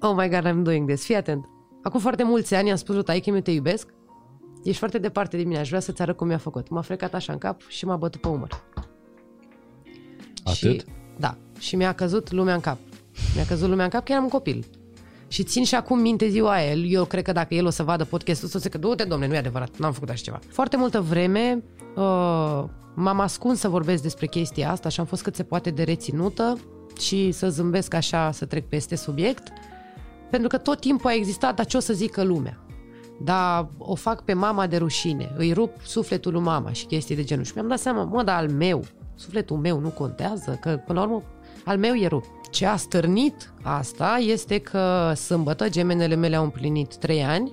Oh my God, I'm doing this. Fii atent. Acum foarte mulți ani am spus lui taică mi te iubesc. Ești foarte departe de mine, aș vrea să-ți arăt cum mi-a făcut. M-a frecat așa în cap și m-a bătut pe umăr. Atât? Și, da. Și mi-a căzut lumea în cap. Mi-a căzut lumea în cap că eram un copil. Și țin și acum minte ziua aia. Eu cred că dacă el o să vadă podcastul, o să zică, du-te, domne, nu e adevărat, n-am făcut așa ceva. Foarte multă vreme uh, m-am ascuns să vorbesc despre chestia asta și am fost cât se poate de reținută și să zâmbesc așa, să trec peste subiect, pentru că tot timpul a existat, dar ce o să zică lumea? Dar o fac pe mama de rușine, îi rup sufletul lui mama și chestii de genul. Și mi-am dat seama, mă, dar al meu, sufletul meu nu contează, că până la urmă al meu e rupt. Ce a stârnit asta este că sâmbătă gemenele mele au împlinit 3 ani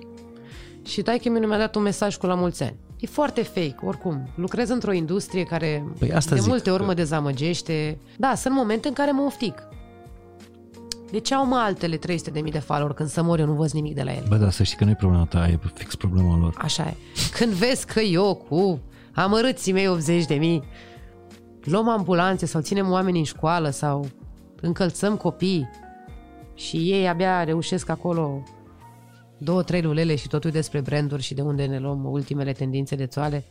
și taică mi mi-a dat un mesaj cu la mulți ani. E foarte fake, oricum. Lucrez într-o industrie care Păi asta de zic, multe ori că- mă dezamăgește. Da, sunt momente în care mă oftic. De ce au mă altele 300.000 de follower când să mor eu nu văd nimic de la ele? Bă, dar să știi că nu e problema ta, e fix problema lor. Așa e. Când vezi că eu cu amărâții mei 80 de mii luăm ambulanțe sau ținem oameni în școală sau încălțăm copii și ei abia reușesc acolo două, trei lulele și totul despre branduri și de unde ne luăm ultimele tendințe de țoale,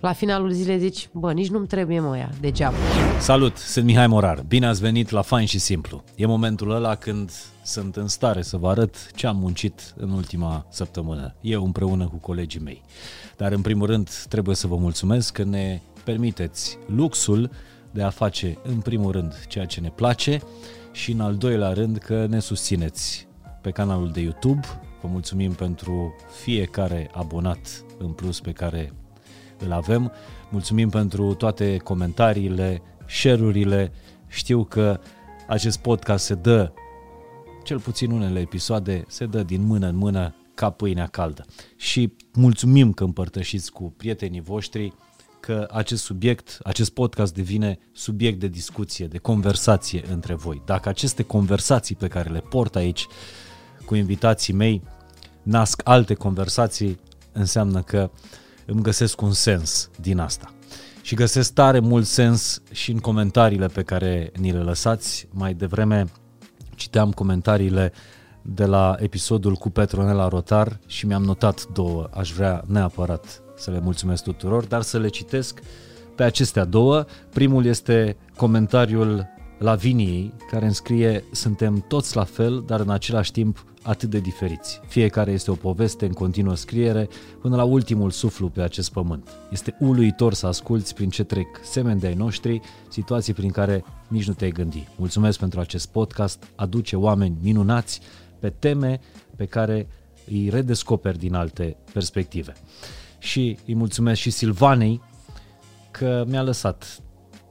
la finalul zilei zici, bă, nici nu-mi trebuie mă ea, degeaba. Salut, sunt Mihai Morar. Bine ați venit la Fain și Simplu. E momentul ăla când sunt în stare să vă arăt ce am muncit în ultima săptămână, eu împreună cu colegii mei. Dar în primul rând trebuie să vă mulțumesc că ne permiteți luxul de a face în primul rând ceea ce ne place și în al doilea rând că ne susțineți pe canalul de YouTube. Vă mulțumim pentru fiecare abonat în plus pe care îl avem. Mulțumim pentru toate comentariile, share-urile. Știu că acest podcast se dă, cel puțin unele episoade, se dă din mână în mână ca pâinea caldă. Și mulțumim că împărtășiți cu prietenii voștri că acest subiect, acest podcast devine subiect de discuție, de conversație între voi. Dacă aceste conversații pe care le port aici cu invitații mei nasc alte conversații, înseamnă că îmi găsesc un sens din asta. Și găsesc tare mult sens și în comentariile pe care ni le lăsați. Mai devreme citeam comentariile de la episodul cu Petronela Rotar și mi-am notat două. Aș vrea neapărat să le mulțumesc tuturor, dar să le citesc pe acestea două. Primul este comentariul Laviniei, care îmi scrie Suntem toți la fel, dar în același timp atât de diferiți. Fiecare este o poveste în continuă scriere până la ultimul suflu pe acest pământ. Este uluitor să asculți prin ce trec semeni de-ai noștri, situații prin care nici nu te-ai gândi. Mulțumesc pentru acest podcast, aduce oameni minunați pe teme pe care îi redescoperi din alte perspective. Și îi mulțumesc și Silvanei că mi-a lăsat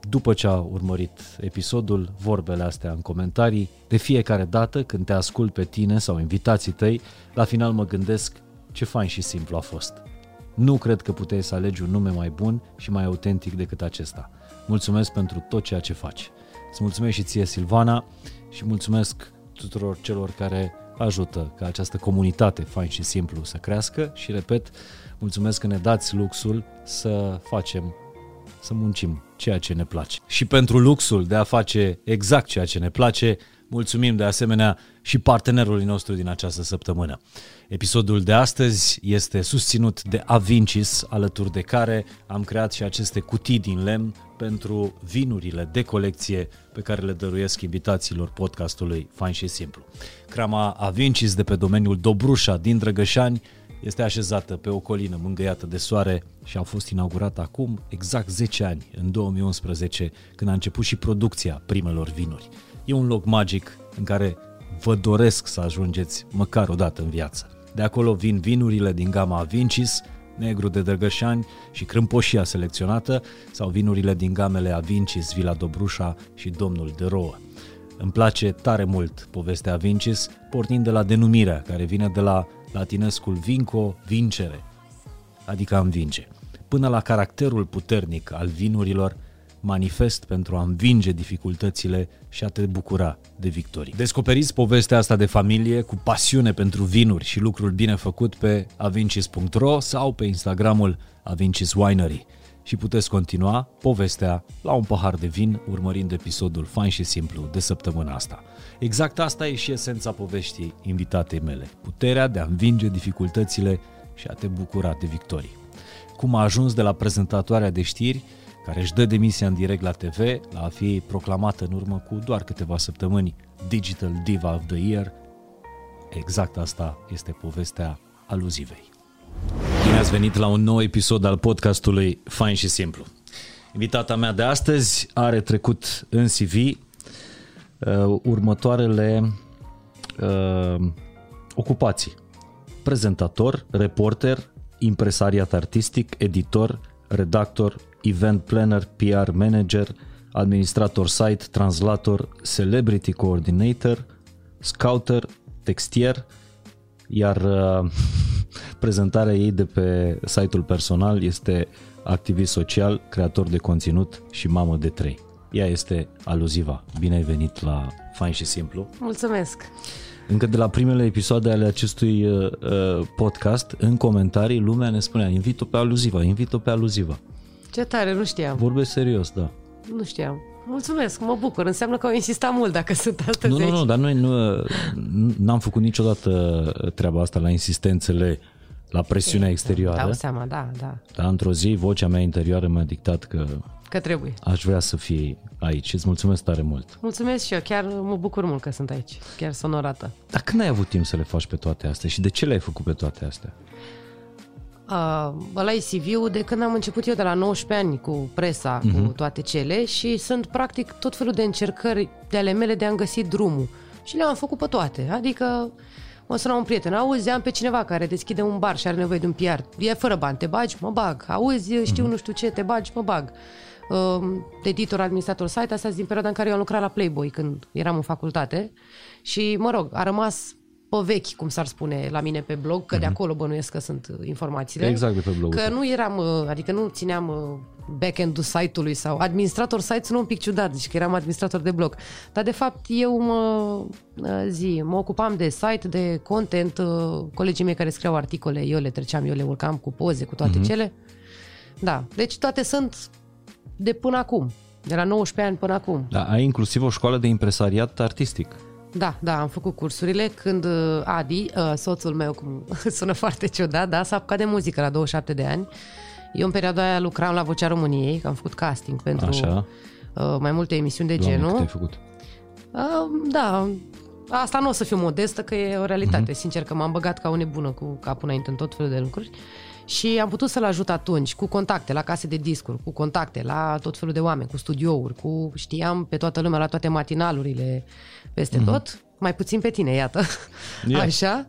după ce a urmărit episodul, vorbele astea în comentarii, de fiecare dată când te ascult pe tine sau invitații tăi, la final mă gândesc ce fain și simplu a fost. Nu cred că puteai să alegi un nume mai bun și mai autentic decât acesta. Mulțumesc pentru tot ceea ce faci. Îți mulțumesc și ție, Silvana, și mulțumesc tuturor celor care ajută ca această comunitate fain și simplu să crească și, repet, mulțumesc că ne dați luxul să facem să muncim ceea ce ne place. Și pentru luxul de a face exact ceea ce ne place, mulțumim de asemenea și partenerului nostru din această săptămână. Episodul de astăzi este susținut de Avincis, alături de care am creat și aceste cutii din lemn pentru vinurile de colecție pe care le dăruiesc invitațiilor podcastului Fain și Simplu. Crama Avincis de pe domeniul Dobrușa din Drăgășani este așezată pe o colină mângâiată de soare și a fost inaugurată acum exact 10 ani, în 2011, când a început și producția primelor vinuri. E un loc magic în care vă doresc să ajungeți măcar o dată în viață. De acolo vin vinurile din gama Avincis, Negru de Drăgășani și Crâmpoșia selecționată sau vinurile din gamele Avincis, Vila Dobrușa și Domnul de Rouă. Îmi place tare mult povestea Vincis, pornind de la denumirea care vine de la latinescul vinco, vincere, adică a învinge, până la caracterul puternic al vinurilor manifest pentru a învinge dificultățile și a te bucura de victorii. Descoperiți povestea asta de familie cu pasiune pentru vinuri și lucruri bine făcut pe avincis.ro sau pe Instagramul Avincis Winery și puteți continua povestea la un pahar de vin urmărind episodul fain și simplu de săptămâna asta. Exact asta e și esența poveștii invitatei mele. Puterea de a învinge dificultățile și a te bucura de victorii. Cum a ajuns de la prezentatoarea de știri, care își dă demisia în direct la TV, la a fi proclamată în urmă cu doar câteva săptămâni Digital Diva of the Year, exact asta este povestea aluzivei. Bine ați venit la un nou episod al podcastului Fain și Simplu. Invitata mea de astăzi are trecut în CV uh, următoarele uh, ocupații. Prezentator, reporter, impresariat artistic, editor, redactor, event planner, PR manager, administrator site, translator, celebrity coordinator, scouter, textier, iar uh, prezentarea ei de pe site-ul personal este activist social, creator de conținut și mamă de trei. Ea este aluziva. Bine ai venit la Fain și Simplu. Mulțumesc! Încă de la primele episoade ale acestui uh, uh podcast, în comentarii, lumea ne spunea invit-o pe aluziva, invit-o pe aluziva. Ce tare, nu știam. Vorbesc serios, da. Nu știam. Mulțumesc, mă bucur. Înseamnă că au insistat mult dacă sunt astăzi Nu, nu, nu, dar noi nu, n-am făcut niciodată treaba asta la insistențele, la presiunea exterioară. Dau seama, da, da. Dar într-o zi, vocea mea interioară mi-a dictat că Că trebuie. Aș vrea să fii aici. Îți mulțumesc tare mult. Mulțumesc și eu. Chiar mă bucur mult că sunt aici. Chiar sonorată. Dar când ai avut timp să le faci pe toate astea și de ce le-ai făcut pe toate astea? Uh, ăla e CV-ul de când am început eu de la 19 ani cu presa, uh-huh. cu mhm. toate cele și sunt practic tot felul de încercări de ale mele de a-mi găsi drumul. Și le-am făcut pe toate. Adică mă suna un prieten, auzi, am pe cineva care deschide un bar și are nevoie de un PR. E fără bani, te bagi? Mă bag. Auzi, știu uh-huh. nu știu ce, te bagi? Mă bag. Uh, editor, administrator site, asta din perioada în care eu am lucrat la Playboy când eram în facultate și, mă rog, a rămas pe vechi, cum s-ar spune la mine pe blog, că uh-huh. de mhm. acolo bănuiesc că sunt informațiile. Exact de pe blog. Că nu eram, uh, adică nu țineam uh, back-end-ul site-ului sau administrator site sună un pic ciudat, deci că eram administrator de blog. Dar de fapt eu mă uh, zi, mă ocupam de site, de content, colegii mei care scriau articole, eu le treceam, eu le urcam cu poze, cu toate uh-huh. cele. Da, deci toate sunt de până acum, de la 19 ani până acum. Da, ai inclusiv o școală de impresariat artistic. Da, da, am făcut cursurile când uh, Adi, uh, soțul meu, cum sună foarte ciudat, da, s-a apucat de muzică la 27 de ani. Eu în perioada aia lucram la Vocea României, că am făcut casting pentru Așa. Uh, mai multe emisiuni de Doamne, genul. Cât ai făcut? Da, asta nu o să fiu modestă, că e o realitate. Uh-huh. Sincer că m-am băgat ca o nebună cu capul înainte în tot felul de lucruri. Și am putut să-l ajut atunci cu contacte la case de discuri, cu contacte la tot felul de oameni, cu studiouri, cu știam pe toată lumea la toate matinalurile peste mm-hmm. tot, mai puțin pe tine, iată, yeah. așa.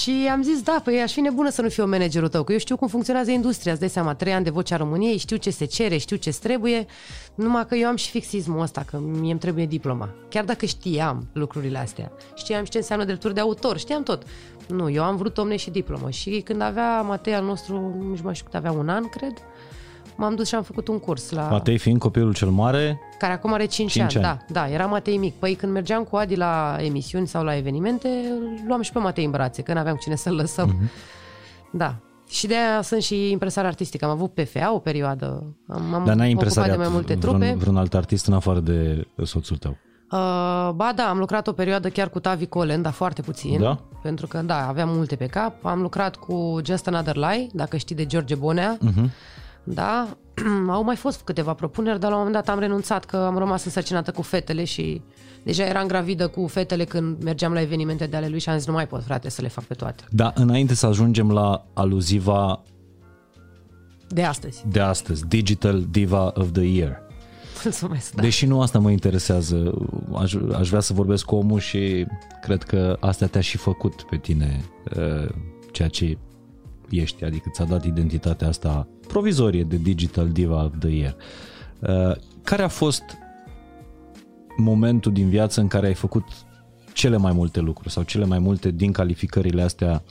Și am zis, da, păi aș fi nebună să nu fiu managerul tău, că eu știu cum funcționează industria, îți dai seama, trei ani de vocea României, știu ce se cere, știu ce trebuie, numai că eu am și fixismul ăsta, că mie îmi trebuie diploma. Chiar dacă știam lucrurile astea, știam și ce înseamnă drepturi de autor, știam tot. Nu, eu am vrut omne și diplomă. Și când avea Matei al nostru, nu știu mai știu cât avea un an, cred, m-am dus și am făcut un curs la... Matei fiind copilul cel mare? Care acum are 5, 5 ani. ani. Da, da, era Matei mic. Păi când mergeam cu Adi la emisiuni sau la evenimente, luam și pe Matei în brațe, că n-aveam cine să-l lăsăm. Uh-huh. Da. Și de aia sunt și impresar artistic. Am avut PFA o perioadă. Am, am Dar n-ai ocupat de mai multe trupe. Vreun, vreun alt artist în afară de soțul tău? Uh, ba da, am lucrat o perioadă chiar cu Tavi Colen, dar foarte puțin. Da? Pentru că, da, aveam multe pe cap. Am lucrat cu Just Another Lie, dacă știi de George Bonea. Uh-huh. Da, au mai fost câteva propuneri, dar la un moment dat am renunțat că am rămas însărcinată cu fetele și deja eram gravidă cu fetele când mergeam la evenimente de ale lui și am zis nu mai pot, frate, să le fac pe toate. Da, înainte să ajungem la aluziva de astăzi. De astăzi, Digital Diva of the Year. Mulțumesc, da. Deși nu asta mă interesează, aș, aș vrea să vorbesc cu omul și cred că asta te-a și făcut pe tine uh, ceea ce ești, adică ți-a dat identitatea asta provizorie de Digital Diva of the Year. Uh, care a fost momentul din viață în care ai făcut cele mai multe lucruri sau cele mai multe din calificările astea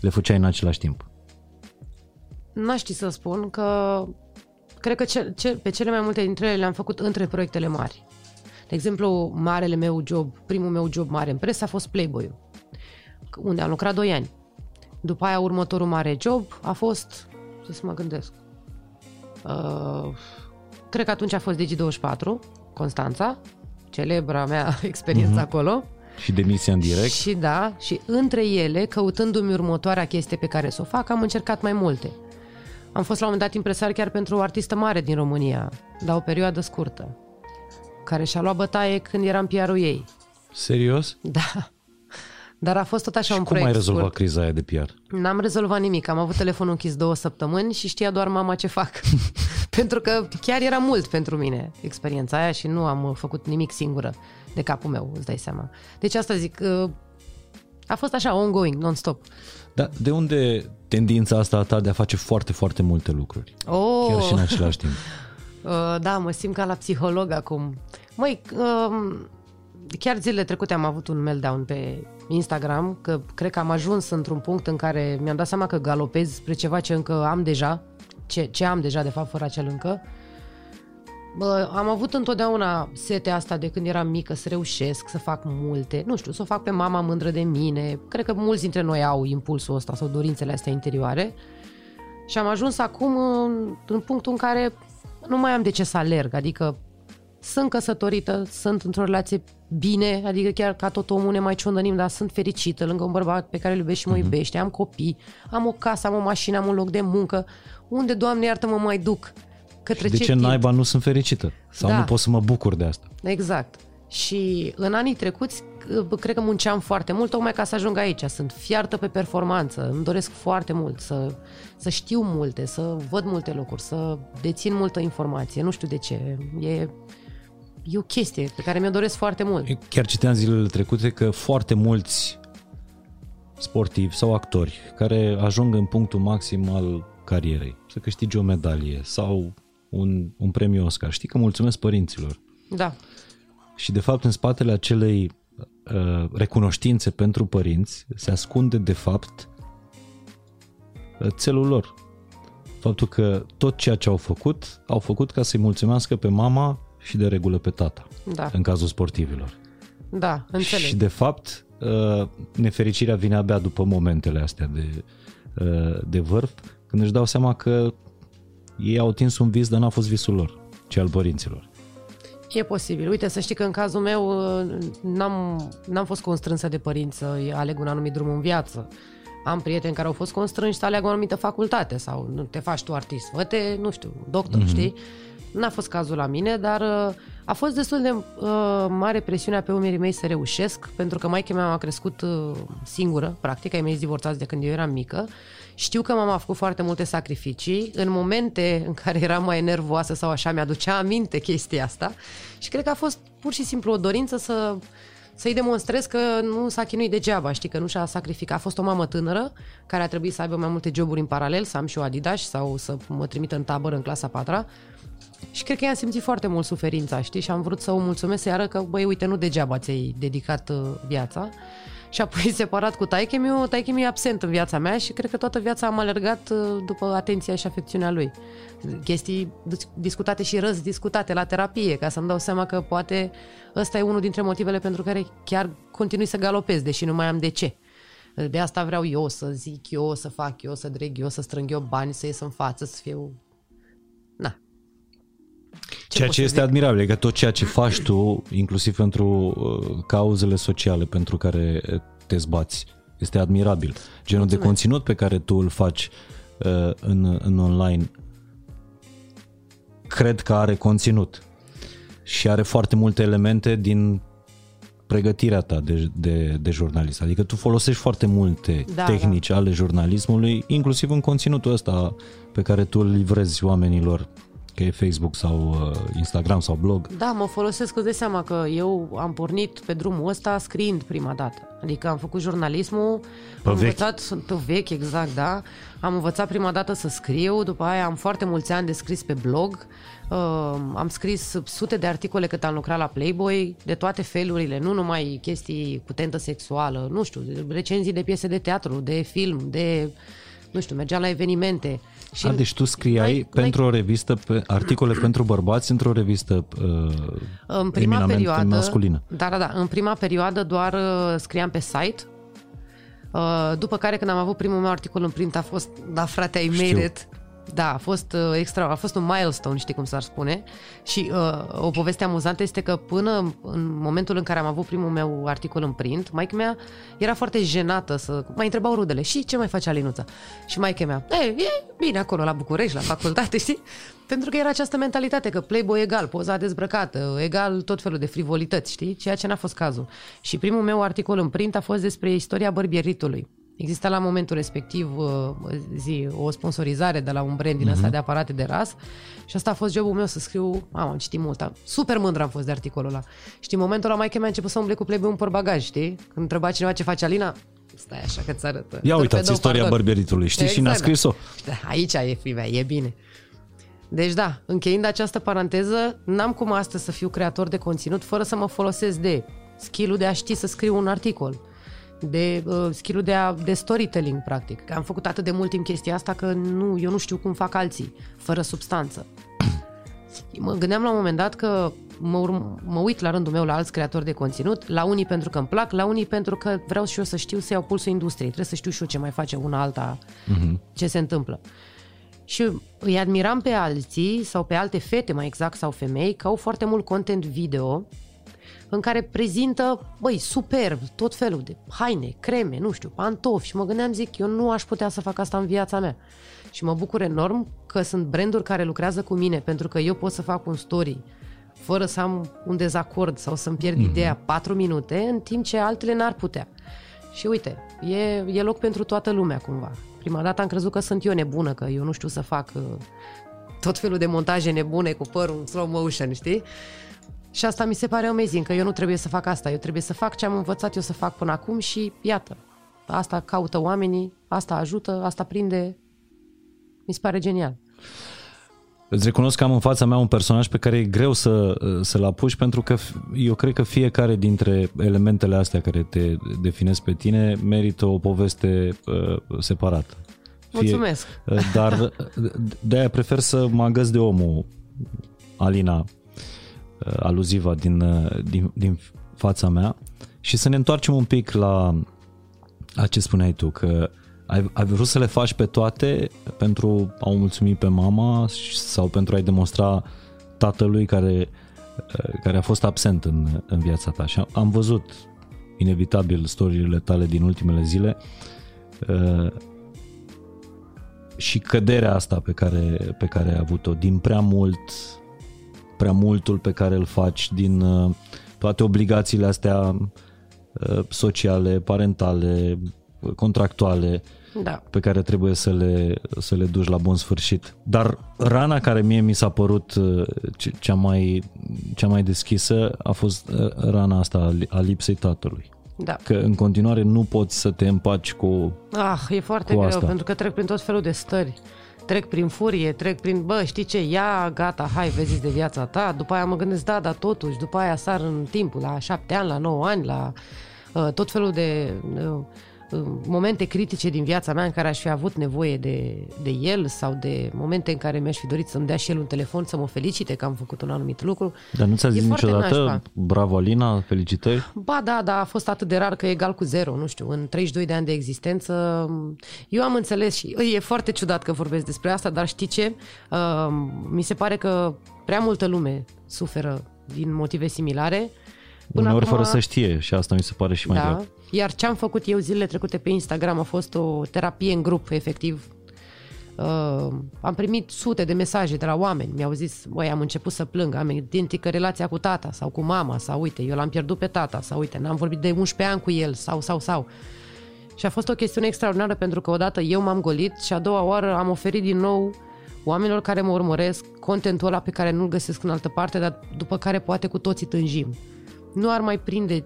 le făceai în același timp? N-aș ști să spun că cred că ce, ce, pe cele mai multe dintre ele le-am făcut între proiectele mari. De exemplu, marele meu job, primul meu job mare în presă a fost Playboy, unde am lucrat 2 ani. După aia, următorul mare job a fost, să mă gândesc, Uh, cred că atunci a fost Digi24, Constanța, celebra mea experiență uh-huh. acolo. Și demisia în direct. Și da, și între ele, căutându-mi următoarea chestie pe care să o fac, am încercat mai multe. Am fost la un moment dat impresar chiar pentru o artistă mare din România, la o perioadă scurtă, care și-a luat bătaie când eram PR-ul ei. Serios? Da. Dar a fost tot așa și un cum proiect ai rezolvat scurt. criza aia de PR? N-am rezolvat nimic. Am avut telefonul închis două săptămâni și știa doar mama ce fac. pentru că chiar era mult pentru mine experiența aia și nu am uh, făcut nimic singură de capul meu, îți dai seama. Deci asta zic, uh, a fost așa ongoing, non-stop. Dar de unde tendința asta a ta de a face foarte, foarte multe lucruri? Oh, Chiar și în același timp. uh, da, mă simt ca la psiholog acum. Măi, uh, chiar zilele trecute am avut un meltdown pe Instagram, că cred că am ajuns într-un punct în care mi-am dat seama că galopez spre ceva ce încă am deja, ce, ce am deja de fapt fără acel încă. Bă, am avut întotdeauna setea asta de când eram mică să reușesc, să fac multe, nu știu, să o fac pe mama mândră de mine. Cred că mulți dintre noi au impulsul ăsta sau dorințele astea interioare. Și am ajuns acum în, în punctul în care nu mai am de ce să alerg, adică sunt căsătorită, sunt într-o relație bine, adică chiar ca tot omul ne mai ciondănim, dar sunt fericită lângă un bărbat pe care îl iubește și mă iubește, am copii, am o casă, am o mașină, am un loc de muncă, unde, Doamne iartă, mă mai duc? Către de ce timp? naiba nu sunt fericită? Sau Da. nu pot să mă bucur de asta? Exact. Și în anii trecuți, c- cred că munceam foarte mult tocmai ca să ajung aici. Sunt fiartă pe performanță, îmi doresc foarte mult să, să știu multe, să văd multe lucruri, să dețin multă informație. Nu știu de ce. E, e o chestie pe care mi-o doresc foarte mult. Chiar citeam zilele trecute că foarte mulți sportivi sau actori care ajung în punctul maxim al carierei, să câștige o medalie sau un, un premiu Oscar, știi că mulțumesc părinților. Da. Și de fapt în spatele acelei uh, recunoștințe pentru părinți se ascunde de fapt uh, țelul lor. Faptul că tot ceea ce au făcut, au făcut ca să-i mulțumească pe mama și de regulă pe tata, Da. în cazul sportivilor. Da, înțeleg. Și de fapt, uh, nefericirea vine abia după momentele astea de, uh, de vârf, când își dau seama că ei au atins un vis, dar n-a fost visul lor, ci al părinților. E posibil. Uite, să știi că în cazul meu uh, n-am, n-am fost constrânsă de părinți să aleg un anumit drum în viață. Am prieteni care au fost constrânși să aleagă o anumită facultate sau nu te faci tu artist, fă-te, nu știu, doctor, mm-hmm. știi? N-a fost cazul la mine, dar uh, a fost destul de uh, mare presiunea pe umerii mei să reușesc, pentru că maica mea a crescut uh, singură, practic, ai mei divorțați de când eu eram mică. Știu că mama a făcut foarte multe sacrificii. În momente în care eram mai nervoasă sau așa, mi-aducea aminte chestia asta și cred că a fost pur și simplu o dorință să să-i demonstrez că nu s-a chinuit degeaba, știi, că nu și-a sacrificat. A fost o mamă tânără care a trebuit să aibă mai multe joburi în paralel, să am și o Adidas sau să mă trimită în tabără în clasa 4 și cred că i-am simțit foarte mult suferința, știi? Și am vrut să o mulțumesc, să arăt că, băi, uite, nu degeaba ți-ai dedicat uh, viața. Și apoi separat cu taică meu, taică e absent în viața mea și cred că toată viața am alergat uh, după atenția și afecțiunea lui. Chestii dis- discutate și răz discutate la terapie, ca să-mi dau seama că poate ăsta e unul dintre motivele pentru care chiar continui să galopez, deși nu mai am de ce. De asta vreau eu să zic eu, să fac eu, să dreg eu, să strâng eu bani, să ies în față, să fiu... Na, ceea pot ce să este zic? admirabil, e că tot ceea ce faci tu, inclusiv pentru uh, cauzele sociale pentru care uh, te zbați, este admirabil. Genul de Mulțumesc. conținut pe care tu îl faci uh, în, în online, cred că are conținut și are foarte multe elemente din pregătirea ta de, de, de jurnalist. Adică tu folosești foarte multe Da, tehnici ale jurnalismului, inclusiv în conținutul ăsta pe care tu îl livrezi oamenilor, că e Facebook sau uh, Instagram sau blog. Da, mă folosesc, îți dai seama că eu am pornit pe drumul ăsta scriind prima dată. Adică am făcut jurnalismul, Pe am vechi. învățat, pe vechi, exact, da. Am învățat prima dată să scriu, după aia am foarte mulți ani de scris pe blog, uh, am scris sute de articole cât am lucrat la Playboy, de toate felurile, nu numai chestii cu tentă sexuală, nu știu, recenzii de piese de teatru, de film, de, nu știu, mergeam la evenimente. Și A, deci tu scriai N-ai- pentru o revistă, pe, articole pentru bărbați într-o revistă uh, În prima eminamente perioadă, masculină. Da, da, da. În prima perioadă doar uh, scriam pe site. Uh, după care, când am avut primul meu articol în print, a fost, da, frate, ai Știu. made it. Da, a fost uh, extra, a fost un milestone, știi cum s-ar spune. Și uh, o poveste amuzantă este că până în momentul în care am avut primul meu articol în print, maica mea era foarte jenată să... Mai întrebau rudele, și ce mai face Alinuța? Și maica mea, e, e bine acolo la București, la facultate, știi? Pentru că era această mentalitate că Playboy egal, poza dezbrăcată, egal tot felul de frivolități, știi? Ceea ce n-a fost cazul. Și primul meu articol în print a fost despre istoria bărbieritului. Exista la momentul respectiv uh, zi, o sponsorizare de la un brand din ăsta uh-huh. de aparate de ras și asta a fost jobul meu să scriu, am, am citit mult, super mândră am fost de articolul ăla. Știi, în momentul ăla mai mi-a început să umble cu Playboy un portbagaj, știi? Când întreba cineva ce face Alina, stai așa că ți arătă. Ia uitați istoria pardon. bărbieritului, știi? Exact. Și ne-a scris-o. Aici e fimea, e bine. Deci da, încheind această paranteză, n-am cum astăzi să fiu creator de conținut fără să mă folosesc de skill de a ști să scriu un articol, de uh, skill de, a, de storytelling, practic. Că am făcut atât de mult timp chestia asta că nu, eu nu știu cum fac alții, fără substanță. Mă gândeam la un moment dat că mă, urm- mă uit la rândul meu la alți creatori de conținut, la unii pentru că îmi plac, la unii pentru că vreau și eu să știu să iau pulsul industriei. Trebuie să știu și eu ce mai face una alta, uh-huh. ce se întâmplă. Și îi admiram pe alții sau pe alte fete, mai exact, sau femei, că au foarte mult content video în care prezintă, băi, superb, tot felul de haine, creme, nu știu, pantofi și mă gândeam, zic, eu nu aș putea să fac asta în viața mea. Și mă bucur enorm că sunt branduri care lucrează cu mine, pentru că eu pot să fac un story fără să am un dezacord sau să-mi pierd mm-hmm. ideea 4 minute, în timp ce altele n-ar putea. Și uite, e, e loc pentru toată lumea cumva. Prima dată am crezut că sunt eu nebună, că eu nu știu să fac uh, tot felul de montaje nebune cu părul în slow motion, știi? Și asta mi se pare amazing, că eu nu trebuie să fac asta, eu trebuie să fac ce am învățat eu să fac până acum și iată, asta caută oamenii, asta ajută, asta prinde, mi se pare genial. Îți recunosc că am în fața mea un personaj pe care e greu să, să-l apuci pentru că eu cred că fiecare dintre elementele astea care te definesc pe tine merită o poveste uh, separată. Fie, Mulțumesc! Uh, dar de-aia prefer să mă agăs de omul Alina uh, aluziva din, uh, din, din fața mea și să ne întoarcem un pic la, la ce spuneai tu, că uh, ai, ai vrut să le faci pe toate pentru a o mulțumi pe mama sau pentru a-i demonstra tatălui care, care a fost absent în, în viața ta. Și am văzut inevitabil storiile tale din ultimele zile uh, și căderea asta pe care, pe care ai avut-o din prea mult, prea multul pe care îl faci, din uh, toate obligațiile astea uh, sociale, parentale, contractuale, da. pe care trebuie să le, să le duci la bun sfârșit. Dar rana care mie mi s-a părut uh, cea mai, cea mai deschisă a fost uh, rana asta a lipsei tatălui. Da. Că în continuare nu poți să te împaci cu Ah, e foarte cu greu, asta. pentru că trec prin tot felul de stări. Trec prin furie, trec prin, bă, știi ce, ia, gata, hai, vezi de viața ta. După aia mă gândesc, da, dar totuși, după aia sar în timpul, la șapte ani, la nouă ani, la uh, tot felul de... Uh, momente critice din viața mea în care aș fi avut nevoie de, de el sau de momente în care mi-aș fi dorit să-mi dea și el un telefon să mă felicite că am făcut un anumit lucru. Dar nu ți-a zis niciodată, nașpa. bravo Alina, felicitări? Ba da, da, a fost atât de rar că e egal cu zero, nu știu, în 32 de ani de existență. Eu am înțeles și e foarte ciudat că vorbesc despre asta, dar știi ce? Uh, mi se pare că prea multă lume suferă din motive similare. Până Uneori acum, fără să știe și asta mi se pare și mai da, greu. Iar ce am făcut eu zilele trecute pe Instagram a fost o terapie în grup, efectiv. Uh, am primit sute de mesaje de la oameni. Mi-au zis, băi, am început să plâng, am identică relația cu tata sau cu mama, sau uite, eu l-am pierdut pe tata, sau uite, n-am vorbit de 11 ani cu el, sau, sau, sau. Și a fost o chestiune extraordinară pentru că odată eu m-am golit și a doua oară am oferit din nou oamenilor care mă urmăresc contentul ăla pe care nu-l găsesc în altă parte, dar după care poate cu toții tânjim. Nu ar mai prinde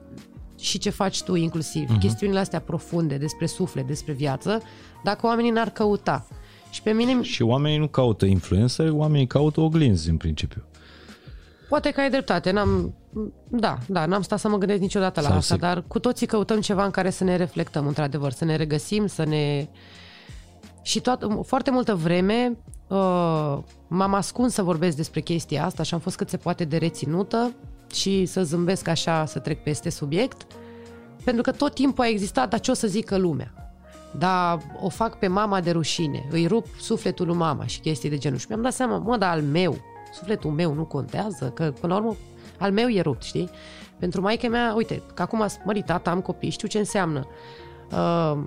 și ce faci tu inclusiv, uh-huh. chestiunile astea profunde despre suflet, despre viață, dacă oamenii n-ar căuta. Și pe mine... Și oamenii nu caută influență, oamenii caută oglinzi în principiu. Poate că ai dreptate, n-am, da, da, n-am stat să mă gândesc niciodată la Sau asta, dar cu toții căutăm ceva în care să ne reflectăm, într-adevăr, să ne regăsim, să ne... Și toată, foarte multă vreme uh, m-am ascuns să vorbesc despre chestia asta și am fost cât se poate de reținută și să zâmbesc așa, să trec peste subiect, pentru că tot timpul a existat, dar ce o să zică lumea? dar o fac pe mama de rușine, îi rup sufletul lui mama și chestii de genul. Și mi-am dat seama, mă, dar al meu, sufletul meu nu contează, că până la urmă al meu e rupt, știi? Pentru maica mea, uite, că acum am mărit tata, am copii, știu ce înseamnă. Uh,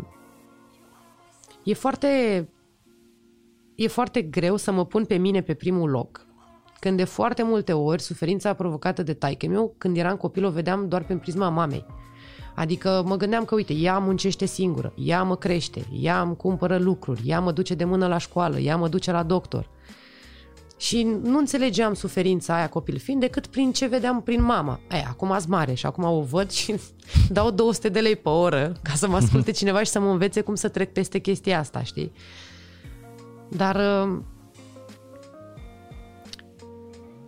e foarte e foarte greu să mă pun pe mine pe primul loc. Când de foarte multe ori suferința provocată de taică meu, când eram copil, o vedeam doar prin prisma mamei. Adică mă gândeam că, uite, ea muncește singură, ea mă crește, ea îmi cumpără lucruri, ea mă duce de mână la școală, ea mă duce la doctor. Și nu înțelegeam suferința aia copil fiind decât prin ce vedeam prin mama. Aia, acum azi mare și acum o văd și dau 200 de lei pe oră ca să mă asculte cineva și să mă învețe cum să trec peste chestia asta, știi? Dar uh,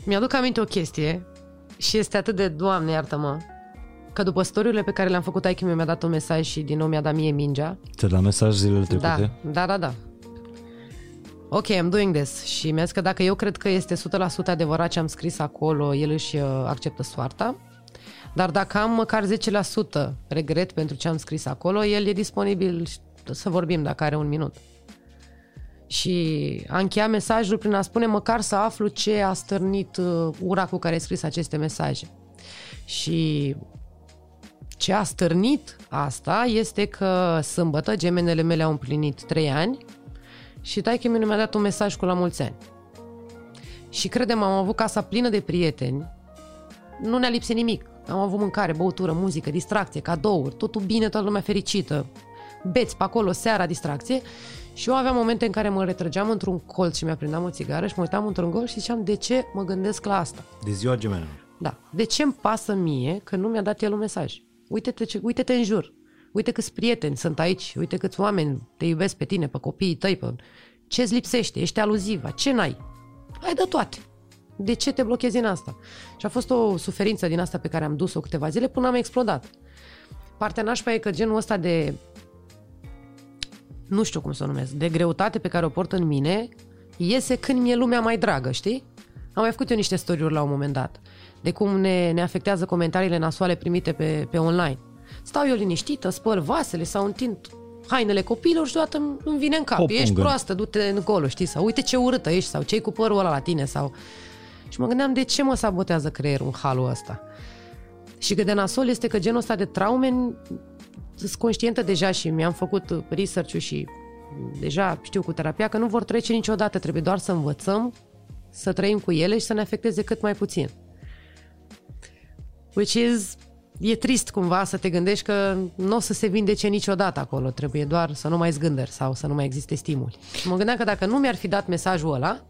mi-aduc aminte o chestie și este atât de, Doamne, iartă-mă, că după storiurile pe care le-am făcut, aici mi-a dat un mesaj și din nou mi-a dat mie mingea. Ți-a dat mesaj zilele Da, trecute? da, da, da. Ok, I'm doing this. Și mi-a zis că dacă eu cred că este 100% adevărat ce am scris acolo, el își uh, acceptă soarta. Dar dacă am măcar 10% regret pentru ce am scris acolo, el e disponibil să vorbim dacă are un minut. Și a încheiat mesajul prin a spune măcar să aflu ce a stârnit uh, ura cu care ai scris aceste mesaje. Și ce a stârnit asta este că sâmbătă gemenele mele au împlinit 3 ani și taică mi mi-a dat un mesaj cu la mulți ani. Și credem, am avut casa plină de prieteni, nu ne-a lipsit nimic. Am avut mâncare, băutură, muzică, distracție, cadouri, totul bine, toată lumea fericită. Beți pe acolo, seara, distracție. Și eu aveam momente în care mă retrăgeam într-un colț și mi-aprindeam o țigară și mă uitam într-un gol și ziceam, de ce mă gândesc la asta? De ziua gemenilor. Da. De ce îmi pasă mie că nu mi-a dat el un mesaj? Uite-te, ce, uite-te în jur. Uite câți prieteni sunt aici. Uite câți oameni te iubesc pe tine, pe copiii tăi. Pe... Ce-ți lipsește? Ești aluziva. Ce n-ai? Ai de toate. De ce te blochezi în asta? Și a fost o suferință din asta pe care am dus-o câteva zile până am explodat. Partea nașpa e că genul ăsta de nu știu cum să o numesc, de greutate pe care o port în mine, iese când mi-e lumea mai dragă, știi? Am mai făcut eu niște storiuri la un moment dat, de cum ne, ne afectează comentariile nasoale primite pe, pe online. Stau eu liniștită, spăl vasele sau întind hainele copiilor și deodată îmi- îmi vine în cap. O Ești pungă. proastă, du-te în golo, știi? Sau uite ce urâtă ești, sau ce cu părul ăla la tine, sau... Și mă gândeam de ce mă sabotează creierul în halul ăsta. Și cât de nasol este că genul ăsta de traume sunt conștientă deja și mi-am făcut research-ul și deja știu cu terapia că nu vor trece niciodată, trebuie doar să învățăm să trăim cu ele și să ne afecteze cât mai puțin. Which is, e trist cumva să te gândești că nu o să se vindece niciodată acolo, trebuie doar să nu mai zgândări sau să nu mai existe stimuli. Și mă gândeam că dacă nu mi-ar fi dat mesajul ăla,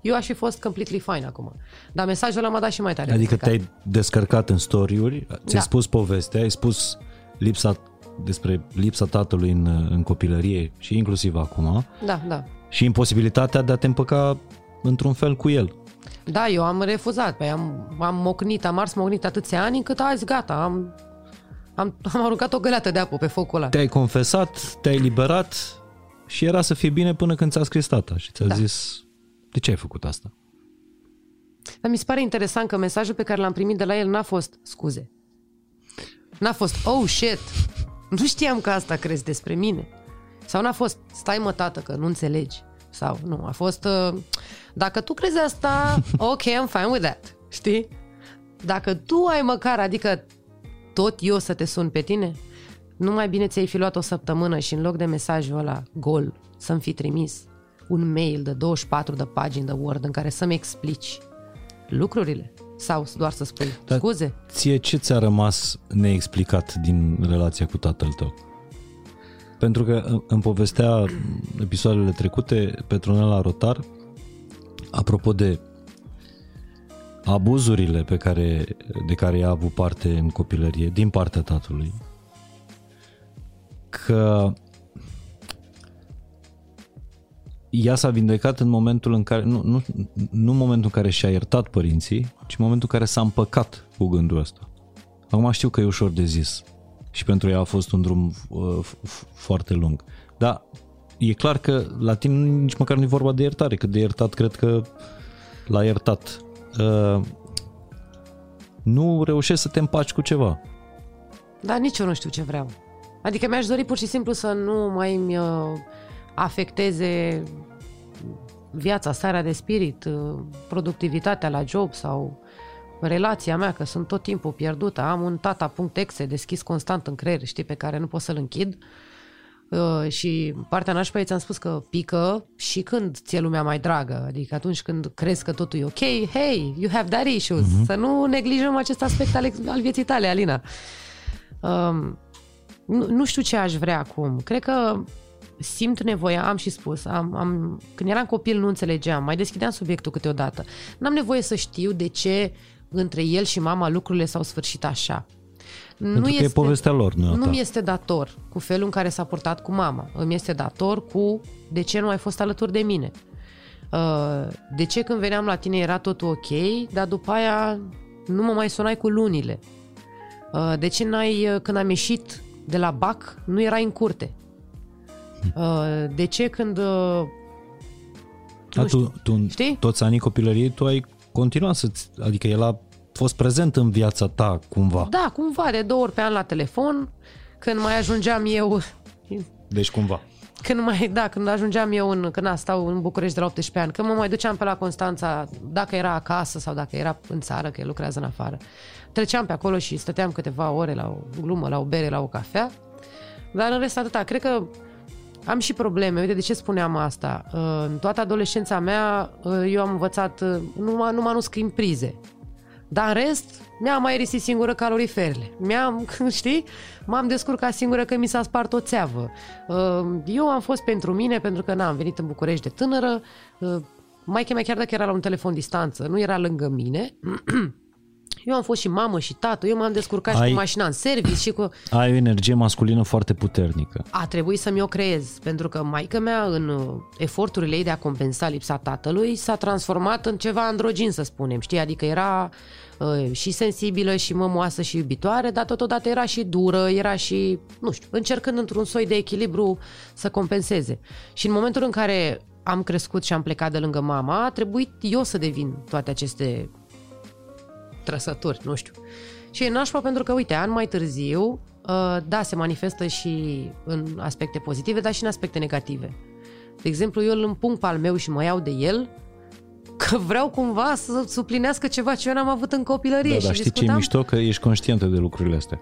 eu aș fi fost completely fine acum. Dar mesajul ăla m-a dat și mai tare. Adică Plecat. te-ai descărcat în story-uri, ți-ai Da. spus povestea, ai spus lipsa despre lipsa tatălui în, în copilărie și inclusiv acum Da, da. și imposibilitatea de a te împăca într-un fel cu el. Da, eu am refuzat. Păi am, am mocnit, am ars mocnit atâția ani încât azi gata, am, am, am aruncat o găleată de apă pe focul ăla. Te-ai confesat, te-ai liberat și era să fie bine până când ți-a scris tata și ți-a Da. zis de ce ai făcut asta? Dar mi se pare interesant că mesajul pe care l-am primit de la el n-a fost scuze. N-a fost, oh shit, nu știam că asta crezi despre mine. Sau n-a fost, stai mă tată că nu înțelegi. Sau nu, a fost, uh, dacă tu crezi asta, ok, I'm fine with that. Știi? Dacă tu ai măcar, adică tot eu să te sun pe tine, nu mai bine ți-ai fi luat o săptămână și în loc de mesajul ăla gol să-mi fi trimis un mail de 24 de pagini de Word în care să-mi explici lucrurile sau doar să spui Dar- scuze. Ție ce ți-a rămas neexplicat din relația cu tatăl tău? Pentru că în- în povestea episoadele trecute, Petronela Rotar, apropo de abuzurile pe care, de care i-a avut parte în copilărie din partea tatălui, că ea s-a vindecat în momentul în care, nu, nu, nu în momentul în care și-a iertat părinții, ci în momentul în care s-a împăcat cu gândul ăsta. Acum știu că e ușor de zis și pentru ea a fost un drum uh, f- f- foarte lung. Dar e clar că la tine nici măcar nu e vorba de iertare, că de iertat cred că l-a iertat. Uh, nu reușești să te împaci cu ceva. Dar nici eu nu știu ce vreau. Adică mi-aș dori pur și simplu să nu mai îmi uh, afecteze viața, starea de spirit, uh, productivitatea la job sau relația mea, că sunt tot timpul pierdută. Am un tata.exe deschis constant în creier, știi, pe care nu pot să-l închid. Uh, și partea nașpa ți-am spus că pică și când ți-e lumea mai dragă, adică atunci când crezi că totul e ok, hey, you have that issues. Uh-huh. Să nu neglijăm acest aspect al, al vieții tale, Alina. Um, nu, nu știu ce aș vrea acum. Cred că simt nevoia, am și spus, am, am, când eram copil nu înțelegeam, mai deschideam subiectul câteodată. N-am nevoie să știu de ce între el și mama lucrurile s-au sfârșit așa. Pentru nu că este, e povestea lor, nu Nu mi este dator cu felul în care s-a purtat cu mama. Îmi este dator cu de ce nu ai fost alături de mine. Uh, de ce când veneam la tine era totul ok, dar după aia nu mă mai sunai cu lunile. Uh, de ce n-ai, uh, când am ieșit de la BAC, nu erai în curte? De ce când... Da, tu, tu, știi? toți anii copilăriei tu ai continuat să Adică el a fost prezent în viața ta cumva. Da, cumva, de două ori pe an la telefon, când mai ajungeam eu... Deci cumva. Când mai, da, când ajungeam eu în, când stau în București de la 18 ani, când mă mai duceam pe la Constanța, dacă era acasă sau dacă era în țară, că el lucrează în afară, treceam pe acolo și stăteam câteva ore la o glumă, la o bere, la o cafea, dar în rest atâta. Cred că am și probleme. Uite de ce spuneam asta. În toată adolescența mea, eu am învățat, nu, nu nu scrim prize. Dar în rest, mi-am mai risit singură caloriferele. Mi-am, știi, m-am descurcat singură că mi s-a spart o țeavă. Uh, eu am fost pentru mine, pentru că n-am venit în București de tânără. Uh, Maica mea, chiar dacă era la un telefon distanță, nu era lângă mine. Eu am fost și mamă și tată, eu m-am descurcat ai, și cu mașina în service și cu... Ai o energie masculină foarte puternică. A trebuit să-mi o creez, pentru că maica mea, în uh, eforturile ei de a compensa lipsa tatălui, s-a transformat în ceva androgin, să spunem, știi? Adică era uh, și sensibilă și mămoasă și iubitoare, dar totodată era și dură, era și, nu știu, încercând într-un soi de echilibru să compenseze. Și în momentul în care am crescut și am plecat de lângă mama, a trebuit eu să devin toate aceste trăsături, nu știu. Și e nașpa pentru că, uite, an mai târziu, uh, da, se manifestă și în aspecte pozitive, dar și în aspecte negative. De exemplu, eu îl împung pe al meu și mă iau de el că vreau cumva să suplinească ceva ce eu n-am avut în copilărie. Da, și dar știi discutam... ce e mișto? Că ești conștientă de lucrurile astea.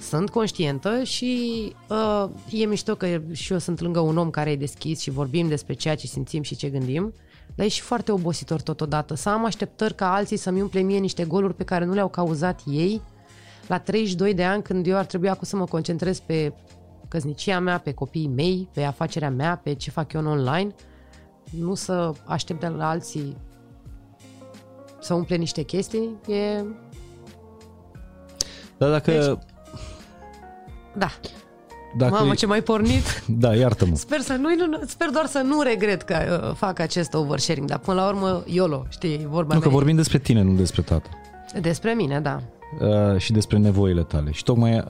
Sunt conștientă și uh, e mișto că și eu sunt lângă un om care e deschis și vorbim despre ceea ce simțim și ce gândim dar e și foarte obositor totodată. Să am așteptări ca alții să-mi umple mie niște goluri pe care nu le-au cauzat ei la 32 de ani când eu ar trebui acum să mă concentrez pe căsnicia mea, pe copiii mei, pe afacerea mea, pe ce fac eu în online, nu să aștept de la alții să umple niște chestii, e... Dar dacă... Deci, da. Dacă Mamă, ce mai pornit! Da, iartă-mă. Sper, să nu, nu, sper doar să nu regret că uh, fac acest oversharing, dar până la urmă, YOLO, știi, vorba Nu, mea. că vorbim despre tine, nu despre tată. Despre mine, da. Uh, și despre nevoile tale. Și tocmai uh,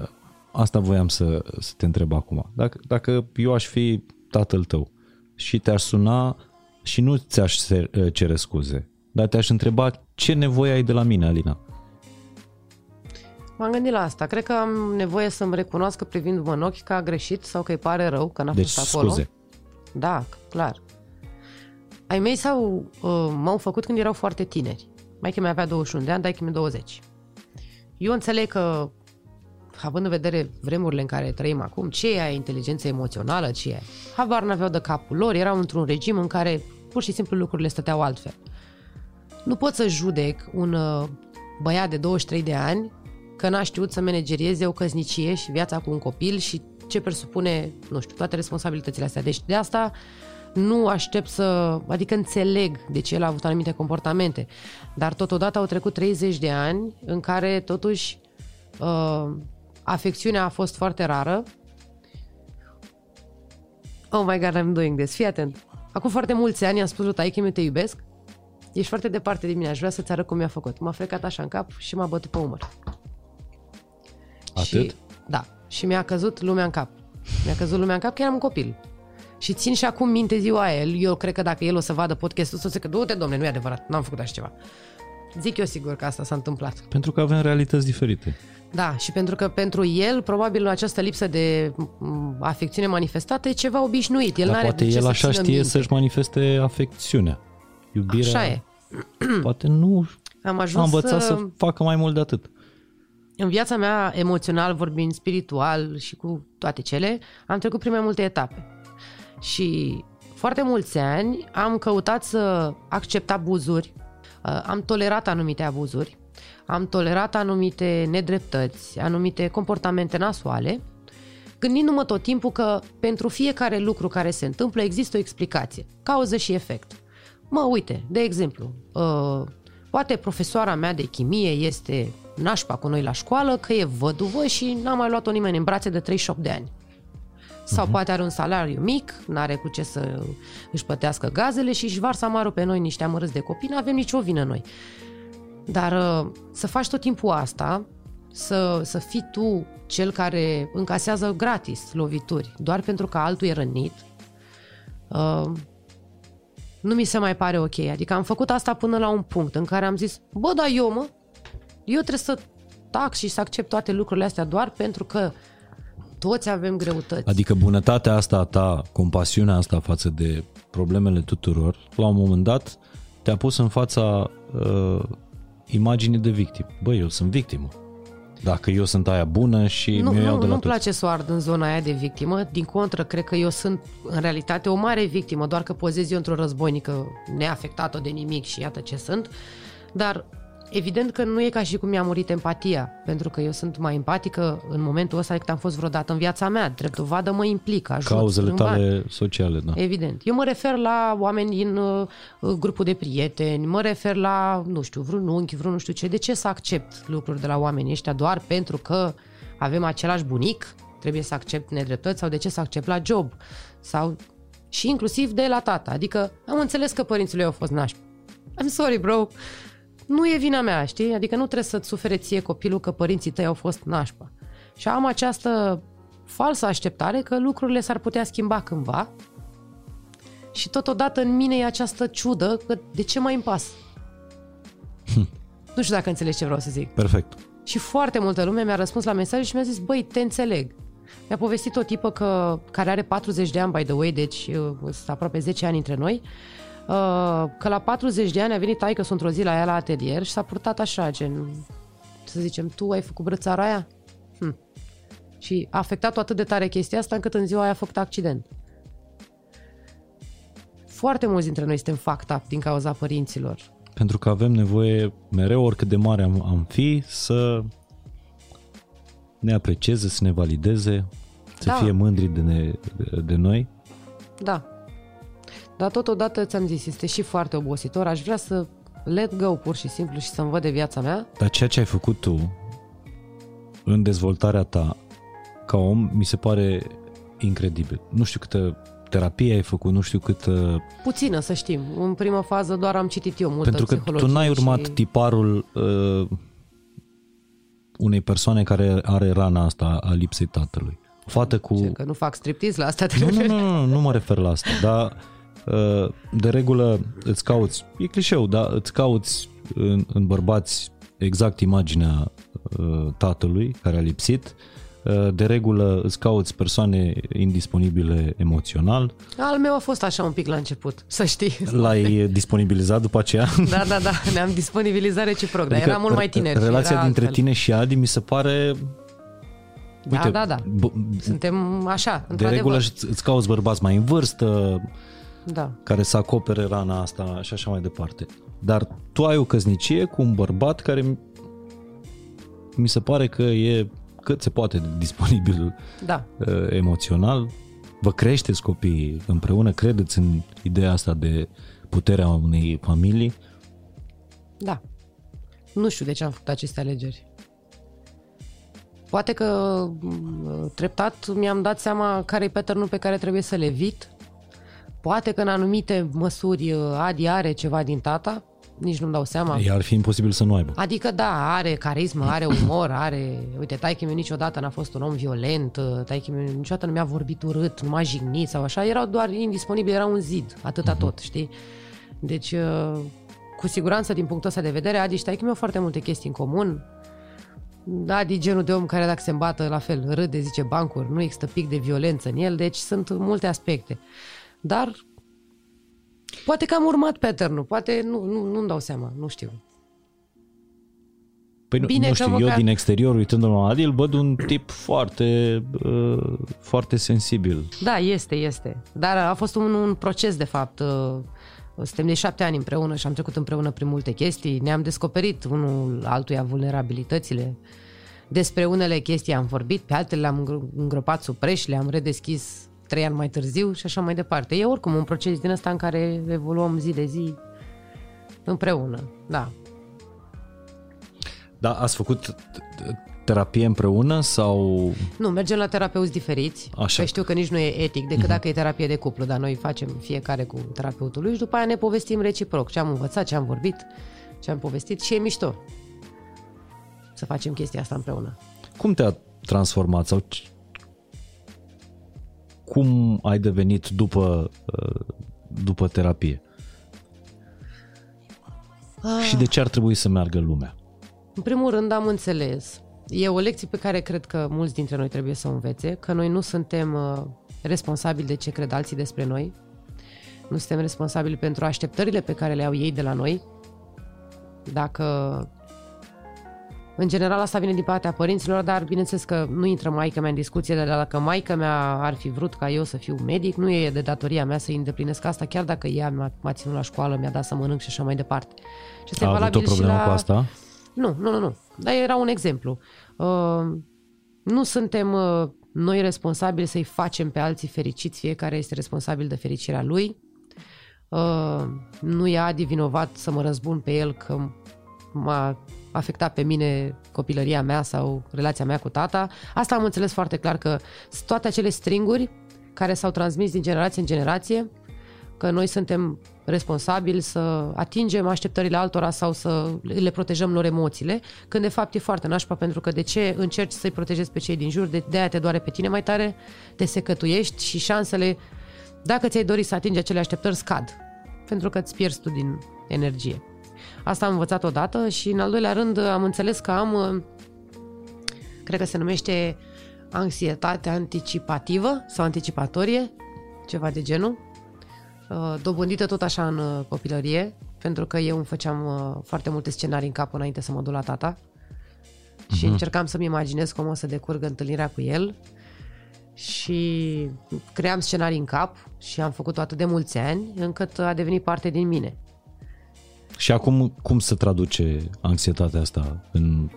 asta voiam să, să te întreb acum. Dacă, dacă eu aș fi tatăl tău și te-aș suna și nu ți-aș uh, cere scuze, dar te-aș întreba ce nevoie ai de la mine, Alina? M-am gândit la asta. Cred că am nevoie să-mi recunoască privindu-mă în ochi că a greșit sau că îi pare rău că n-a deci, fost acolo. scuze. Da, clar. Ai mei s-au, uh, m-au făcut când erau foarte tineri. Mai că mi avea 21 de ani, dar mi 20. Eu înțeleg că, având în vedere vremurile în care trăim acum, ce e inteligență emoțională, ce e? Habar n-aveau de capul lor, erau într-un regim în care pur și simplu lucrurile stăteau altfel. Nu pot să judec un uh, băiat de 23 de ani că n-a știut să managerieze o căsnicie și viața cu un copil și ce presupune, nu știu, toate responsabilitățile astea. Deci de asta nu aștept să, adică înțeleg de ce el a avut anumite comportamente, dar totodată au trecut 30 de ani în care totuși uh, afecțiunea a fost foarte rară. Oh my god, I'm doing this. Fii atent. Acum foarte mulți ani am spus lui taică eu te iubesc. Ești foarte departe de mine, aș vrea să-ți arăt cum mi-a făcut. M-a frecat așa în cap și m-a bătut pe umăr. Atât? Și, da. Și mi-a căzut lumea în cap. Mi-a căzut lumea în cap că eram un copil. Și țin și acum minte ziua el. Eu cred că dacă el o să vadă podcastul, o să zică, du-te, domne, nu e adevărat, n-am făcut așa ceva. Zic eu sigur că asta s-a întâmplat. Pentru că avem realități diferite. Da, și pentru că pentru el, probabil această lipsă de m, afecțiune manifestată e ceva obișnuit. El Dar n-are poate de ce el să așa țină știe minte. să-și manifeste afecțiunea. Iubirea Așa e. poate nu Am a ajuns învățat să... să facă mai mult de atât. În viața mea, emoțional vorbind, spiritual și cu toate cele, am trecut prin mai multe etape. Și foarte mulți ani am căutat să accept abuzuri, uh, am tolerat anumite abuzuri, am tolerat anumite nedreptăți, anumite comportamente nasoale, gândindu-mă tot timpul că pentru fiecare lucru care se întâmplă există o explicație, cauză și efect. Mă, uite, de exemplu, uh, poate profesoara mea de chimie este nașpa cu noi la școală, că e văduvă și n-a mai luat-o nimeni în brațe de 38 de ani. Sau poate are un salariu mic, n-are cu ce să își plătească gazele și își varsă amarul pe noi niște amărâți de copii, nu avem nicio vină noi. Dar uh, să faci tot timpul asta, să, să fii tu cel care încasează gratis lovituri, doar pentru că altul e rănit, uh, nu mi se mai pare ok. Adică am făcut asta până la un punct în care am zis, bă, da, eu mă, eu trebuie să tac și să accept toate lucrurile astea doar pentru că toți avem greutăți. Adică bunătatea asta a ta, compasiunea asta față de problemele tuturor, la un moment dat te-a pus în fața uh, imaginii de victim. Băi, eu sunt victimă. Dacă eu sunt aia bună și nu, mi-o iau nu, de la nu-mi toți. place să o ard în zona aia de victimă. Din contră, cred că eu sunt în realitate o mare victimă, doar că pozez eu într-o războinică neafectată de nimic și iată ce sunt. Dar evident că nu e ca și cum mi-a murit empatia, pentru că eu sunt mai empatică în momentul ăsta decât am fost vreodată în viața mea. Drept dovadă mă implic, ajut, Cauzele strâng bani. tale sociale, da. Evident. Eu mă refer la oameni din uh, grupul de prieteni, mă refer la, nu știu, vreun unchi, vreun nu știu ce. De ce să accept lucruri de la oamenii ăștia doar pentru că avem același bunic? Trebuie să accept nedreptăți sau de ce să accept la job? Sau și inclusiv de la tata. Adică am înțeles că părinții lui au fost nașpi. I'm sorry, bro. Nu e vina mea, știi? Adică nu trebuie să-ți sufere ție copilul că părinții tăi au fost nașpa. Și am această falsă așteptare că lucrurile s-ar putea schimba cândva și totodată în mine e această ciudă că de ce mai îmi pas? nu știu dacă înțelegi ce vreau să zic. Perfect. Și foarte multă lume mi-a răspuns la mesaj și mi-a zis, băi, te înțeleg. Mi-a povestit o tipă că, care are 40 de ani, by the way, deci uh, sunt aproape 10 ani între noi, uh, că la 40 de ani a venit taică într-o zi la ea la atelier și s-a purtat așa, gen, să zicem, tu ai făcut brățara aia? Hm. Și a afectat-o atât de tare chestia asta încât în ziua aia a făcut accident. Foarte mulți dintre noi suntem fucked up din cauza părinților. Pentru că avem nevoie mereu, oricât de mare am, am fi, să ne aprecieze, să ne valideze, să Da. fie mândri de, ne, de, de noi. Da. Dar totodată ți-am zis, este și foarte obositor. Aș vrea să let go pur și simplu și să-mi văd de viața mea. Dar ceea ce ai făcut tu în dezvoltarea ta ca om, mi se pare incredibil. Nu știu câtă terapie ai făcut, nu știu câtă... Puțină, să știm. În primă fază doar am citit eu multă Pentru că tu psihologie n-ai urmat și... tiparul uh, unei persoane care are rana asta a lipsei tatălui. O fată cu... Ce, Că nu fac striptease la asta. Nu, nu, nu, nu, nu mă refer la asta, dar uh, de regulă îți cauți, e clișeu, dar îți cauți în, în bărbați exact imaginea uh, tatălui care a lipsit, Uh, de regulă îți cauți persoane indisponibile emoțional, Al meu a fost așa un pic la început, să știi. l-ai disponibilizat după aceea. Da, da, da, ne-am disponibilizat reciproc, dar era mult mai tineri. și Adică Relația era dintre altfel. tine și Adi mi se pare... Da, da, da. b- Suntem așa, de într-adevăr. regulă îți îți cauți bărbați mai în vârstă, Da. care să acopere rana asta și așa mai departe. Dar tu ai o căsnicie cu un bărbat care mi- mi se pare că e cât se poate de disponibil Da. uh, emoțional. Vă creșteți copiii împreună, credeți în ideea asta de puterea unei familii. Da. Nu știu de ce am făcut aceste alegeri. Poate că m, treptat mi-am dat seama care e pattern pe care trebuie să le evit. Poate că în anumite măsuri uh, Adi are ceva din tata, nici nu-mi dau seama. Iar ar fi imposibil să nu aibă. Adică da, are carismă, are umor, are... Uite, taică meu niciodată n-a fost un om violent, taică meu niciodată nu mi-a vorbit urât, nu m-a jignit sau așa, erau doar indisponibili, era un zid, atâta tot, știi? Deci, uh, cu siguranță din punctul ăsta de vedere, Adi și mi au foarte multe chestii în comun. Adi genul de om care dacă se îmbată la fel râde, zice bancuri, nu există pic de violență în el, deci sunt multe aspecte. Dar poate că am urmat pattern poate nu, nu, nu-mi dau seama, nu știu. Păi nu, Bine nu știu, eu din exterior, uitându-mă la Adi, îl văd un tip foarte, uh, foarte sensibil. Da, este, este. Dar a fost un, un proces, de fapt. Uh, suntem de șapte ani împreună și am trecut împreună prin multe chestii. Ne-am descoperit unul altuia vulnerabilitățile. Despre unele chestii am vorbit, pe altele le-am îngropat sub preș, le-am redeschis trei ani mai târziu și așa mai departe. E oricum un proces din ăsta în care evoluăm zi de zi împreună, da. Da, ați făcut terapie împreună sau... Nu, mergem la terapeuți diferiți. Așa. Că știu că nici nu e etic decât uh-huh. dacă e terapie de cuplu, dar noi facem fiecare cu terapeutul lui și după aia ne povestim reciproc ce am învățat, ce am vorbit, ce am povestit și e mișto să facem chestia asta împreună. Cum te-a transformat sau cum ai devenit după, uh, după terapie? Ah. Și de ce ar trebui să meargă lumea? În primul rând am înțeles. E o lecție pe care cred că mulți dintre noi trebuie să o învețe, că noi nu suntem uh, responsabili de ce cred alții despre noi, nu suntem responsabili pentru așteptările pe care le au ei de la noi. Dacă în general asta vine din partea părinților, dar bineînțeles că nu intră maica mea în discuție, dar dacă maica mea ar fi vrut ca eu să fiu medic, nu e de datoria mea să îndeplinesc asta, chiar dacă ea m-a, m-a ținut la școală, mi-a dat să mănânc și așa mai departe. Și asta A avut o problemă la... cu asta? Nu, nu, nu, nu. Dar era un exemplu. Uh, nu suntem uh, noi responsabili să-i facem pe alții fericiți, fiecare este responsabil de fericirea lui. Uh, nu e Adi vinovat să mă răzbun pe el că m-a afectat pe mine copilăria mea sau relația mea cu tata. Asta am înțeles foarte clar că toate acele stringuri care s-au transmis din generație în generație, că noi suntem responsabili să atingem așteptările altora sau să le protejăm lor emoțiile, când de fapt e foarte nașpa pentru că de ce încerci să-i protejezi pe cei din jur, de, de aia te doare pe tine mai tare, te secătuiești și șansele, dacă ți-ai dori să atingi acele așteptări, scad, pentru că îți pierzi tu din energie. Asta am învățat odată și în al doilea rând am înțeles că am, cred că se numește anxietate anticipativă sau anticipatorie, ceva de genul, uh, dobândită tot așa în uh, copilărie, pentru că eu îmi făceam uh, foarte multe scenarii în cap înainte să mă duc la tata și uh-huh. încercam să-mi imaginez cum o să decurgă întâlnirea cu el și cream scenarii în cap și am făcut-o atât de mulți ani încât a devenit parte din mine. Și acum cum se traduce anxietatea asta în,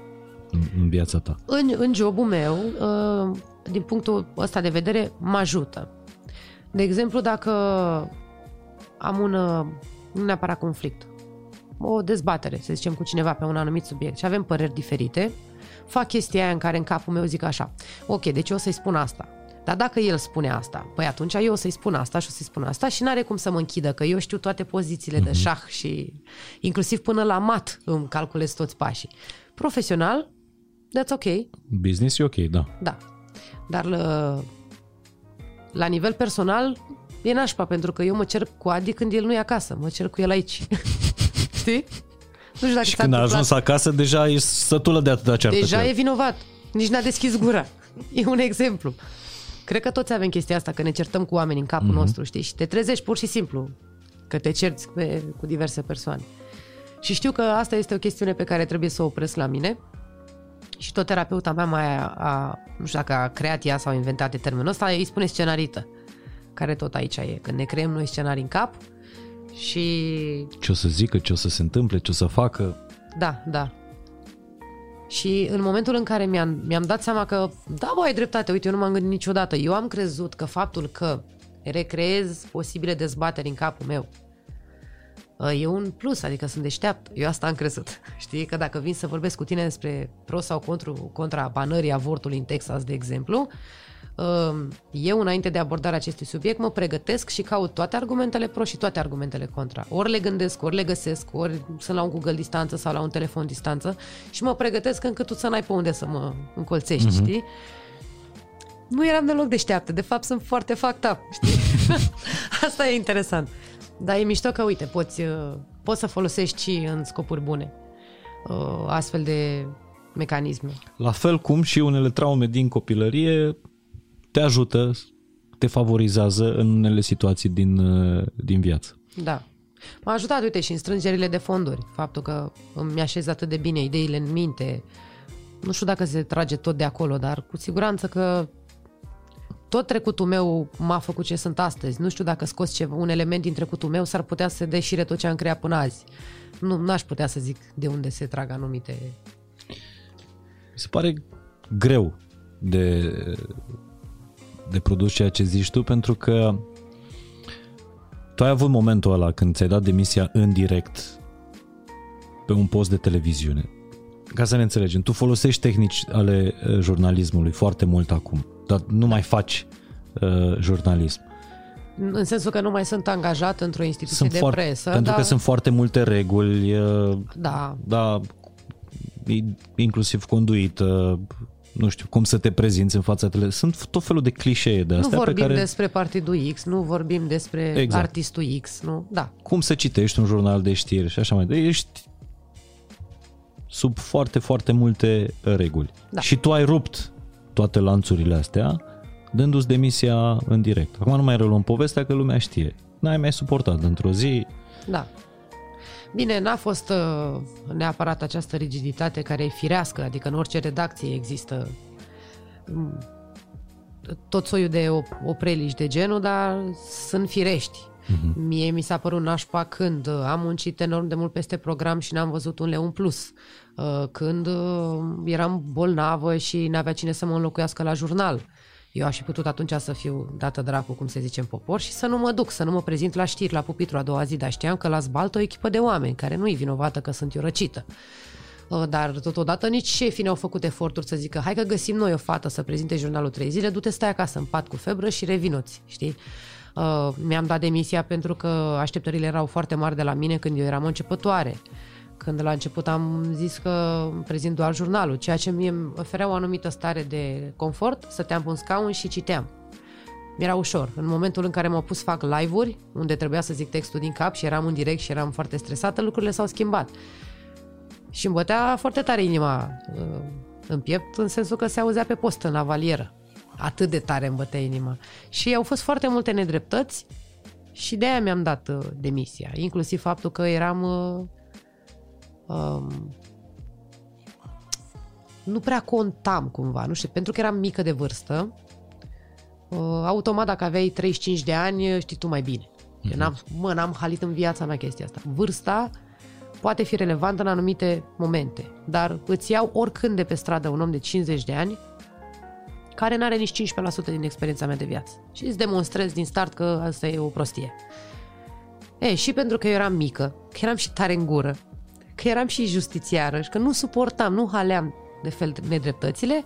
în, în viața ta? În, în jobul meu, uh, din punctul ăsta de vedere, mă ajută. De exemplu, dacă am un, uh, nu neapărat conflict, o dezbatere, să zicem, cu cineva pe un anumit subiect și avem păreri diferite, fac chestia aia în care în capul meu zic așa, ok, deci eu o să-i spun asta, dar dacă el spune asta, păi atunci eu o să-i spun asta și o să-i spun asta și n-are cum să mă închidă, că eu știu toate pozițiile mm-hmm. de mhm. șah și inclusiv până la mat îmi calculez toți pașii. Profesional, that's ok. Business e ok, da. Da. Dar la, la nivel personal e nașpa, pentru că eu mă cer cu Adi când el nu e acasă, mă cer cu el aici. Știi? Nu știu dacă și când a ajuns acasă, deja e sătulă de atâta ceartă. Deja e vinovat. Nici n-a deschis gura. E un exemplu. Cred că toți avem chestia asta, că ne certăm cu oameni în capul mm-hmm. nostru, știi? Și te trezești pur și simplu că te cerți pe, cu diverse persoane. Și știu că asta este o chestiune pe care trebuie să o opresc la mine. Și tot terapeuta mea mai a, a nu știu dacă a creat ea sau a inventat de termenul ăsta, îi spune scenarită, care tot aici e. Când ne creăm noi scenarii în cap și... Ce o să zică, ce o să se întâmple, ce o să facă. Da, da. Și în momentul în care mi-am, mi-am dat seama că, da, bă, ai dreptate, uite, eu nu m-am gândit niciodată. Eu am crezut că faptul că recreez posibile dezbateri în capul meu e un plus, adică sunt deșteapt. Eu asta am crezut. Știi că dacă vin să vorbesc cu tine despre pro sau contra, contra banării avortului în Texas, de exemplu, eu, înainte de abordarea acestui subiect, mă pregătesc și caut toate argumentele pro și toate argumentele contra. Ori le gândesc, ori le găsesc, ori sunt la un Google distanță sau la un telefon distanță și mă pregătesc încât tu să n-ai pe unde să mă încolțești, uh-huh. știi? Nu eram deloc deșteaptă, de fapt sunt foarte fucked up, știi? Asta e interesant. Dar e mișto că, uite, poți, poți să folosești și în scopuri bune uh, astfel de mecanisme. La fel cum și unele traume din copilărie te ajută, te favorizează în unele situații din, uh, din viață. Da. M-a ajutat, uite, și în strângerile de fonduri. Faptul că îmi așez atât de bine ideile în minte. Nu știu dacă se trage tot de acolo, dar cu siguranță că tot trecutul meu m-a făcut ce sunt astăzi. Nu știu dacă scos ceva, un element din trecutul meu, s-ar putea să deșire tot ce am creat până azi. Nu n-aș putea să zic de unde se trag anumite... Mi se pare greu de, de produs ceea ce zici tu, pentru că tu ai avut momentul ăla când ți-ai dat demisia în direct pe un post de televiziune. Ca să ne înțelegem, tu folosești tehnici ale uh, jurnalismului foarte mult acum, dar nu mai faci uh, jurnalism. În sensul că nu mai sunt angajat într-o instituție Sunt de foarte, presă. pentru dar, că sunt foarte multe reguli, uh, Da, da, i- inclusiv conduit, uh, nu știu, cum să te prezinți în fața tele. Sunt tot felul de clișee de nu astea pe vorbim care... despre partidul X, nu vorbim despre Exact. artistul X, nu? Da, cum să citești un jurnal de știri și așa mai departe. Ești sub foarte, foarte multe reguli. Da. Și tu ai rupt toate lanțurile astea dându-ți demisia în direct. Acum nu mai reluăm povestea că lumea știe. N-ai mai suportat într-o zi. Da. Bine, n-a fost uh, neapărat această rigiditate care e firească, adică în orice redacție există mm, tot soiul de op- opreliști de genul, dar sunt firești. Uh-huh. Mie mi s-a părut nașpa când uh, am muncit enorm de mult peste program și n-am văzut un leu în plus. Uh, Când uh, eram bolnavă și n-avea cine să mă înlocuiască la jurnal. Eu aș fi putut atunci să fiu dată dracu, cum se zice în popor, și să nu mă duc, să nu mă prezint la știri, la pupitru a doua zi, dar știam că la Zbalt o echipă de oameni, care nu-i vinovată că sunt eu răcită. Uh, Dar totodată nici șefii ne-au făcut eforturi să zică hai că găsim noi o fată să prezinte jurnalul trei zile, du-te stai acasă în pat cu febră și revinoți, știi? Uh, mi-am dat demisia pentru că așteptările erau foarte mari de la mine când eu eram începătoare. Când la început am zis că prezint doar jurnalul, ceea ce mie îmi oferea o anumită stare de confort, stăteam pe un scaun și citeam. Mi-era ușor. În momentul în care m-au pus să fac live-uri, unde trebuia să zic textul din cap și eram în direct și eram foarte stresată, lucrurile s-au schimbat. Și îmi bătea foarte tare inima uh, în piept, în sensul că se auzea pe post în lavalieră. Atât de tare îmi bătea inima. Și au fost foarte multe nedreptăți și de aia mi-am dat uh, demisia. Inclusiv faptul că eram... Uh, um, nu prea contam cumva, nu știu, pentru că eram mică de vârstă, uh, automat dacă aveai 35 de ani, știi tu mai bine. Eu n-am, mă, n-am halit în viața mea chestia asta. Vârsta poate fi relevantă în anumite momente, dar îți iau oricând de pe stradă un om de 50 de ani care n-are nici 15% din experiența mea de viață. Și îți demonstrez din start că asta e o prostie. E, și pentru că eu eram mică, că eram și tare în gură, că eram și justițiară și că nu suportam, nu haleam de fel nedreptățile,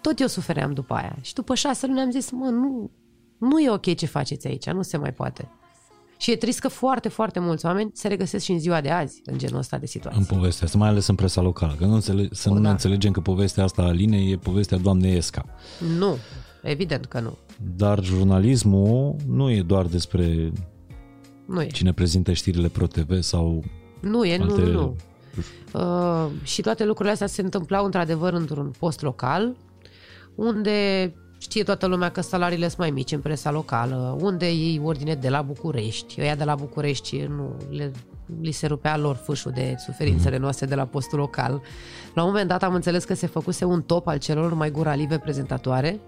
tot eu sufeream după aia. Și după șase luni am zis, mă, nu, nu e ok ce faceți aici, nu se mai poate. Și e trist că foarte, foarte mulți oameni se regăsesc și în ziua de azi în genul ăsta de situații. În povestea asta, mai ales în presa locală. Că nu înțele- să O, nu ne da. înțelegem că povestea asta a Alinei e povestea doamnei Esca. Nu, evident că nu. Dar jurnalismul nu e doar despre Nu e. cine prezintă știrile Pro TV sau Nu e, alte... nu, nu. Uh, și toate lucrurile astea se întâmplau într-adevăr într-un post local, unde știe toată lumea că salariile sunt mai mici în presa locală, unde iei ordine de la București. Ăia de la București nu le, li se rupea lor fâșul de suferințele noastre de la postul local. La un moment dat am înțeles că se făcuse un top al celor mai guralive prezentatoare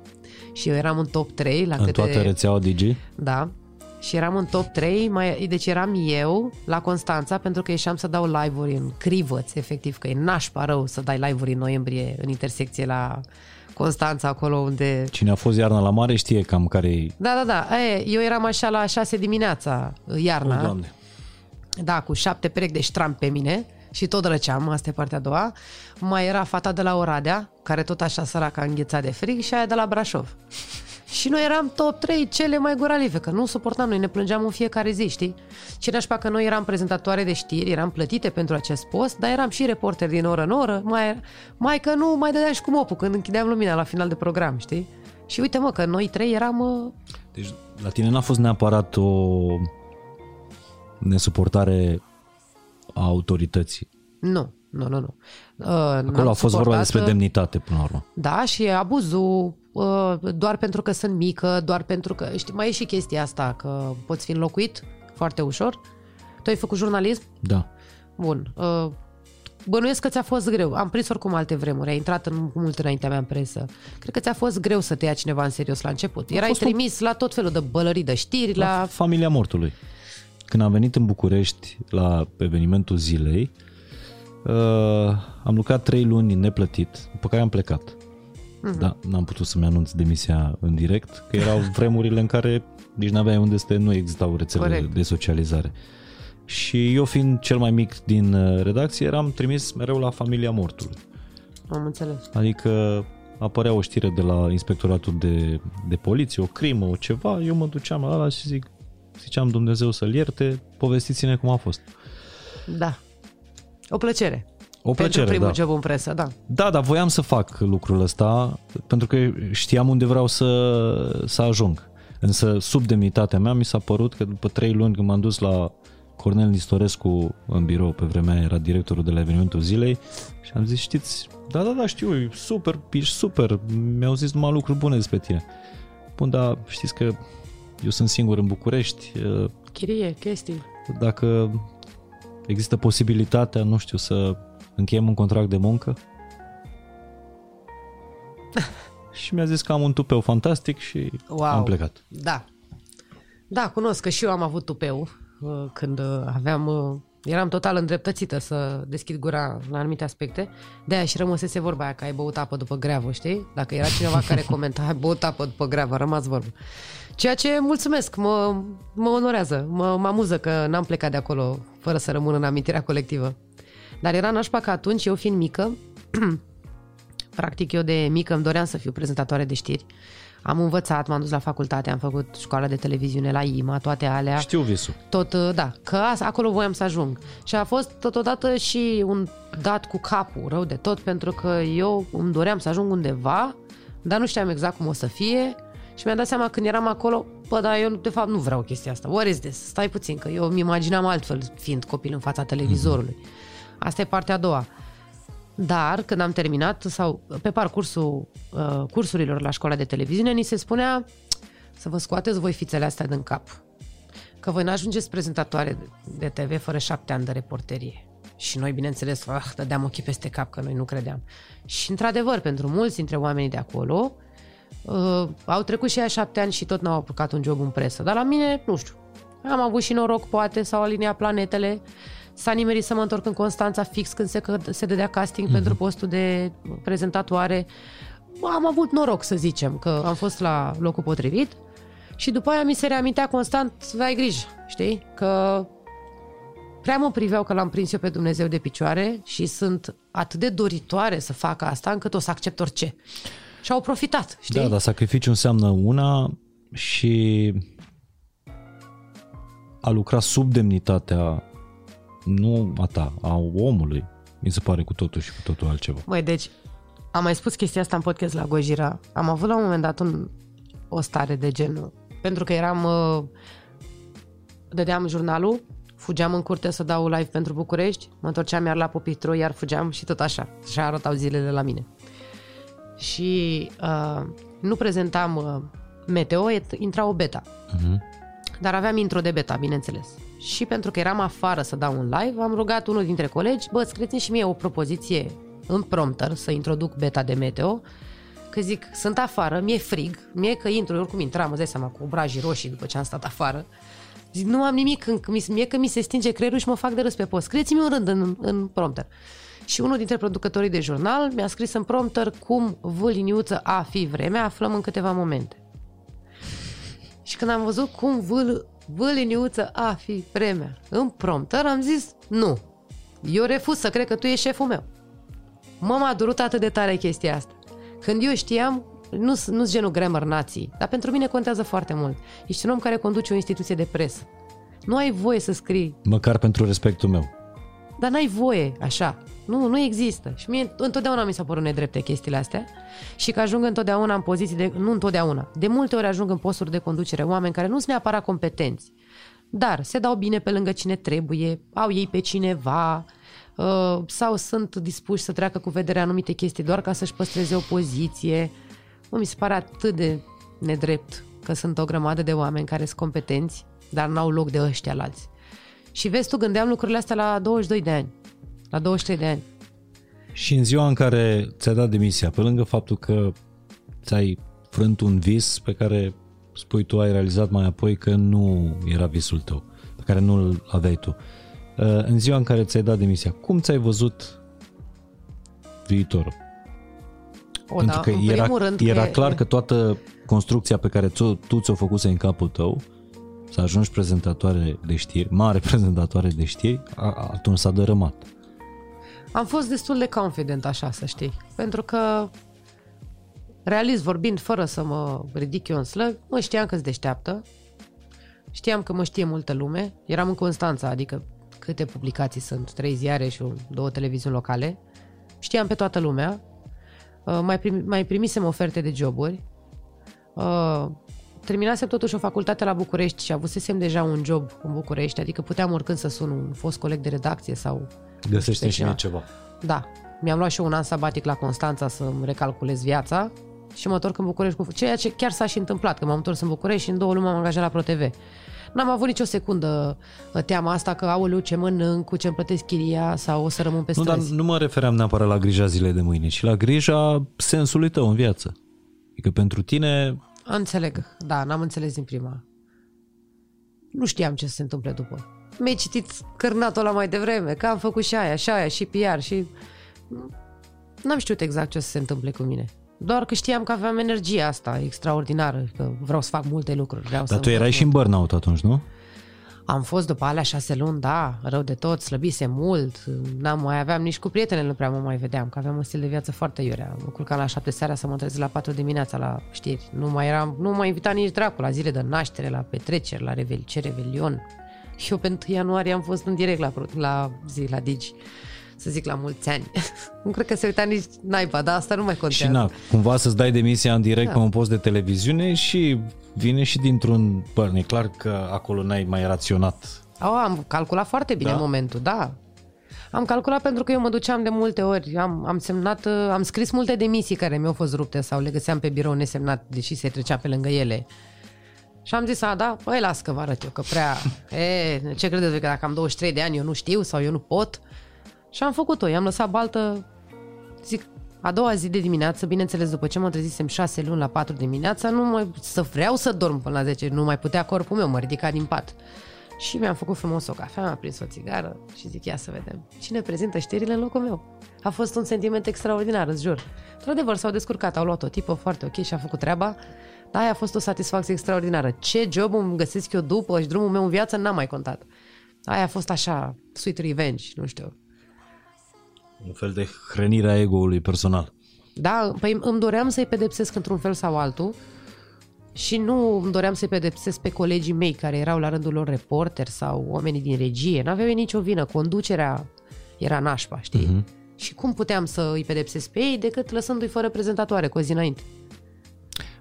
și eu eram în top 3 la în câte... toată rețeaua Digi. Da. Și eram în top 3, mai, deci eram eu la Constanța pentru că ieșeam să dau live-uri în Crivăț, efectiv, că e nașpa rău să dai live-uri în noiembrie în intersecție la Constanța, acolo unde... Cine a fost iarna la mare știe cam care e. Da, da, da, e, eu eram așa la 6 dimineața, iarna, O, Doamne. da, cu șapte perechi de ștram pe mine și tot răceam, asta e partea a doua. Mai era fata de la Oradea, care tot așa săraca îngheța de frig și aia de la Brașov. Și noi eram top 3 cele mai guralive, că nu suportam, noi ne plângeam în fiecare zi, știi? Ce nașpa că noi eram prezentatoare de știri, eram plătite pentru acest post, dar eram și reporter din oră în oră, mai, mai că nu mai dădeam și cu mopul când închideam lumina la final de program, știi? Și uite mă, că noi trei eram... uh, Deci la tine n-a fost neapărat o nesuportare a autorității. Nu, nu, nu, nu. Uh, Acolo a fost vorba despre demnitate până la urmă. Da, și abuzul uh, doar pentru că sunt mică, doar pentru că... Știi, mai e și chestia asta, că poți fi înlocuit foarte ușor. Tu ai făcut jurnalism? Da. Bun. Uh, bănuiesc că ți-a fost greu. Am prins oricum alte vremuri. Ai intrat în mult înaintea mea în presă. Cred că ți-a fost greu să te ia cineva în serios la început. Erai trimis o... la tot felul de bălării de știri. La, la familia mortului. Când am venit în București la evenimentul zilei, uh, am lucrat trei luni neplătit, după care am plecat. Mm-hmm. Da, n-am putut să-mi anunț demisia în direct, că erau vremurile în care nici n-aveai unde să te, nu existau rețele Corect. de socializare. Și eu fiind cel mai mic din uh, redacție, eram trimis mereu la familia mortului. Am înțeles. Adică apărea o știre de la inspectoratul de, de poliție, o crimă, o ceva, eu mă duceam la ala și zic, ziceam Dumnezeu să-l ierte, povestiți-ne cum a fost. Da. O plăcere. O plăcere, Pentru primul da. job în presă, da. Da, dar voiam să fac lucrul ăsta pentru că știam unde vreau să, să ajung. Însă, sub demnitatea mea, mi s-a părut că după trei luni când m-am dus la Cornel Nistorescu în birou, pe vremea era directorul de la evenimentul zilei și am zis, știți, da, da, da, știu, super, ești super, mi-au zis numai lucruri bune despre tine. Bun, dar știți că eu sunt singur în București. Chirie, chestii. Dacă există posibilitatea, nu știu, să încheiem un contract de muncă? și mi-a zis că am un tupeu fantastic și wow. am plecat. Da. Da, cunosc că și eu am avut tupeu uh, când uh, aveam uh, eram total îndreptățită să deschid gura la anumite aspecte. De aia și rămăsese vorba aia că ai băut apă după greavă, știi? Dacă era cineva care comenta, ai băut apă după greavă, a rămas vorbă. Ceea ce mulțumesc, mă, mă onorează, mă, mă amuză că n-am plecat de acolo fără să rămân în amintirea colectivă. Dar era nașpa că atunci, eu fiind mică, practic eu de mică îmi doream să fiu prezentatoare de știri. Am învățat, m-am dus la facultate, am făcut școala de televiziune la IMA, toate alea. Știu visul. Tot, uh, da, că acolo voiam să ajung. Și a fost totodată și un dat cu capul rău de tot, pentru că eu îmi doream să ajung undeva, dar nu știam exact cum o să fie și mi-am dat seama când eram acolo, bă, dar eu de fapt nu vreau chestia asta. What is this? Stai puțin, că eu mi imaginam altfel fiind copil în fața televizorului. Mm-hmm. Asta e partea a doua. Dar când am terminat sau pe parcursul uh, cursurilor la școala de televiziune, ni se spunea să vă scoateți voi fițele astea din cap. Că voi n-ajungeți prezentatoare de TV fără șapte ani de reporterie. Și noi, bineînțeles, ah, dădeam ochii peste cap, că noi nu credeam. Și, într-adevăr, pentru mulți dintre oamenii de acolo, uh, au trecut și aia șapte ani și tot n-au apucat un job în presă. Dar la mine, nu știu, am avut și noroc, poate, sau aliniat planetele. S-a nimerit să mă întorc în Constanța fix când se, se dădea casting mm-hmm. pentru postul de prezentatoare. Am avut noroc, să zicem, că am fost la locul potrivit. Și după aia mi se reamintea constant, ai grijă, știi? Că prea mă priveau că l-am prins eu pe Dumnezeu de picioare și sunt atât de doritoare să fac asta încât o să accept orice. Și au profitat, știi? Da, dar sacrificiu înseamnă una și a lucra sub demnitatea nu a ta, a omului, mi se pare cu totul și cu totul altceva. Măi, deci, am mai spus chestia asta în podcast la Gojira. Am avut la un moment dat un, o stare de genul, pentru că eram, uh, dădeam jurnalul, fugeam în curte să dau live pentru București, mă întorceam iar la Popitru, iar fugeam și tot așa. Și arătau zilele la mine. Și uh, nu prezentam uh, meteo, intra o beta. Uh-huh. Dar aveam intro de beta, bineînțeles. Și pentru că eram afară să dau un live, am rugat unul dintre colegi, bă, scrieți și mie o propoziție în prompter să introduc beta de meteo, că zic, sunt afară, mi-e frig, mie că intru, oricum intram, îți dai seama, cu obrajii roșii după ce am stat afară. Zic, nu am nimic, mie că mi se stinge creierul și mă fac de râs pe post. Scrieți-mi un rând în, în prompter. Și unul dintre producătorii de jurnal mi-a scris în prompter cum vă liniuță a fi vremea, aflăm în câteva momente. Și când am văzut cum vâl, vâliniuță a fi vremea în prompter, am zis nu. Eu refuz să cred că tu ești șeful meu. Mă m-a durut atât de tare chestia asta. Când eu știam, nu sunt genul grammar nații, dar pentru mine contează foarte mult. Ești un om care conduce o instituție de presă. Nu ai voie să scrii. Măcar pentru respectul meu. Dar n-ai voie așa. Nu, nu există. Și mie întotdeauna mi s-a părut nedrepte chestiile astea și că ajung întotdeauna în poziții de... Nu întotdeauna. De multe ori ajung în posturi de conducere oameni care nu sunt neapărat competenți, dar se dau bine pe lângă cine trebuie, au ei pe cineva, uh, sau sunt dispuși să treacă cu vederea anumite chestii doar ca să-și păstreze o poziție. Mă, mi se pare atât de nedrept că sunt o grămadă de oameni care sunt competenți, dar n-au loc de ăștia alți. Și vezi, tu gândeam lucrurile astea la 22 de ani, la 23 de ani. Și în ziua în care ți-a dat demisia, pe lângă faptul că ți-ai frânt un vis pe care spui tu ai realizat mai apoi că nu era visul tău, pe care nu îl aveai tu. Uh, în ziua în care ți-ai dat demisia, cum ți-ai văzut viitorul? O, Pentru da, că în era, primul rând era că, clar că toată construcția pe care tu, tu ți-o făcuse în capul tău, să ajungi prezentatoare de știri, mare prezentatoare de știri, a, atunci s-a dărâmat. Am fost destul de confident așa, să știi. Pentru că, realist vorbind, fără să mă ridic eu în slăg, mă știam că-s deșteaptă, știam că mă știe multă lume, eram în Constanța, adică câte publicații sunt, trei ziare și două televiziuni locale, știam pe toată lumea, Uh, mai, prim, mai primisem oferte de joburi, uh, terminasem totuși o facultate la București și avusesem deja un job în București, adică puteam oricând să sun un fost coleg de redacție sau... Găsește și mie ceva. Da. Mi-am luat și eu un an sabatic la Constanța să-mi recalculez viața și mă întorc în București cu... Ceea ce chiar s-a și întâmplat, că m-am întors în București și în două luni m-am angajat la ProTV. N-am avut nicio secundă uh, teama asta că, aoleu, ce mănânc, cu ce-mi plătesc chiria sau o să rămân pe Nu, dar străzi. nu mă refeream neapărat la grija zilei de mâine, ci la grija sensului tău în viață. Adică pentru tine Înțeleg, da, n-am înțeles din prima. Nu știam ce se întâmple după. Mi-ai citit cărnatul ăla mai devreme, că am făcut și aia, și aia, și PR, și... N-am știut exact ce o să se întâmple cu mine. Doar că știam că aveam energia asta extraordinară, că vreau să fac multe lucruri. Vreau Dar să tu erai și în burnout atunci, nu? Am fost după alea șase luni, da, rău de tot, slăbise mult, n-am mai aveam nici cu prietenele, nu prea mă mai vedeam, că aveam un stil de viață foarte iurea. Mă culcam la șapte seara să mă trezesc la patru dimineața la știri. Nu mai eram, nu m-a invitat nici dracu la zile de naștere, la petreceri, la revel, ce revelion. Eu pe 1 ianuarie am fost în direct la, la zi, la Digi să zic la mulți ani. nu cred că se uita nici naiba, dar asta nu mai contează. Și na, cumva să-ți dai demisia în direct da. pe un post de televiziune și vine și dintr-un... Bă, e clar că acolo n-ai mai raționat. Oh, am calculat foarte bine Da? în momentul, da. Am calculat pentru că eu mă duceam de multe ori, am, am semnat, uh, am scris multe demisii care mi-au fost rupte sau le găseam pe birou nesemnat, deși se trecea pe lângă ele. Și am zis, a, da, păi las că vă arăt eu, că prea... E, ce credeți voi, că dacă am 23 de ani eu nu știu sau eu nu pot? Și am făcut-o, i-am lăsat baltă, zic, a doua zi de dimineață, bineînțeles, după ce mă trezisem șase luni la 4 dimineața, nu mai, să vreau să dorm până la 10, nu mai putea corpul meu, mă ridica din pat. Și mi-am făcut frumos o cafea, mi-am prins o țigară și zic, ia să vedem. Cine prezintă știrile în locul meu? A fost un sentiment extraordinar, îți jur. Într-adevăr, s-au descurcat, au luat o tipă foarte ok și a făcut treaba. Dar aia a fost o satisfacție extraordinară. Ce job îmi găsesc eu după și drumul meu în viață n-am mai contat. Aia a fost așa, sweet revenge, nu știu. Un fel de hrănire a ego-ului personal. Da, păi îmi doream să-i pedepsesc într-un fel sau altul și nu îmi doream să-i pedepsesc pe colegii mei care erau la rândul lor reporteri sau oamenii din regie. N-aveau ei nicio vină. Conducerea era nașpa, știi? Mhm. Uh-huh. Și cum puteam să îi pedepsesc pe ei decât lăsându-i fără prezentatoare cu o zi înainte?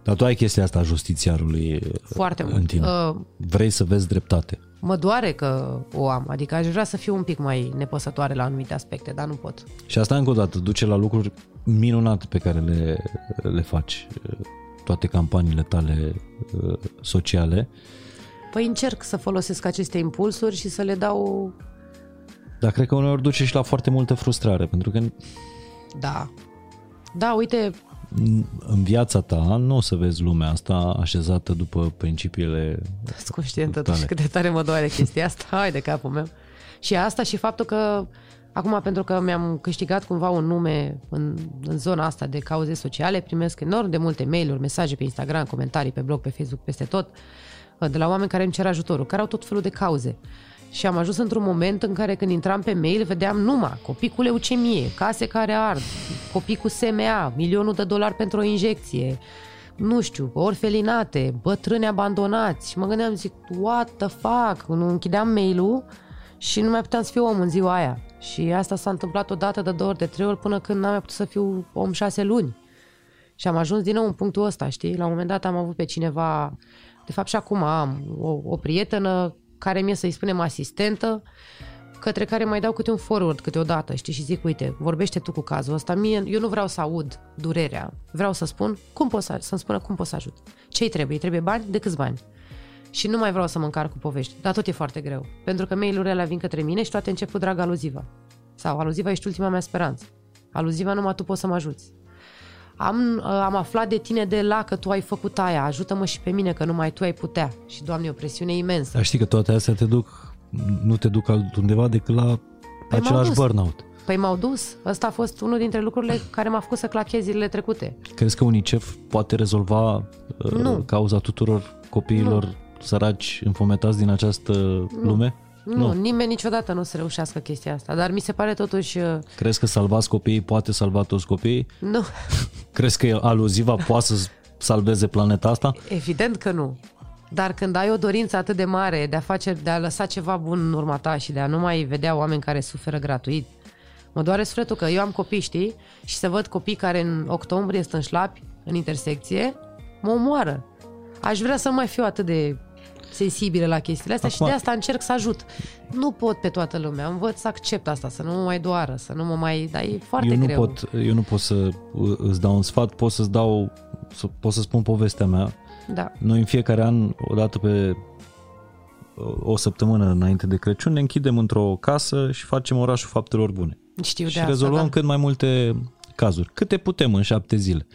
Dar tu ai chestia asta a justițiarului Foarte în mult. tine. Uh, Vrei să vezi dreptate. mă doare că o am, adică aș vrea să fiu un pic mai nepăsătoare la anumite aspecte, dar nu pot. Și asta încă o dată duce la lucruri minunate pe care le, le faci. Toate campaniile tale uh, sociale. Păi încerc să folosesc aceste impulsuri și să le dau... Dar cred că uneori duce și la foarte multă frustrare, pentru că Da. Da, uite, în viața ta nu o să vezi lumea asta așezată după principiile Sunt conștientă Tale. totuși cât de tare mă doare chestia asta. Hai de capul meu. Și asta și faptul că acum pentru că mi-am câștigat cumva un nume în, în zona asta de cauze sociale, primesc enorm de multe mail-uri, mesaje pe Instagram, comentarii pe blog, pe Facebook, peste tot, de la oameni care îmi cer ajutorul, care au tot felul de cauze. Și am ajuns într-un moment în care când intram pe mail vedeam numai copii cu leucemie, case care ard, copii cu SMA, milionul de dolari pentru o injecție, nu știu, orfelinate, bătrâni abandonați. Și mă gândeam, zic, what the fuck? Nu închideam mail-ul și nu mai puteam să fiu om în ziua aia. Și asta s-a întâmplat o dată, de două ori, de trei ori, până când n-am mai putut să fiu om șase luni. Și am ajuns din nou în punctul ăsta, știi? La un moment dat am avut pe cineva, de fapt și acum am o, o prietenă care mie să-i spunem asistentă, către care mai dau câte un forward câteodată, știi, și zic, uite, vorbește tu cu cazul ăsta, mie, eu nu vreau să aud durerea, vreau să spun cum poți să, să-mi spună cum poți să ajut. Ce-i trebuie? Îi trebuie bani? De câți bani? Și nu mai vreau să mă încarc cu povești, dar tot e foarte greu. Pentru că mail-urile alea vin către mine și toate încep cu drag aluziva. Sau aluziva ești ultima mea speranță. Aluziva numai tu poți să mă ajuți. Am, am aflat de tine de la că tu ai făcut aia, ajută-mă și pe mine că numai tu ai putea. Și, Doamne, e o presiune imensă. Dar știi că toate astea te duc, nu te duc altundeva decât la păi același burnout. Păi m-au dus. Ăsta a fost unul dintre lucrurile care m-a făcut să clachez zilele trecute. Crezi că UNICEF poate rezolva uh, nu. cauza tuturor copiilor nu. săraci înfometați din această nu. lume? Nu, nu, nimeni niciodată nu o să reușească chestia asta, dar mi se pare totuși... Uh, Crezi că salvați copiii poate salva toți copiii? Nu. Crezi că aluziva poate să salveze planeta asta? Evident că nu. Dar când ai o dorință atât de mare de a, face, de a lăsa ceva bun în urma ta și de a nu mai vedea oameni care suferă gratuit, mă doare sufletul că eu am copii, știi? Și să văd copii care în octombrie sunt în șlapi, în intersecție, mă omoară. Aș vrea să nu mai fiu atât de sensibile la chestiile astea Acum... și de asta încerc să ajut. Nu pot pe toată lumea, învăț să accept asta, să nu mă mai doară, să nu mă mai... Dar e foarte eu nu greu. Pot, eu nu pot să îți dau un sfat, pot să-ți dau, să, pot să spun povestea mea. Da. Noi în fiecare an, o dată pe o săptămână înainte de Crăciun, ne închidem într-o casă și facem orașul faptelor bune. Știu și de asta, rezolvăm da. cât mai multe cazuri, câte putem în șapte zile.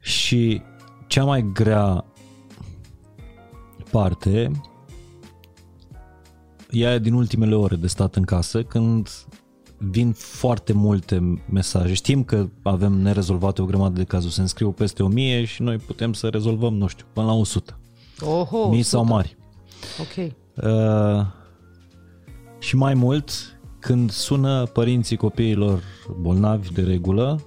Și cea mai grea parte e din ultimele ore de stat în casă, când vin foarte multe mesaje. Știm că avem nerezolvate o grămadă de cazuri. Se înscriu peste 1000 și noi putem să rezolvăm, nu știu, până la 100. Oho, Mii 100. sau mari. Ok. Uh, și mai mult, când sună părinții copiilor bolnavi de regulă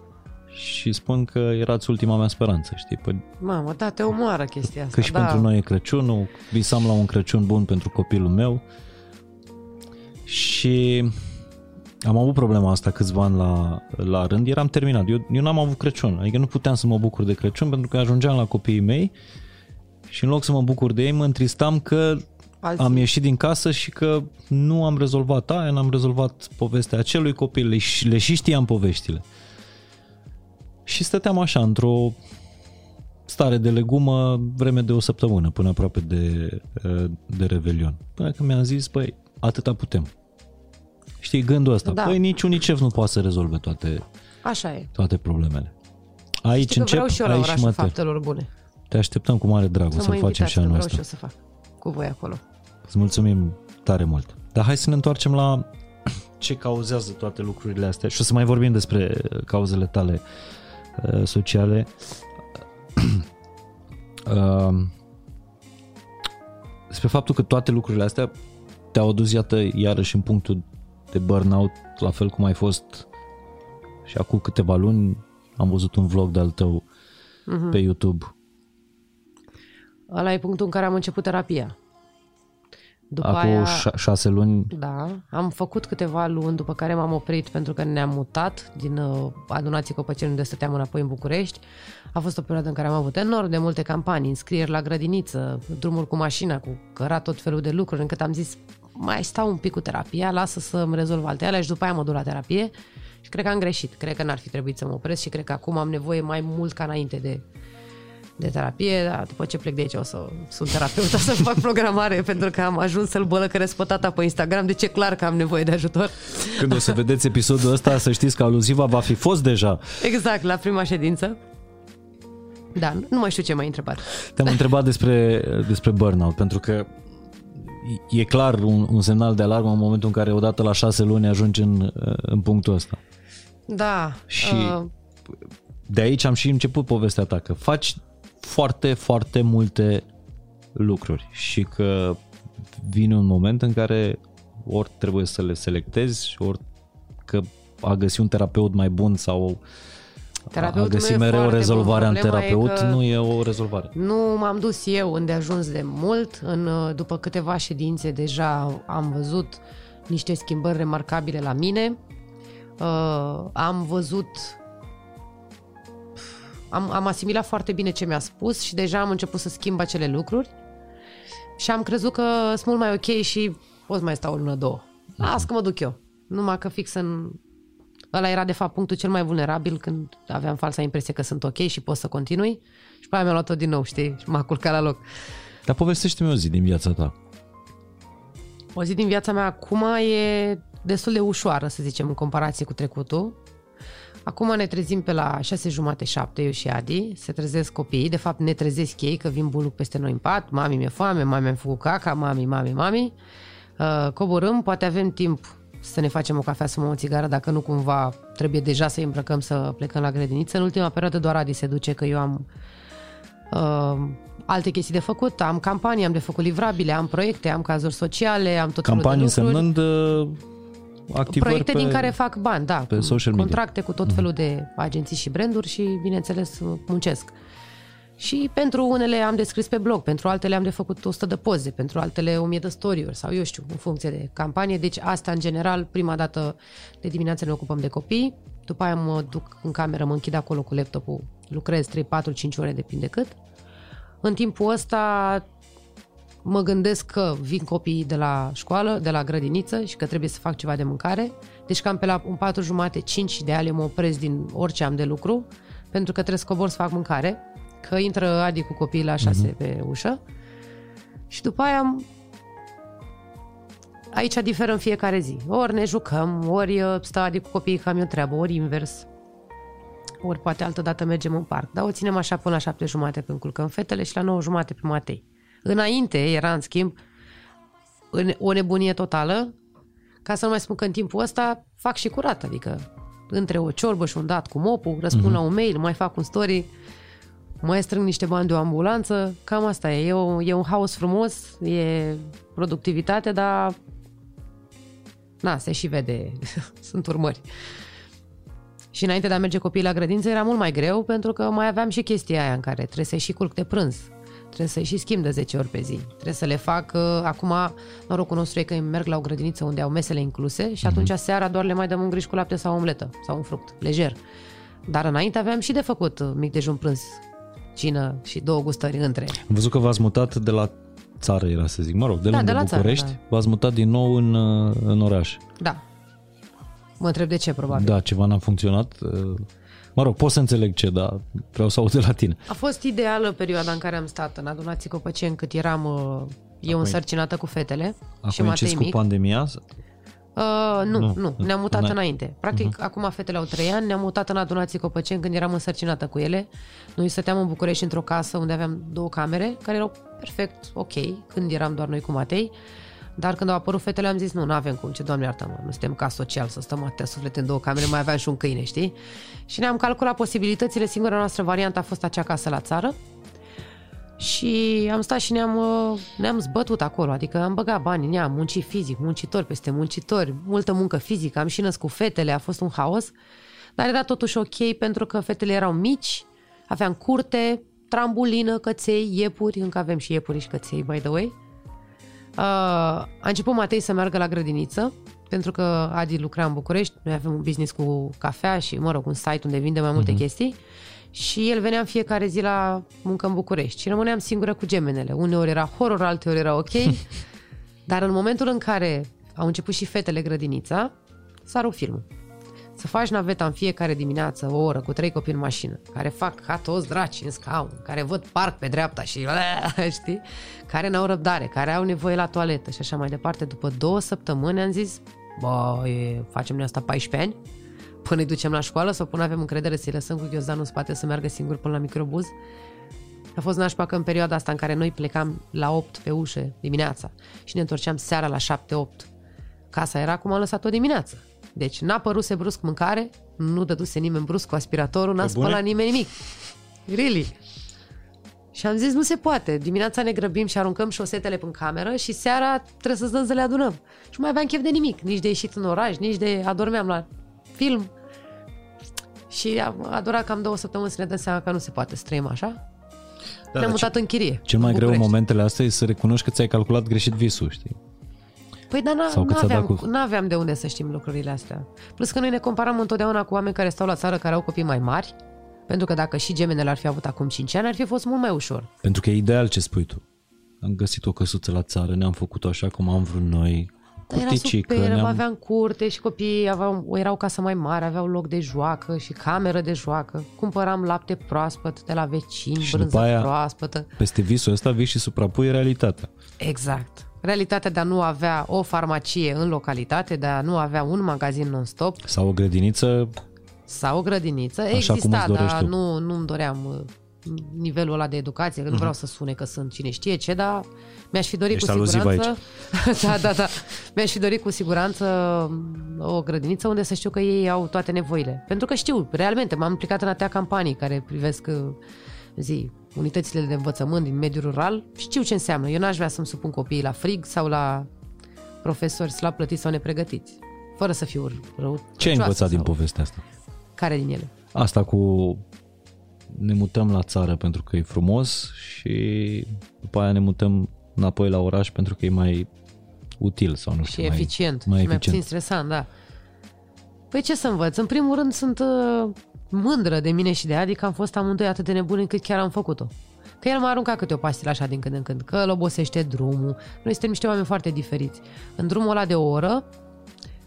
și spun că erați ultima mea speranță, știi? Păi, Mamă, da, te omoară chestia asta. Că și da. pentru noi e Crăciunul, visam la un Crăciun bun pentru copilul meu și am avut problema asta câțiva ani la, la rând, eram terminat, eu, eu n-am avut Crăciun, adică nu puteam să mă bucur de Crăciun pentru că ajungeam la copiii mei și în loc să mă bucur de ei, mă întristam că Alții. am ieșit din casă și că nu am rezolvat aia, n-am rezolvat povestea acelui copil, le, le și știam poveștile. Și stăteam așa, într-o stare de legumă vreme de o săptămână, până aproape de, de Revelion. Până că mi-am zis, băi, atâta putem. Știi, gândul ăsta. Da. Păi nici UNICEF nu poate să rezolve toate, Așa e. toate problemele. Aici Știi încep, vreau și eu la aici orașul faptelor bune. Te așteptăm cu mare drag, să, să facem și anul ăsta. Vreau și eu să fac cu voi acolo. Îți mulțumim tare mult. Dar hai să ne întoarcem la ce cauzează toate lucrurile astea și o să mai vorbim despre cauzele tale uh, sociale. uh, despre faptul că toate lucrurile astea te-au adus, iată, iarăși în punctul de burnout, la fel cum ai fost și acum câteva luni am văzut un vlog de-al tău uh-huh. pe YouTube. Ăla e punctul în care am început terapia. După Acum aia, șase luni? Da, am făcut câteva luni, după care m-am oprit pentru că ne-am mutat din uh, adunații Copăceni unde stăteam înapoi în București. A fost o perioadă în care am avut enorm de multe campanii, înscrieri la grădiniță, drumuri cu mașina, cu cărat tot felul de lucruri, încât am zis mai stau un pic cu terapia, lasă să-mi rezolv alte alea și după aia mă duc la terapie și cred că am greșit. Cred că n-ar fi trebuit să mă opresc și cred că acum am nevoie mai mult ca înainte de de terapie, dar după ce plec de aici o să sunt terapeut, o să fac programare pentru că am ajuns să-l bălăcăresc pe tata pe Instagram, deci e clar că am nevoie de ajutor. Când o să vedeți episodul ăsta, să știți că aluziva va fi fost deja. Exact, la prima ședință. Da, nu mai știu ce m-ai întrebat. Te-am întrebat despre, despre burnout, pentru că e clar un, un semnal de alarmă în momentul în care odată la șase luni ajungi în, în punctul ăsta. Da. Și uh... de aici am și început povestea ta, că faci foarte, foarte multe lucruri și că vine un moment în care ori trebuie să le selectezi, ori că a găsi un terapeut mai bun sau Terapeutul a găsi mereu o rezolvare în terapeut nu e o rezolvare. Nu m-am dus eu unde ajuns de mult. În, după câteva ședințe deja am văzut niște schimbări remarcabile la mine. Uh, am văzut am, am asimilat foarte bine ce mi-a spus și deja am început să schimb acele lucruri. Și am crezut că sunt mult mai ok și pot mai stau o lună, două. Las că mă duc eu. Numai că fix în... Ăla era de fapt punctul cel mai vulnerabil când aveam falsa impresie că sunt ok și pot să continui. Și pe aia mi-a luat-o din nou, știi? Și m-a culcat la loc. Dar povestește-mi o zi din viața ta. O zi din viața mea acum e destul de ușoară, să zicem, în comparație cu trecutul. Acum ne trezim pe la 6 jumate, 7, eu și Adi, se trezesc copiii, de fapt ne trezesc ei că vin buluc peste noi în pat, mami mi-e foame, mami mi-a făcut caca, mami, mami, mami. Uh, coborâm, poate avem timp să ne facem o cafea, să mă o țigară, dacă nu cumva trebuie deja să îmbrăcăm să plecăm la grădiniță. În ultima perioadă doar Adi se duce, că eu am uh, alte chestii de făcut, am campanii, am de făcut livrabile, am proiecte, am cazuri sociale, am tot Campanii felul de lucruri. însemnând uh, activări Proiecte pe... din care fac bani, da. pe social media. Contracte cu tot felul de agenții și branduri și, bineînțeles, muncesc. Și pentru unele am descris pe blog, pentru altele am de făcut 100 de poze, pentru altele 1000 de story sau eu știu, în funcție de campanie. Deci asta, în general, prima dată de dimineață ne ocupăm de copii, după aia mă duc în cameră, mă închid acolo cu laptopul, lucrez 3, 4, 5 ore, depinde cât. În timpul ăsta mă gândesc că vin copiii de la școală, de la grădiniță și că trebuie să fac ceva de mâncare. Deci cam pe la un patru jumate, 5 de ale mă opresc din orice am de lucru, pentru că trebuie să cobor să fac mâncare, că intră Adi cu copiii la 6 uh-huh. pe ușă. Și după aia aici diferă în fiecare zi. Ori ne jucăm, ori uh, stă Adi cu copiii că am eu treabă, ori invers. Ori poate altă dată mergem în parc. Dar o ținem așa până la șapte jumate când culcăm fetele și la 9 jumate pe Matei. Înainte era, în schimb, în o nebunie totală, ca să nu mai spun că în timpul ăsta fac și curat, adică între o ciorbă și un dat cu mopul, răspund uh-huh. la un mail, mai fac un story, mai strâng niște bani de o ambulanță, cam asta e. E, o, e un haos frumos, e productivitate, dar na, se și vede, sunt urmări. Și înainte de a merge copiii la grădință era mult mai greu pentru că mai aveam și chestia aia în care trebuie să și culc de prânz. Trebuie să și schimb de 10 ori pe zi. Trebuie să le fac, uh, acum norocul nostru e că merg la o grădiniță unde au mesele incluse și atunci mm-hmm. seara doar le mai dăm un griș cu lapte sau o omletă sau un fruct, lejer. Dar înainte aveam și de făcut uh, mic dejun prânz, cină și două gustări între. Am văzut că v-ați mutat de la țară, era să zic, mă rog, de Da, lângă de la țară, București, da. v-ați mutat din nou în, uh, în oraș. Da. Mă întreb de ce, probabil. Da, ceva n-a funcționat. Uh, Mă rog, pot să înțeleg ce, dar vreau să aud de la tine. A fost ideală perioada în care am stat în adunații Copăceni cât eram uh, eu însărcinată cu fetele și Acum Matei înceți cu mic. pandemia? Uh, nu, Nu. nu, nu, ne-am mutat N-ai- înainte. Practic, uh-huh. acum fetele au trei ani, ne-am mutat în adunații Copăceni când eram însărcinată cu ele. Noi stăteam în București într-o casă unde aveam două camere, care erau perfect ok, când eram doar noi cu Matei. Dar când au apărut fetele am zis, nu, nu avem cum, ce doamne iartă-mă, nu suntem ca social să stăm atâtea suflete în două camere, mai aveam și un câine, știi? Și ne-am calculat posibilitățile, singura noastră variantă a fost acea casă la țară, și am stat și ne-am, uh, ne-am zbătut acolo, adică am băgat bani în ea, am muncit fizic, muncitori peste muncitori, multă muncă fizică, am și născut fetele, a fost un haos, dar era totuși ok pentru că fetele erau mici, aveam curte, trambulină, căței, iepuri, încă avem și iepuri și căței, by the way. Uh, a început Matei să meargă la grădiniță, pentru că Adi lucra în București, noi avem un business cu cafea și, mă rog, un site unde vinde mai multe chestii și el venea în fiecare zi la muncă în București și rămâneam singură cu gemenele. Uneori era horror, alteori era ok, dar în momentul în care au început și fetele grădinița, s-a rupt filmul. Să faci naveta în fiecare dimineață, o oră, cu trei copii în mașină, care fac ca toți draci în scaun, care văd parc pe dreapta și știi? Care n-au răbdare, care au nevoie la toaletă și așa mai departe. După două săptămâni am zis, bă, e, facem noi asta 14 ani? Până îi ducem la școală sau până avem încredere să-i lăsăm cu ghiozdanul în spate să meargă singur până la microbuz? A fost nașpa că în perioada asta în care noi plecam la 8 pe ușă dimineața și ne întorceam seara la 7-8, casa era cum am lăsat-o dimineață. Deci n-a păruse brusc mâncare, nu dăduse nimeni brusc cu aspiratorul, n-a Pe bune? spălat nimeni nimic. Really? Și am zis, nu se poate. Dimineața ne grăbim și aruncăm șosetele în cameră și seara trebuie să stăm să le adunăm. Și nu mai aveam chef de nimic, nici de ieșit în oraș, nici de adormeam la film. Și a, a durat cam două săptămâni să ne dăm seama că nu se poate să trăim așa. Da, Ne-am dar mutat în chirie. Cel mai în greu în București. momentele astea e să recunoști că ți-ai calculat greșit visul, știi? Păi dar Sau că ți-a dat n-aveam, cu- n-aveam de unde să știm lucrurile astea. Plus că noi ne comparăm întotdeauna cu oameni care stau la țară, care au copii mai mari, pentru că dacă și gemenele ar fi avut acum 5 ani, ar fi fost mult mai ușor. Pentru că e ideal ce spui tu. am găsit o căsuță la țară, ne-am făcut-o așa cum am vrut noi, Dar era cuticică, super, ne-am... aveam curte și copiii aveau, erau casă mai mare, aveau loc de joacă și cameră de joacă. Cumpăram lapte proaspăt de la vecini, Și brânză după aia- proaspătă. Peste visul ăsta vii și suprapui realitatea. Exact. Realitatea de a nu avea o farmacie în localitate, de a nu avea un magazin non-stop Sau o grădiniță, sau o grădiniță. cum Exista, îți dorești dar tu. nu, nu-mi doream uh, nivelul ăla de educație, că nu vreau să sune că sunt cine știe ce, dar mi-aș fi dorit Ești cu aluziv siguranță... da, da, da. Mi-aș fi dorit cu siguranță o grădiniță unde să știu că ei au toate nevoile. Pentru că știu, realmente, m-am implicat în atâtea campanii care privesc uh, zi, unitățile de învățământ din mediul rural, știu ce înseamnă. Eu n-aș vrea să-mi supun copiii la frig sau la profesori slab plătiți sau nepregătiți. Fără să fiu rău. ce ai învățat din sau... povestea asta? Care din ele? Asta cu ne mutăm la țară pentru că e frumos și după aia ne mutăm înapoi la oraș pentru că e mai util sau nu Și știu, mai, eficient. mai și mai eficient. puțin stresant, da. Păi ce să învăț? În primul rând sunt uh, mândră de mine și de Adi că am fost amândoi atât de nebuni încât chiar am făcut-o. Că el m-a aruncat câte o pastilă așa din când în când, că îl obosește drumul. Noi suntem niște oameni foarte diferiți. În drumul ăla de o oră,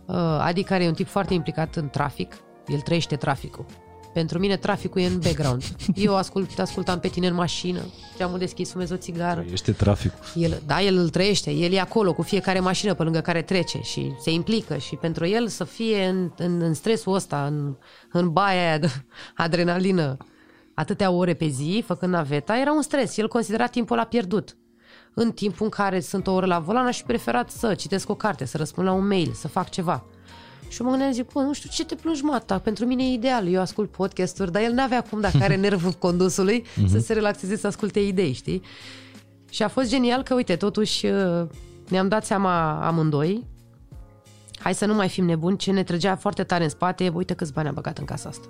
uh, Adi, care e un tip foarte implicat în trafic, el trăiește traficul. Pentru mine traficul e în background. Eu ascult, te ascultam pe tine în mașină, geamul deschis, fumez o țigară. Este traficul. El, da, el îl trăiește, el e acolo cu fiecare mașină pe lângă care trece și se implică și pentru el să fie în, în, în stresul ăsta, în, în baia aia de adrenalină, atâtea ore pe zi, făcând naveta, era un stres. El considera timpul la pierdut. În timpul în care sunt o oră la volan, aș fi preferat să citesc o carte, să răspund la un mail, să fac ceva. Și eu mă gândeam, zic, bă, nu știu, ce te plângi, mata? Pentru mine e ideal. Eu ascult podcasturi, dar el n-avea cum, dacă are nervul condusului, să se relaxeze, să asculte idei, știi? Și a fost genial că, uite, totuși uh, ne-am dat seama amândoi, hai să nu mai fim nebuni, ce ne trăgea foarte tare în spate, uite câți bani am băgat în casa asta.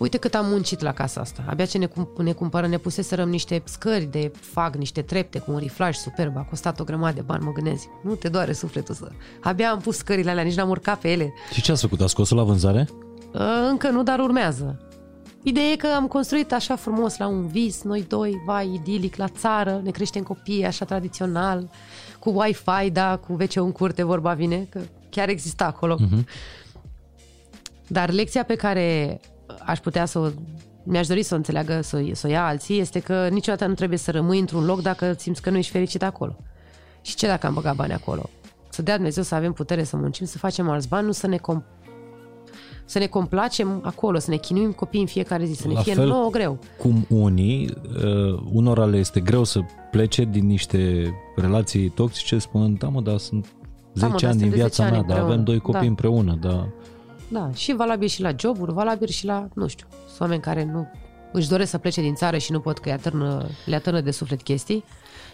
Uite cât am muncit la casa asta. Abia ce ne, cum, ne cumpără, ne puseserăm niște scări de fag, niște trepte cu un riflaj superb, a costat o grămadă de bani, mă gândesc. Nu te doare sufletul să... Abia am pus scările alea, nici n-am urcat pe ele. Și ce ați făcut? Ați scos-o la vânzare? Uh, Încă nu, dar urmează. Ideea e că am construit așa frumos la un vis, noi doi, vai, idilic, la țară, ne creștem copii așa tradițional, cu Wi-Fi, da, cu wc în curte, vorba vine, că chiar exista acolo. Uh-huh. Dar lecția pe care aș putea să o mi-aș dori să o înțeleagă, să, o- să o ia alții, este că niciodată nu trebuie să rămâi într-un loc dacă simți că nu ești fericit acolo. Și ce dacă am băgat bani acolo? Să dea Dumnezeu să avem putere să muncim, să facem alți bani, nu să ne com- să ne complacem acolo, să ne chinuim copiii în fiecare zi, să ne La fie fel- nouă greu. Cum unii, uh, unora le este greu să plece din niște relații toxice spunând, da mă, dar sunt 10 mă, dar ani din suntem de viața 10 ani mea, dar avem împreună." doi copii Da. împreună, dar Da, și valabil și la joburi, valabil și la, nu știu, sunt oameni care nu își doresc să plece din țară și nu pot că îi atârnă, le atârnă de suflet chestii.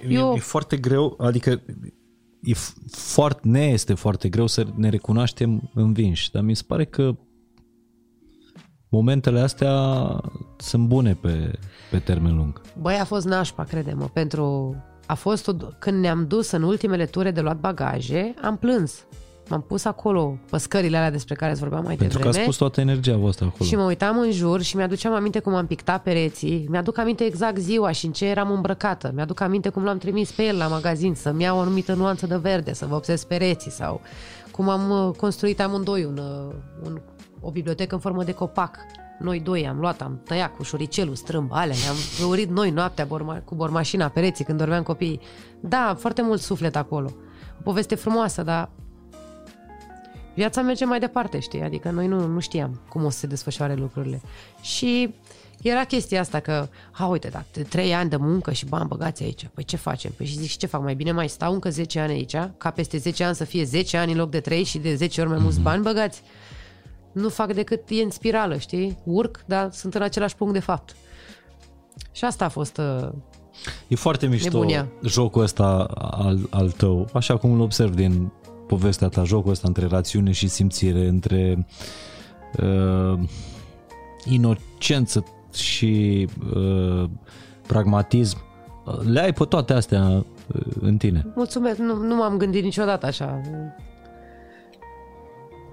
Eu... E, e foarte greu, adică e f- foarte, ne este foarte greu să ne recunoaștem învinși, dar mi se pare că momentele astea sunt bune pe, pe termen lung. Băi, a fost nașpa, crede-mă, pentru... A fost, o... când ne-am dus în ultimele ture de luat bagaje, am plâns. M-am pus acolo pe scările alea despre care îți vorbeam mai Pentru că devreme. ați pus toată energia voastră acolo. Și mă uitam în jur și mi-aduceam aminte cum am pictat pereții. Mi-aduc aminte exact ziua și în ce eram îmbrăcată. Mi-aduc aminte cum l-am trimis pe el la magazin să-mi iau o anumită nuanță de verde, să vopsesc pereții sau cum am uh, construit amândoi un, uh, un, o bibliotecă în formă de copac. Noi doi am luat, am tăiat cu șuricelul strâmb alea, le-am urit noi noaptea borma, cu bormașina pereții când dormeam copiii. Da, foarte mult suflet acolo. O poveste frumoasă, dar viața merge mai departe, știi? Adică noi nu, nu știam cum o să se desfășoare lucrurile. Și era chestia asta că, ha, uite, da, de trei ani de muncă și bani băgați aici. Păi ce facem? Păi și zic, și ce fac? Mai bine mai stau încă 10 ani aici, ca peste 10 ani să fie 10 ani în loc de 3 și de 10 ori mai mulți bani băgați. Nu fac decât e în spirală, știi? Urc, dar sunt în același punct de fapt. Și asta a fost uh, E foarte mișto Nebunia. jocul ăsta al, al tău, așa cum îl observ din povestea ta, jocul ăsta între rațiune și simțire, între uh, inocență și uh, pragmatism. Le ai pe toate astea uh, în tine. Mulțumesc, nu, nu m-am gândit niciodată așa.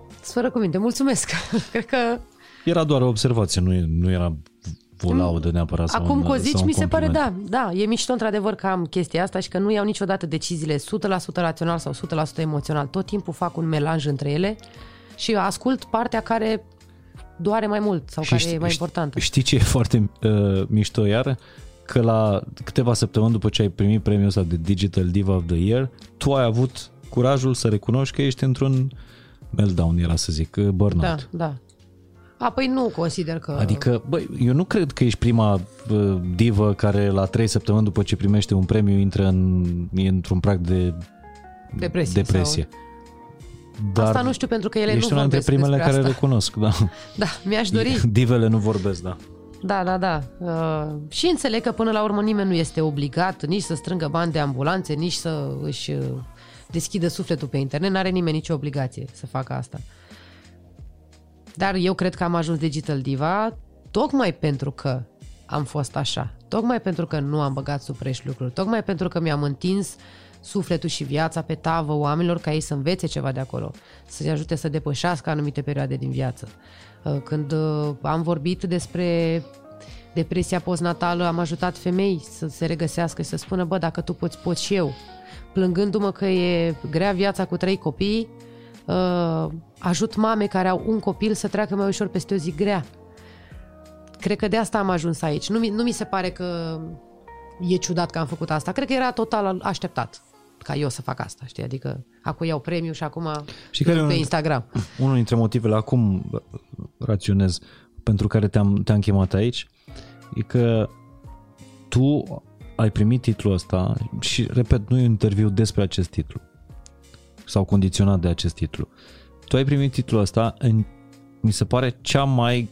Fără cuvinte, mulțumesc. Cred că Era doar o observație, nu, e- nu era o laudă neapărat. Sau Acum un, că o zici, sau un mi se pare, compliment. da, da, e mișto într-adevăr că am chestia asta și că nu iau niciodată deciziile 100% rațional sau 100% emoțional. Tot timpul fac un melanj între ele și ascult partea care doare mai mult sau care știi- e mai știi- importantă. Știi ce e foarte uh, mișto iară? Că la câteva săptămâni după ce ai primit premiul ăsta de Digital Diva of the Year, tu ai avut curajul să recunoști că ești într-un meltdown, era să zic, uh, burnout. Da, da. A, păi nu consider că... Adică, băi, eu nu cred că ești prima uh, divă care la trei săptămâni după ce primește un premiu intră în, într-un prag de Depresie depresie. Dar Asta nu știu pentru că ele ești nu una dintre vorbesc primele despre care asta. le cunosc, da. Da, mi-aș dori. Divele nu vorbesc, da. Da, da, da. Uh, și înțeleg că până la urmă nimeni nu este obligat nici să strângă bani de ambulanțe, nici să își uh, deschidă sufletul pe internet. N-are nimeni nicio obligație să facă asta. Dar eu cred că am ajuns Digital Diva tocmai pentru că am fost așa. Tocmai pentru că nu am băgat sub preș lucruri. Tocmai pentru că mi-am întins sufletul și viața pe tavă oamenilor ca ei să învețe ceva de acolo, să-i ajute să depășească anumite perioade din viață. Uh, Când uh, am vorbit despre depresia postnatală, am ajutat femei să se regăsească și să spună, bă, dacă tu poți, pot și eu. Plângându-mă că e grea viața cu trei copii, uh, ajut mame care au un copil să treacă mai ușor peste o zi grea. Cred că de asta am ajuns aici. Nu mi, nu mi se pare că e ciudat că am făcut asta. Cred că era total așteptat ca eu să fac asta, știi? Adică acum iau premiu și acum Și care e pe un- Instagram. Unul dintre motivele, acum raționez, pentru care te-am, te-am chemat aici, e că tu ai primit titlul ăsta și, repet, nu e un interviu despre acest titlu sau condiționat de acest titlu. Tu ai primit titlul ăsta în, mi se pare, cea mai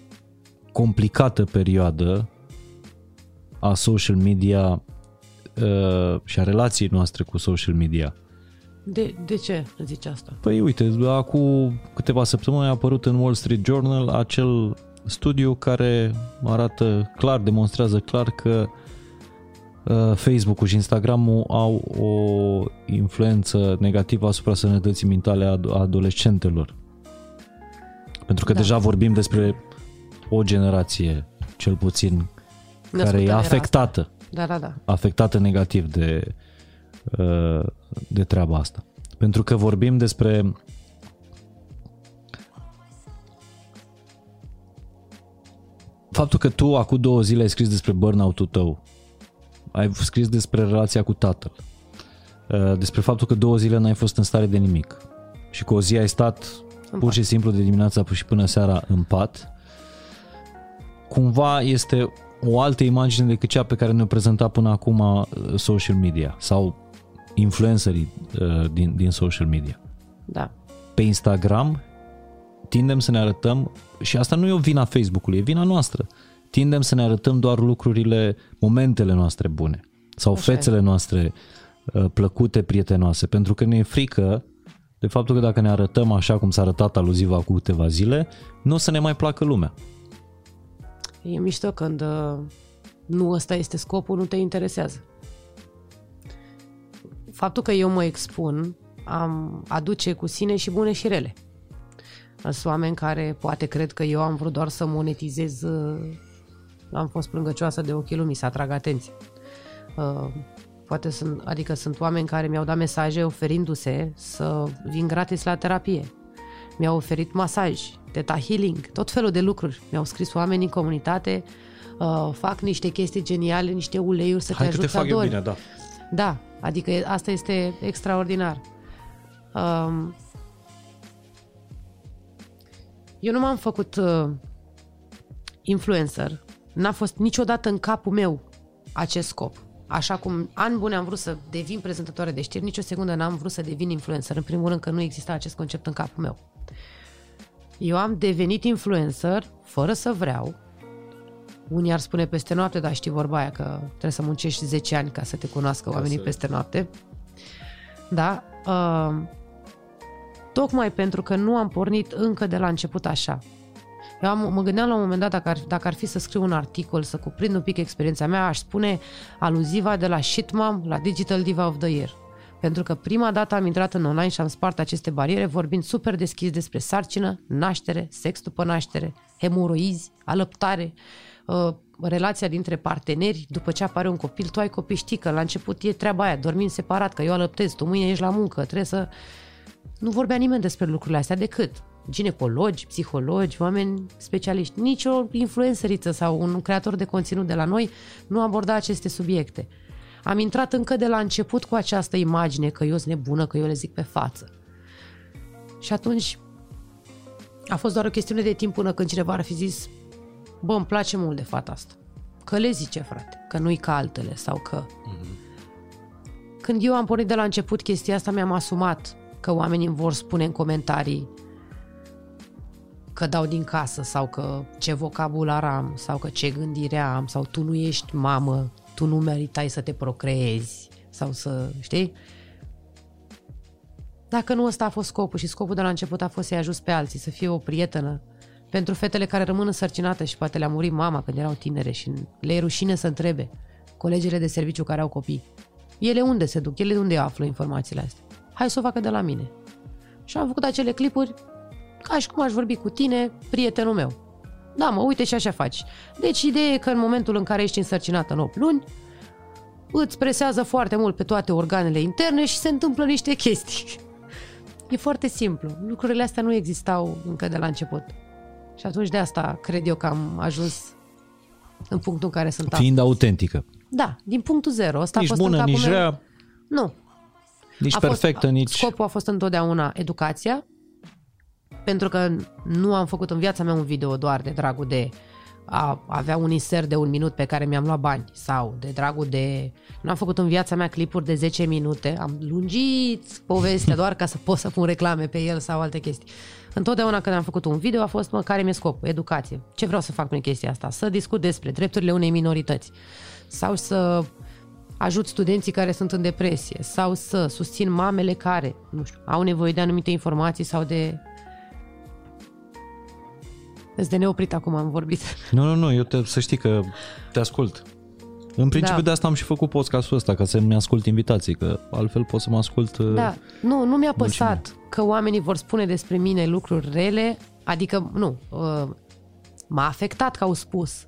complicată perioadă a social media uh, și a relației noastre cu social media. De, de ce zici asta? Păi uite, acum câteva săptămâni a apărut în Wall Street Journal acel studiu care arată clar, demonstrează clar că uh, Facebook-ul și Instagram-ul au o influență negativă asupra sănătății mentale a ad- a adolescentelor. Pentru că Da. deja vorbim despre o generație, cel puțin, Născută care în e era afectată asta. Da, da, da. afectată negativ de, uh, de treaba asta. Pentru că vorbim despre faptul că tu acum două zile ai scris despre burnout-ul tău, ai scris despre relația cu tatăl, uh, despre faptul că două zile n-ai fost în stare de nimic. Și că o zi ai stat pur și simplu de dimineața și până seara în pat, cumva este o altă imagine decât cea pe care ne-o prezenta până acum uh, social media sau influencerii uh, din, din social media. Da. Pe Instagram tindem să ne arătăm, și asta nu e o vina Facebook-ului, e vina noastră, tindem să ne arătăm doar lucrurile, momentele noastre bune sau Așa e. fețele noastre uh, plăcute, prietenoase, pentru că ne e frică de faptul că dacă ne arătăm așa cum s-a arătat aluziv acum câteva zile, nu o să ne mai placă lumea. E mișto când uh, nu ăsta este scopul, nu te interesează. Faptul că eu mă expun am, aduce cu sine și bune și rele. Sunt oameni care poate cred că eu am vrut doar să monetizez, uh, am fost plângăcioasă de ochii lumii, să atrag atenție. Uh, Poate sunt, adică sunt oameni care mi-au dat mesaje oferindu-se să vin gratis la terapie. Mi-au oferit masaj, teta healing, tot felul de lucruri. Mi-au scris oameni în comunitate, uh, fac niște chestii geniale, niște uleiuri să te ajut să adori. da. Da, adică e- asta este extraordinar. Um, eu nu m-am făcut uh, influencer. N-a fost niciodată în capul meu acest scop. Așa cum ani bune am vrut să devin prezentatoare de știri, nicio secundă n-am vrut să devin influencer. În primul rând că nu exista acest concept în capul meu. Eu am devenit influencer fără să vreau. Unii ar spune peste noapte, dar știi vorba aia că trebuie să muncești 10 ani ca să te cunoască oamenii să- peste noapte. Da? Uh, tocmai pentru că nu am pornit încă de la început așa. Eu am, mă gândeam la un moment dat dacă ar, dacă ar fi să scriu un articol, să cuprind un pic experiența mea, aș spune aluziva de la Shitmam la Digital Diva of the Year. Pentru că prima dată am intrat în online și am spart aceste bariere vorbind super deschis despre sarcină, naștere, sex după naștere, hemoroizi, alăptare, uh, relația dintre parteneri, după ce apare un copil, tu ai copii, știi că la început e treaba aia, dormim separat, că eu alăptez, tu mâine ești la muncă, trebuie să... Nu vorbea nimeni despre lucrurile astea decât ginecologi, psihologi, oameni specialiști. Nici o influențăriță sau un creator de conținut de la noi nu aborda aceste subiecte. Am intrat încă de la început cu această imagine că eu sunt nebună, că eu le zic pe față. Și atunci a fost doar o chestiune de timp până când cineva ar fi zis bă, îmi place mult de fata asta. Că le zice, frate, că nu-i ca altele sau că... Mm-hmm. Când eu am pornit de la început chestia asta, mi-am asumat că oamenii îmi vor spune în comentarii că dau din casă sau că ce vocabular am sau că ce gândire am sau tu nu ești mamă, tu nu meritai să te procreezi sau să, știi? Dacă nu ăsta a fost scopul și scopul de la început a fost să-i ajut pe alții, să fie o prietenă pentru fetele care rămân însărcinate și poate le-a murit mama când erau tinere și le e rușine să întrebe colegele de serviciu care au copii. Ele unde se duc? Ele unde află informațiile astea? Hai să o facă de la mine. Și am făcut acele clipuri ca și cum aș vorbi cu tine, prietenul meu. Da, mă, uite și așa faci. Deci ideea e că în momentul în care ești însărcinată în 8 luni, îți presează foarte mult pe toate organele interne și se întâmplă niște chestii. E foarte simplu. Lucrurile astea nu existau încă de la început. Și atunci de asta cred eu că am ajuns în punctul în care sunt Fiind astăzi. autentică. Da, din punctul zero. Asta Nici a fost bună, în capul nici meu. rea, Nu. nici A perfectă, fost, nici... Scopul a fost întotdeauna educația, pentru că nu am făcut în viața mea un video doar de dragul de a avea un insert de un minut pe care mi-am luat bani sau de dragul de... Nu am făcut în viața mea clipuri de 10 minute, am lungit povestea doar ca să pot să pun reclame pe el sau alte chestii. Întotdeauna când am făcut un video a fost, mă, care mi-e scopul? Educație. Ce vreau să fac prin chestia asta? Să discut despre drepturile unei minorități sau să ajut studenții care sunt în depresie sau să susțin mamele care, nu știu, au nevoie de anumite informații sau de... Îți de neoprit acum am vorbit. Nu, nu, nu, eu te, să știi că te ascult. În principiu Da. de asta am și făcut podcastul ăsta, ca să-mi ascult invitații, că altfel pot să mă ascult... uh, Da, nu, nu mi-a Mulțumim. păsat că oamenii vor spune despre mine lucruri rele, adică, nu, uh, m-a afectat că au spus,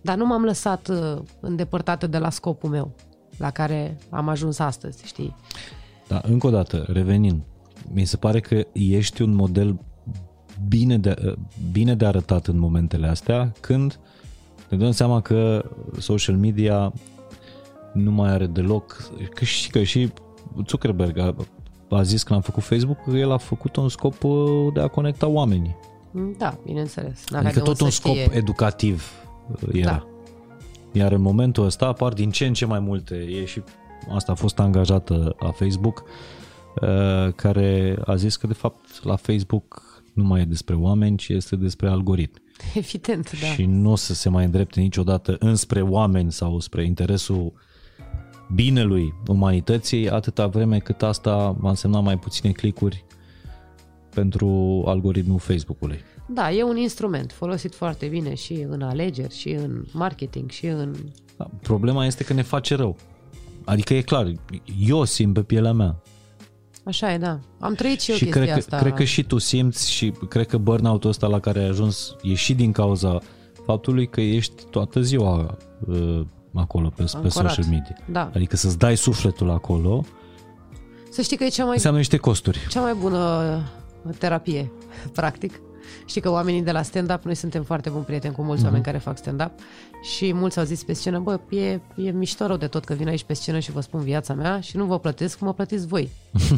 dar nu m-am lăsat uh, îndepărtată de la scopul meu, la care am ajuns astăzi, știi? Da, încă o dată, revenind, mi se pare că ești un model bine de, bine de arătat în momentele astea, când ne dăm seama că social media nu mai are deloc, că și, că și Zuckerberg a, a zis când am făcut Facebook că el a făcut un scop uh, de a conecta oamenii. Da, bineînțeles. N-avea Adică de tot unde un să scop știe. educativ uh, era. Da. Iar în momentul ăsta apar din ce în ce mai multe. E și asta a fost angajată a Facebook, uh, care a zis că de fapt la Facebook nu mai e despre oameni, ci este despre algoritmi. Evident, da. Și nu o să se mai îndrepte niciodată înspre oameni sau spre interesul binelui umanității, atâta vreme cât asta va însemna mai puține clicuri pentru algoritmul Facebook-ului. Da, e un instrument folosit foarte bine și în alegeri, și în marketing, și în... Da, Problema este că ne face rău. Adică e clar, eu simt pe pielea mea. Așa e, da. Am trăit și eu și chestia cred că, asta. cred că și tu simți și cred că burnout-ul ăsta la care ai ajuns e și din cauza faptului că ești toată ziua uh, acolo pe, pe Ancorat. social media. Da. Adică să-ți dai sufletul acolo Să știi că e cea mai înseamnă niște costuri. cea mai bună terapie, practic. Știi că oamenii de la stand-up, noi suntem foarte buni prieteni cu mulți mm-hmm. oameni care fac stand-up și mulți au zis pe scenă, bă, e, e mișto rău de tot că vin aici pe scenă și vă spun viața mea și nu vă plătesc, mă plătiți voi.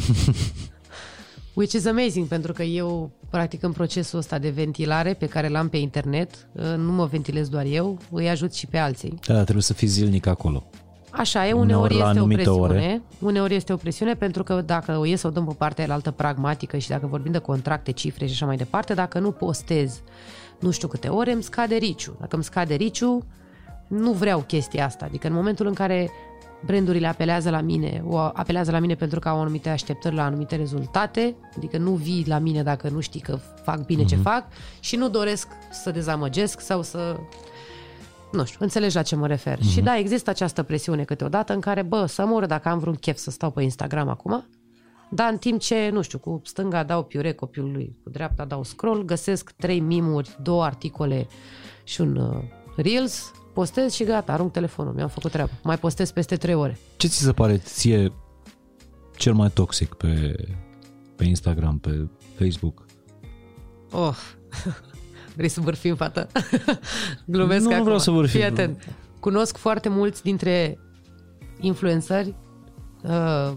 Which is amazing, pentru că eu, practic, în procesul ăsta de ventilare pe care l-am pe internet, nu mă ventilez doar eu, îi ajut și pe alții. Da, trebuie să fii zilnic acolo. Așa e, Uneori uneori la este o anumite presiune. ore. Uneori este o presiune pentru că dacă o ies să o dăm pe partea altă pragmatică și dacă vorbim de contracte, cifre și așa mai departe, dacă nu postez nu știu câte ore, îmi scade riciu. Dacă îmi scade riciu, nu vreau chestia asta. Adică în momentul în care brandurile apelează la mine, o apelează la mine pentru că au anumite așteptări la anumite rezultate, adică nu vii la mine dacă nu știi că fac bine ce fac și nu doresc să dezamăgesc sau să nu știu, înțelegi la ce mă refer. Mm-hmm. Și da, există această presiune câteodată în care, bă, să mor dacă am vreun chef să stau pe Instagram acum, dar în timp ce, nu știu, cu stânga dau piure copilului, cu dreapta dau scroll, găsesc trei mimuri, două articole și un uh, Reels postez și gata, arunc telefonul, mi-am făcut treaba. Mai postez peste trei ore. Ce ți se pare ție cel mai toxic pe, pe Instagram, pe Facebook? Oh, vrei să vârfim, fată? Glumesc Nu acum. vreau să vârfim. Fii atent. Cunosc foarte mulți dintre influenceri uh,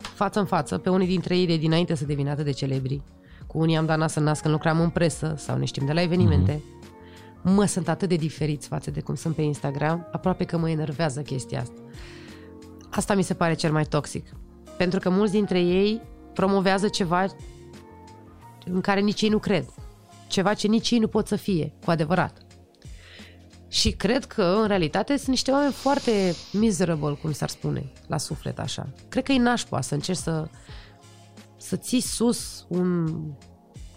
față în față, pe unii dintre ei de dinainte să devină atât de celebri. Cu unii am dat nas în nas când lucram în presă sau ne știm de la evenimente. Mm-hmm. Mă, sunt atât de diferiți față de cum sunt pe Instagram, aproape că mă enervează chestia asta. Asta mi se pare cel mai toxic. Pentru că mulți dintre ei promovează ceva în care nici ei nu cred. Ceva ce nici ei nu pot să fie, cu adevărat. Și cred că, în realitate, sunt niște oameni foarte miserable, cum s-ar spune, la suflet așa. Cred că e nașpa să încerci să, să ții sus un,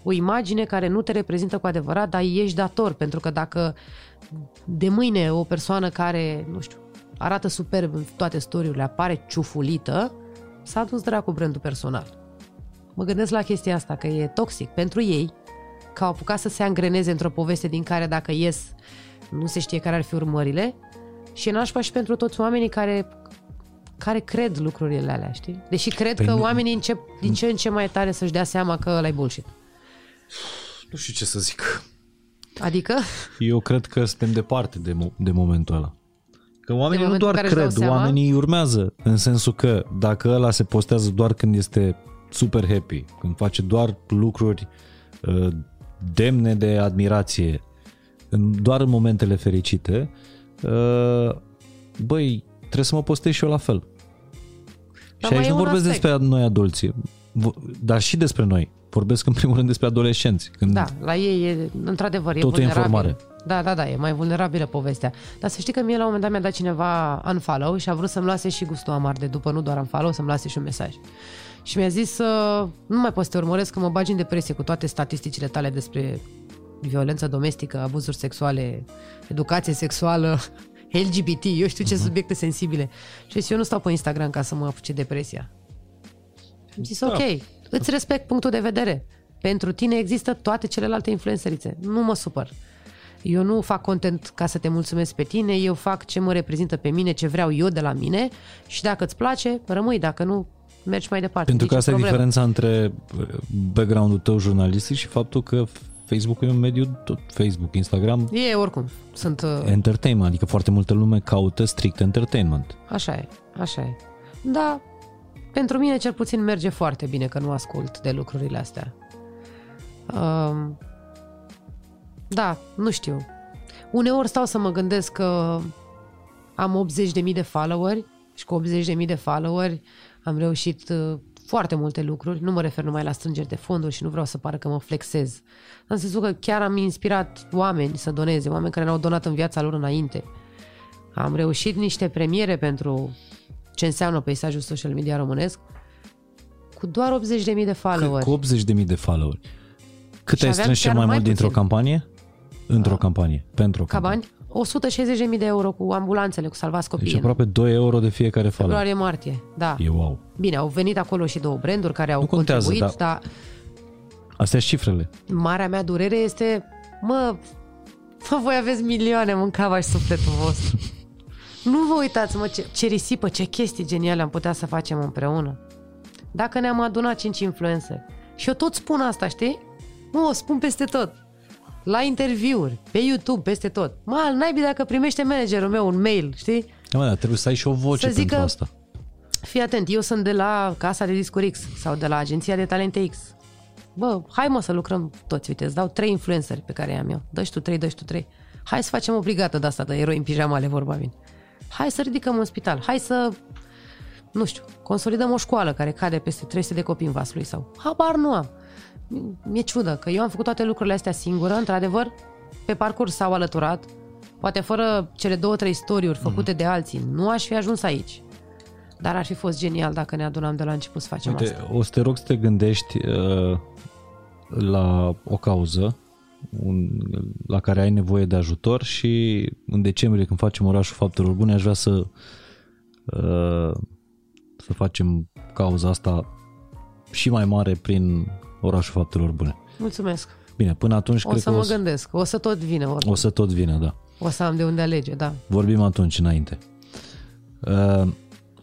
o imagine care nu te reprezintă cu adevărat, dar ești dator, pentru că dacă de mâine o persoană care, nu știu, arată superb în toate storiurile, apare ciufulită, s-a dus dracu brandul personal. Mă gândesc la chestia asta, că e toxic pentru ei, că au apucat să se angreneze într-o poveste din care dacă ies nu se știe care ar fi urmările și e nașpa și pentru toți oamenii care care cred lucrurile alea, știi? Deși cred Păi că nu- oamenii încep din ce în ce mai tare să-și dea seama că ăla e bullshit. Nu știu ce să zic. Adică, Eu cred că suntem departe de, mo- de momentul ăla. Că oamenii nu momentul în doar care își dau cred, seama? oamenii urmează. În sensul că dacă ăla se postează doar când este super happy, când face doar lucruri uh, demne de admirație, în, doar în momentele fericite, uh, băi, trebuie să mă postez și eu la fel. Dar și mai aici e nu un vorbesc aspect. despre noi adulții, vo- dar și despre noi. Vorbesc în primul rând despre adolescenți. Când da, la ei e, într-adevăr, e Totul e vulnerabil. informare. Da, da, da, e mai vulnerabilă povestea. Dar să știi că mie la un moment dat mi-a dat cineva unfollow și a vrut să-mi lase și gustul amar de după, nu doar unfollow, să-mi lase și un mesaj. Și mi-a zis să nu mai poți să te urmăresc, că mă bagi în depresie cu toate statisticile tale despre violență domestică, abuzuri sexuale, educație sexuală, LGBT, eu știu ce subiecte sensibile. Și zis, eu nu stau pe Instagram ca să mă apuce depresia. Am zis, Da. ok, îți respect punctul de vedere. Pentru tine există toate celelalte influencerițe. Nu mă supăr. Eu nu fac content ca să te mulțumesc pe tine, eu fac ce mă reprezintă pe mine, ce vreau eu de la mine și dacă îți place, rămâi, dacă nu, mergi mai departe. Pentru că Nici asta e problemă. diferența între uh, background-ul tău jurnalistic și faptul că Facebook e un mediu, tot Facebook, Instagram, E oricum, sunt... uh, entertainment, adică foarte multă lume caută strict entertainment. Așa e, așa e. Da, pentru mine cel puțin merge foarte bine că nu ascult de lucrurile astea. Um, da, nu știu. Uneori stau să mă gândesc că am 80.000 de followeri și cu 80.000 de followeri am reușit uh, foarte multe lucruri. Nu mă refer numai la strângeri de fonduri și nu vreau să pară că mă flexez. În sensul că chiar am inspirat oameni să doneze, oameni care ne-au donat în viața lor înainte. Am reușit niște premiere pentru ce înseamnă peisajul social media românesc cu doar 80.000 de followeri. Cu 80.000 de followeri. Cât Și ai aveam strâns cel chiar mai mai mult dintr-o puțin. campanie? Într-o campanie. Pentru o Ca campanie. bani? 160.000 de euro cu ambulanțele, cu salvați copiii. Deci aproape 2 euro de fiecare follower. Februarie-martie, da. E wow. Bine, au venit acolo și două branduri care au Nu contează, contribuit, da. dar Astea sunt cifrele. marea mea durere este, mă, mă voi aveți milioane, mâncava și sufletul vostru. nu vă uitați, mă, ce, ce risipă, ce chestii geniale am putea să facem împreună. Dacă ne-am adunat cinci influenceri. Și eu tot spun asta, știi? Nu, o spun peste tot. La interviuri, pe YouTube, peste tot. Mă, al naibii dacă primește managerul meu un mail, știi? Da, mă, dar trebuie să ai și o voce Să zic pentru că- asta. Fii atent, eu sunt de la Casa de Discuri X sau de la Agenția de Talente X. Bă, hai mă să lucrăm toți, uite, îți dau trei influenceri pe care i-am eu. Dă tu trei, dă tu trei. Hai să facem o brigată de asta de eroi în pijamale, vorba vin. Hai să ridicăm un spital. Hai să, nu știu, consolidăm o școală care cade peste 300 de copii în Vaslui sau... Habar nu am. Mi-e ciudă că eu am făcut toate lucrurile astea singură, într-adevăr, pe parcurs s-au alăturat, poate fără cele două, trei storiuri făcute Mhm. de alții, nu aș fi ajuns aici. Dar ar fi fost genial dacă ne adunam de la început să facem Uite, asta. o să te rog să te gândești uh, la o cauză un, la care ai nevoie de ajutor și în decembrie când facem orașul faptelor bune aș vrea să uh, să facem cauza asta și mai mare prin orașul faptelor bune. Mulțumesc. Bine, până atunci O cred să că mă o să, gândesc. O să tot vină. Oricum. o să tot vină, da. O să am de unde alege, da. Vorbim atunci înainte. Uh,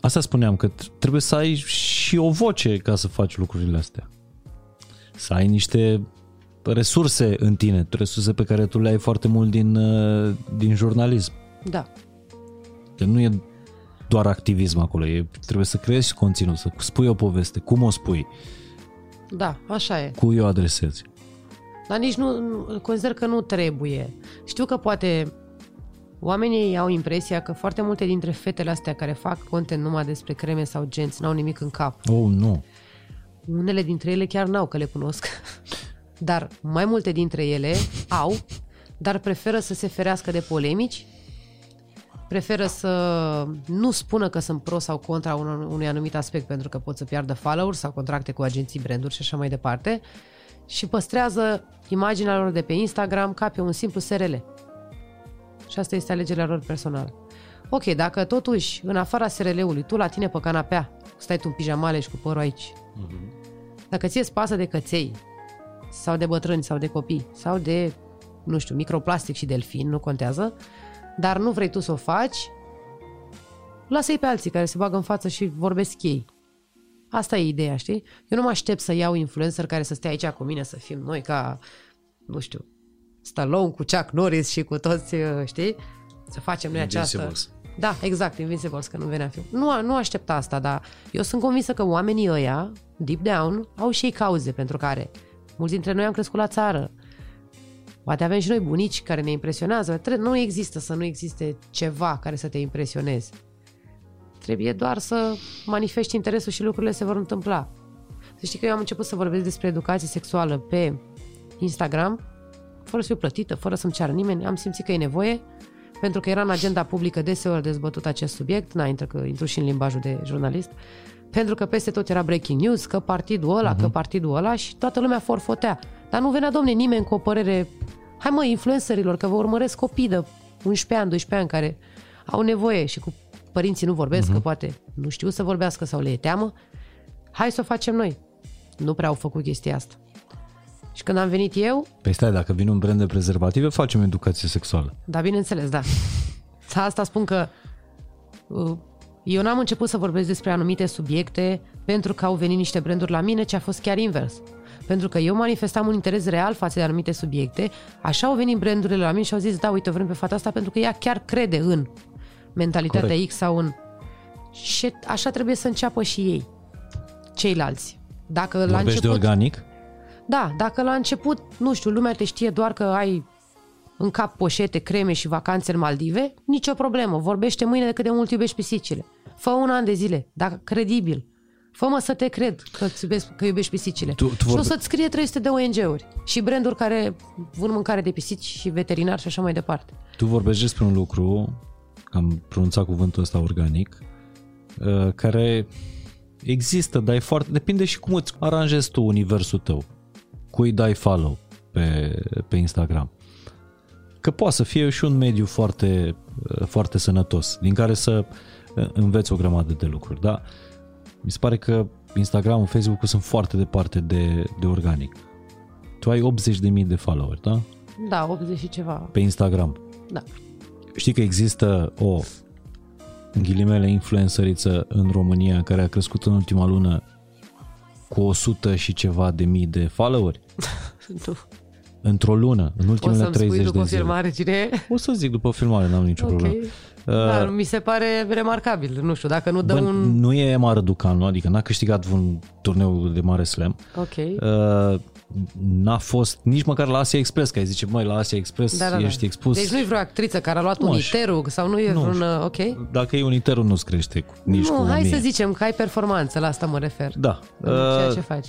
asta spuneam, că trebuie să ai și o voce ca să faci lucrurile astea. Să ai niște resurse în tine, resurse pe care tu le ai foarte mult din, uh, din jurnalism. Da. Că nu e doar activism acolo, e, trebuie să creezi conținut, să spui o poveste, cum o spui, Da, așa e. cui o adresezi. Dar nici nu, nu- consider că nu trebuie. Știu că poate oamenii au impresia că foarte multe dintre fetele astea care fac content numai despre creme sau genți n-au nimic în cap. Oh, nu. Unele dintre ele chiar n-au, că le cunosc. Dar mai multe dintre ele au, dar preferă să se ferească de polemici, preferă să nu spună că sunt pro sau contra unor- unui anumit aspect pentru că pot să piardă followers sau contracte cu agenții branduri și așa mai departe și păstrează imaginea lor de pe Instagram ca pe un simplu SRL. Și asta este alegerea lor personală. Ok, dacă totuși, în afara SRL-ului, tu la tine pe canapea, stai tu în pijamale și cu părul aici, dacă ție îți pasă de căței, sau de bătrâni, sau de copii, sau de, nu știu, microplastic și delfin, nu contează, dar nu vrei tu să o faci, lasă-i pe alții care se bagă în față și vorbesc ei. Asta e ideea, știi? Eu nu mă aștept să iau influencer care să stea aici cu mine, să fim noi ca, nu știu, Stallone cu Chuck Norris și cu toți, uh, știi? Să facem noi această... Invincibles. Da, exact, Invincibles, că nu venea film. Nu, nu aștept asta, dar eu sunt convinsă că oamenii ăia, deep down, au și ei cauze pentru care mulți dintre noi am crescut la țară. Poate avem și noi bunici care ne impresionează. Tre- Nu există să nu existe ceva care să te impresioneze. Trebuie doar să manifesti interesul și lucrurile se vor întâmpla. Să știi că eu am început să vorbesc despre educație sexuală pe Instagram, fără să fiu plătită, fără să-mi ceară nimeni. Am simțit că e nevoie, pentru că era în agenda publică deseori dezbătut acest subiect, na, intră că intru și în limbajul de jurnalist, pentru că peste tot era breaking news, că partidul ăla, uh-huh. că partidul ăla și toată lumea forfotea. Dar nu venea, domne, nimeni cu o părere, hai mă, influencerilor, că vă urmăresc copii de 11 ani, 12 ani care au nevoie și cu părinții nu vorbesc, uh-huh. că poate nu știu să vorbească sau le e teamă. Hai să o facem noi. Nu prea au făcut chestia asta. Și când am venit eu, Păi stai, dacă vine un brand de prezervative, facem educație sexuală. da, bineînțeles, da. Sa asta spun că uh, eu n-am început să vorbesc despre anumite subiecte pentru că au venit niște branduri la mine, ci a fost chiar invers. Pentru că eu manifestam un interes real față de anumite subiecte, așa au venit brandurile la mine și au zis, da, uite, vrem pe fata asta pentru că ea chiar crede în mentalitatea Corect. X sau în... Și așa trebuie să înceapă și ei, ceilalți. Dacă la Vorbești început... de organic? Da, dacă la început, nu știu, lumea te știe doar că ai în cap poșete, creme și vacanțe în Maldive, nicio problemă. Vorbește mâine de cât de mult iubești pisicile. Fă un an de zile, dacă credibil. Fă-mă să te cred că, iubesc, că iubești pisicile. Tu- tu și o vorbe- să-ți scrie 300 de ONG-uri și branduri care vând mâncare de pisici și veterinari și așa mai departe. Tu vorbești despre un lucru, am pronunțat cuvântul ăsta organic, uh, care există, dar e foarte... Depinde și cum îți aranjezi tu universul tău. Cui dai follow pe, pe Instagram. Că poate să fie și un mediu foarte, uh, foarte sănătos, din care să uh, înveți o grămadă de lucruri, da? Mi se pare că Instagram, Facebook-ul sunt foarte departe de, de organic. Tu ai 80.000 de followeri, da? Da, 80 și ceva. Pe Instagram. Da. Știi că există o în ghilimele influențăriță în România care a crescut în ultima lună cu 100 și ceva de mii de followeri Nu. într-o lună, în O ultimele să-mi spui 30 după de zile. filmare cine e? O să zic după filmare, n-am nicio Ok. problemă. Da, mi se pare remarcabil. Nu știu, dacă nu dă Bă, un... Nu e Emma Răducanu, adică n-a câștigat un turneu de mare slam. Ok. Uh, n-a fost nici măcar la Asia Express, că ai zice, măi, la Asia Express Da, da, da. ești expus. Deci nu e vreo actriță care a luat Nu un aș- iterul sau nu e Nu vreun... știu. Ok? Dacă e uniterul, nu-ți crește cu, nici nu, cu hai 1000. să zicem că ai performanță, la asta mă refer. Da. În ceea Uh, ce faci.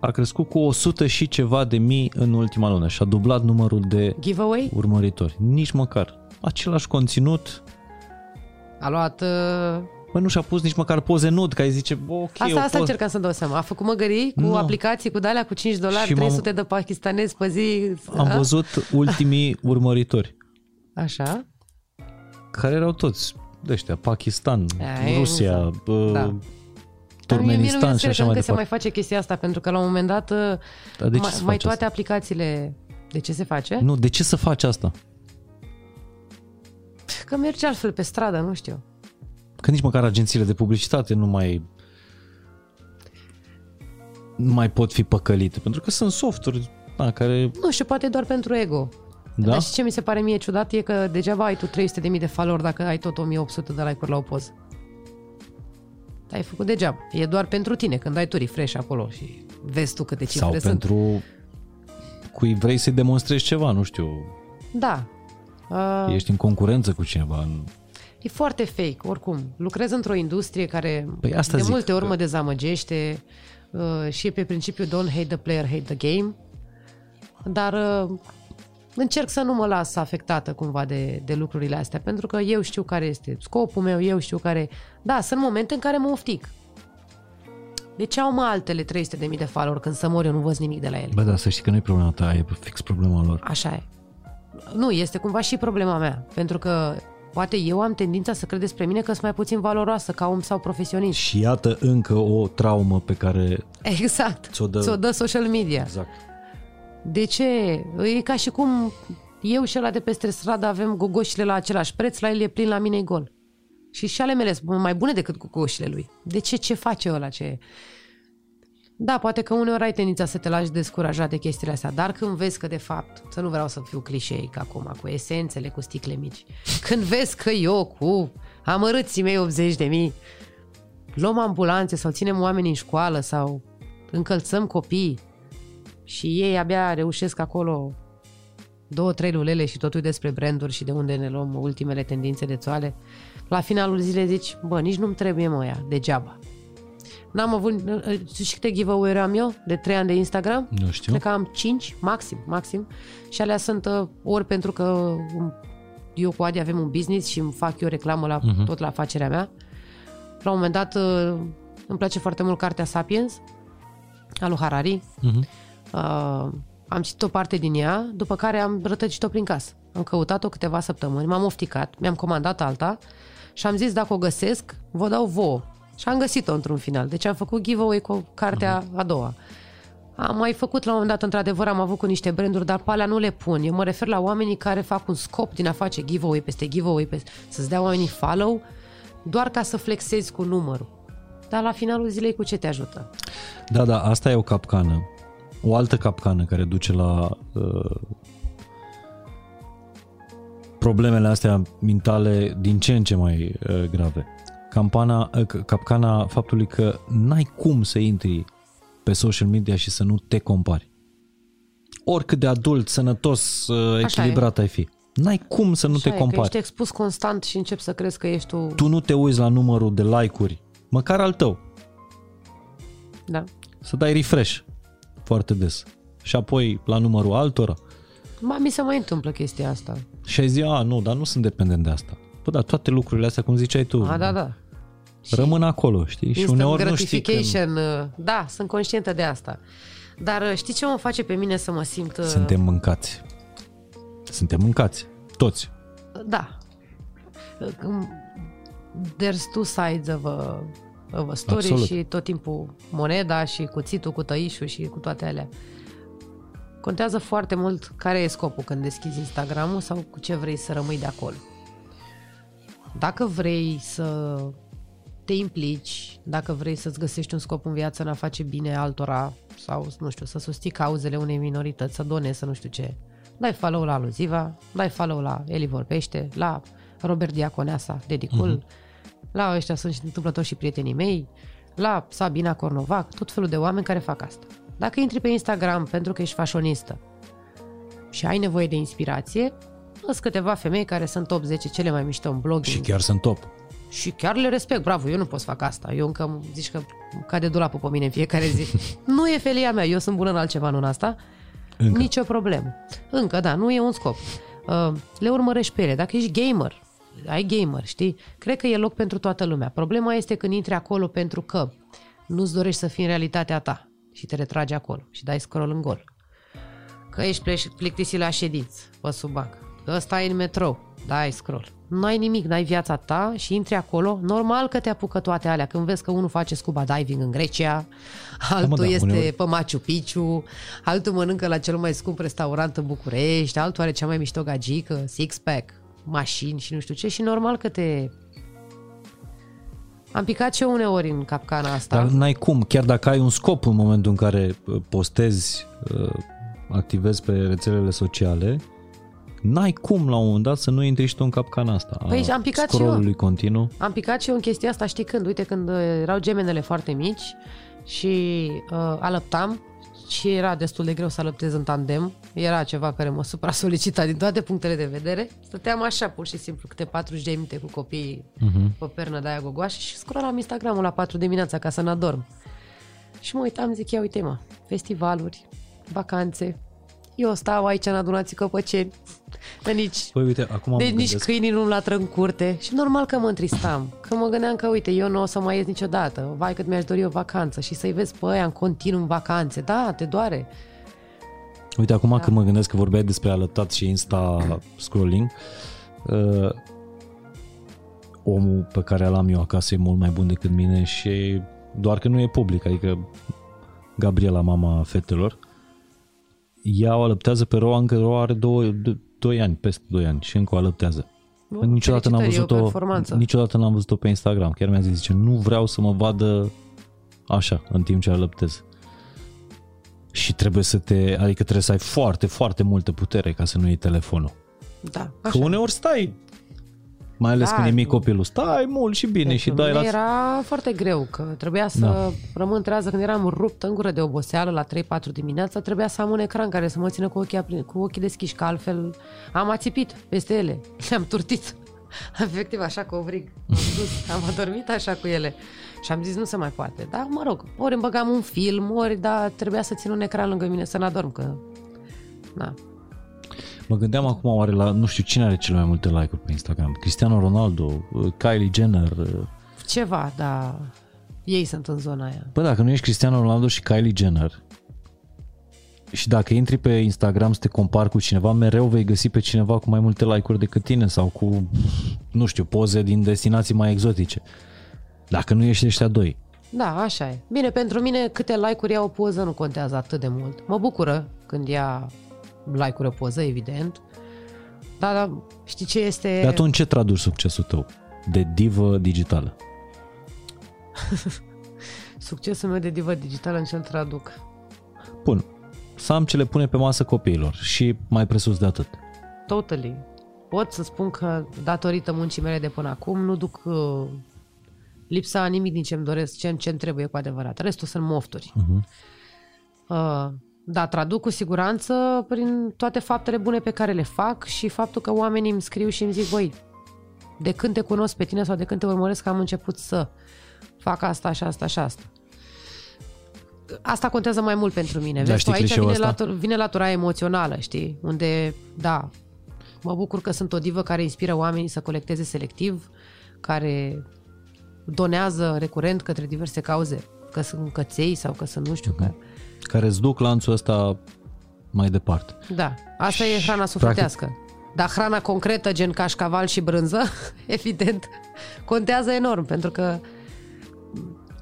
a crescut cu 100 și ceva de mii în ultima lună și a dublat numărul de Giveaway? urmăritori. Nici măcar. Același conținut, A luat... Uh... bă, nu și-a pus nici măcar poze nud, că ai zice, bă, ok, Asta, o asta poz... încercam să dau seama. A făcut măgării cu Nu. aplicații, cu dalea, cu 5 dolari, Și m-am- 300 de pakistanezi pe zi. Am A? văzut ultimii urmăritori, Așa? care erau toți de ăștia, Pakistan, Aia e Rusia, bă, Da. Dar mie- mie nu Turkmenistan mi și se așa că mai încă se mai departe. face chestia asta, pentru că la un moment dat uh, Dar de ce mai, să mai faci toate asta? aplicațiile... De ce se face? Nu, de ce să faci asta? Că merge altfel pe stradă, nu știu. Că nici măcar agențiile de publicitate nu mai nu mai pot fi păcălite, pentru că sunt softuri da, care... Nu știu, poate doar pentru ego. Da? Dar și ce mi se pare mie ciudat e că degeaba ai tu 300.000 de follower dacă ai tot 1800 de like-uri la o poză. Ai făcut degeaba. E doar pentru tine, când ai tu refresh acolo și vezi tu câte cifre Sau sunt. pentru cui vrei să-i demonstrezi ceva, nu știu, Da. Uh, ești în concurență cu cineva. în- e foarte fake, oricum. Lucrez într-o industrie care Păi asta de zic, multe ori că- mă dezamăgește uh, și e pe principiu don't hate the player, hate the game. Dar uh, încerc să nu mă las afectată cumva de, de lucrurile astea, pentru că eu știu care este scopul meu, eu știu care... Da, sunt momente în care mă oftic. De ce au mă altele 300.000 de follower când să mor eu nu văd nimic de la ele? Bă, da, să știi că nu e problema ta, e fix problema lor. Așa e. Nu, este cumva și problema mea, pentru că poate eu am tendința să cred despre mine că sunt mai puțin valoroasă ca om sau profesionist. Și iată încă o traumă pe care... Exact. Ți-o dă- Ți-o dă social media. Exact. De ce? E ca și cum eu și ăla de peste stradă avem gogoșile la același preț, la el e plin, la mine e gol. Și și ale mele sunt mai bune decât gogoșile lui. De ce? Ce face ăla? Ce... Da, poate că uneori ai tendința să te lași descurajat de chestiile astea, dar când vezi că de fapt, să nu vreau să fiu clișeic acum, cu esențele, cu sticle mici, când vezi că eu cu amărâții mei 80 de mii luăm ambulanțe sau ținem oameni în școală sau încălțăm copii și ei abia reușesc acolo două, trei lulele și totul despre branduri și de unde ne luăm ultimele tendințe de țoale, la finalul zilei zici, bă, nici nu-mi trebuie mă ea, degeaba. N-am avut, știi și câte giveaway am eu de trei ani de Instagram? Nu știu. Cred că am 5, maxim, maxim. Și alea sunt uh, ori pentru că um, eu cu Adi avem un business și îmi fac eu reclamă la, uh-huh. tot la afacerea mea. La un moment dat uh, îmi place foarte mult cartea Sapiens a lui Harari. Mhm. Uh, am citit o parte din ea, după care am rătăcit-o prin casă. Am căutat-o câteva săptămâni, m-am ofticat, mi-am comandat alta și am zis dacă o găsesc, vă dau vouă. Și am găsit-o într-un final. Deci am făcut giveaway cu cartea a doua. Am mai făcut la un moment dat, într-adevăr, am avut cu niște branduri, dar pe alea nu le pun. Eu mă refer la oamenii care fac un scop din a face giveaway peste giveaway, peste, să-ți dea oamenii follow, doar ca să flexezi cu numărul. Dar la finalul zilei cu ce te ajută? Da, da, asta e o capcană. O altă capcană care duce la uh, problemele astea mentale din ce în ce mai uh, grave. Campana, uh, capcana faptului că n-ai cum să intri pe social media și să nu te compari. Oricât de adult, sănătos, uh, Așa echilibrat ai fi. N-ai cum să nu Așa te e, Că compari. ești expus constant și începi să crezi că ești tu... Tu nu te uiți la numărul de like-uri, măcar al tău. Da. Să dai refresh foarte des. Și apoi la numărul altora. Ma, mi se mai întâmplă chestia asta. Și ai zi, a, nu, dar nu sunt dependent de asta. Bă, dar toate lucrurile astea, cum ziceai tu, A, da, da. Rămân acolo, știi? Și Instant uneori nu știi când gratification, uh, da, sunt conștientă de asta. Dar uh, știi ce mă face pe mine să mă simt... uh, suntem mâncați. Suntem mâncați. Toți. Da. Um, There's two sides of a, of a story Absolut. și tot timpul moneda și cuțitul cu tăișul și cu toate alea. Contează foarte mult care e scopul când deschizi Instagramul sau cu ce vrei să rămâi de acolo. Dacă vrei să te implici, dacă vrei să-ți găsești un scop în viață în a face bine altora sau, nu știu, să susții cauzele unei minorități, să donezi, să nu știu ce, dai follow la Aluziva, dai follow la Eli Vorbește, la Robert Diaconeasa, Dedicul, uh-huh. la ăștia sunt și întâmplători și prietenii mei, la Sabina Cornovac, tot felul de oameni care fac asta. Dacă intri pe Instagram pentru că ești fashionistă și ai nevoie de inspirație, sunt câteva femei care sunt top 10 cele mai mișto în blogging. Și chiar sunt top. Și chiar le respect, bravo, eu nu pot să fac asta. Eu încă zici că cade dulapul pe mine în fiecare zi. nu e felia mea, eu sunt bună în altceva, nu în asta. Încă. Nicio problemă. Încă, da, nu e un scop. Uh, le urmărești pe ele. Dacă ești gamer, ai gamer, știi? Cred că e loc pentru toată lumea. Problema este când intri acolo pentru că nu-ți dorești să fii în realitatea ta și te retragi acolo și dai scroll în gol. Că ești pleș- plictisit la ședință, pe sub banc. Că ăsta e în metrou, dai scroll. Nu ai nimic, n-ai viața ta și intri acolo. Normal că te apucă toate alea. Când vezi că unul face scuba diving în Grecia, altul da, este uneori- pe Machu Picchu, altul mănâncă la cel mai scump restaurant în București, altul are cea mai mișto gagică, six-pack, mașini și nu știu ce și normal că te... Am picat și eu uneori în capcana asta. Dar n-ai cum, chiar dacă ai un scop în momentul în care uh, postezi, uh, activezi pe rețelele sociale, n-ai cum la un moment dat să nu intri și tu în capcana asta. Păi am picat și eu. continuu. Am picat și eu în chestia asta, știi când? Uite, când uh, erau gemenele foarte mici și uh, alăptam și era destul de greu să alăptez în tandem. Era ceva care mă supra-solicita din toate punctele de vedere. Stăteam așa, pur și simplu, câte 40 de minute cu copiii uh-huh. pe pernă de aia gogoașă și scrollam Instagramul la 4 dimineața ca să n-adorm. Și mă uitam, zic, ia uite mă, festivaluri, vacanțe, eu stau aici în adunații căpăceni, de nici, păi, uite, acum de nici câinii nu latră în curte. Și normal că mă întristam, că mă gândeam că uite, eu nu o să mai ies niciodată, vai cât mi-aș dori o vacanță. Și să-i vezi pe aia în continuu în vacanțe, da, te doare. Uite, acum da. când mă gândesc că vorbeai despre alătat și Insta scrolling, uh, omul pe care l-am eu acasă e mult mai bun decât mine și doar că nu e public, adică Gabriela, mama fetelor, ea o alăptează pe Roa, încă Roa are 2 ani, peste 2 ani și încă o alăptează. Bun, niciodată n-am văzut-o, niciodată n-am văzut-o pe Instagram. Chiar mi-a zis, zice, nu vreau să mă vadă așa, în timp ce alăptez. Și trebuie să te, adică trebuie să ai foarte, foarte multă putere ca să nu iei telefonul. Da, așa. Că uneori stai mai ales da, când e mic copilul. Stai mult și bine și dai la... Era foarte greu, că trebuia să da. rămân trează când eram rupt în gură de oboseală la 3-4 dimineața, trebuia să am un ecran care să mă țină cu ochii, cu ochii deschiși, că altfel am ațipit peste ele, le-am turtit. Efectiv, așa cu ovrig. Am dus, am adormit așa cu ele. Și am zis, nu se mai poate. Dar, mă rog, ori îmi băgam un film, ori, da, trebuia să țin un ecran lângă mine să n-adorm, că... Na, Mă gândeam acum oare la, nu știu, cine are cele mai multe like-uri pe Instagram? Cristiano Ronaldo, Kylie Jenner? Ceva, da. Ei sunt în zona aia. Păi dacă nu ești Cristiano Ronaldo și Kylie Jenner, și dacă intri pe Instagram să te compari cu cineva, mereu vei găsi pe cineva cu mai multe like-uri decât tine sau cu, nu știu, poze din destinații mai exotice. Dacă nu ești ăștia doi. Da, așa e. Bine, pentru mine câte like-uri ia o poză nu contează atât de mult. Mă bucură când ia like-uri o poză, evident. Dar, dar știi ce este... De atunci ce traduci succesul tău? De divă digitală. Succesul meu de divă digitală în ce traduc? Bun. Să am ce le pune pe masă copiilor și mai presus de atât. Totally. Pot să spun că datorită muncii mele de până acum nu duc uh, lipsa nimic din ce-mi doresc, ce-mi, ce trebuie cu adevărat. Restul sunt mofturi. Uh-huh. Uh, da, traduc cu siguranță prin toate faptele bune pe care le fac și faptul că oamenii îmi scriu și îmi zic, voi, de când te cunosc pe tine sau de când te urmăresc am început să fac asta și asta și asta. Asta contează mai mult pentru mine. Da, Vezi, aici vine, latur, vine latura emoțională, știi? Unde, da, mă bucur că sunt o divă care inspiră oamenii să colecteze selectiv, care donează recurent către diverse cauze, că sunt căței sau că sunt nu știu, uh-huh. că care îți duc lanțul ăsta mai departe. Da, asta și, e hrana sufletească. Practic... Dar hrana concretă, gen cașcaval și brânză, evident, contează enorm, pentru că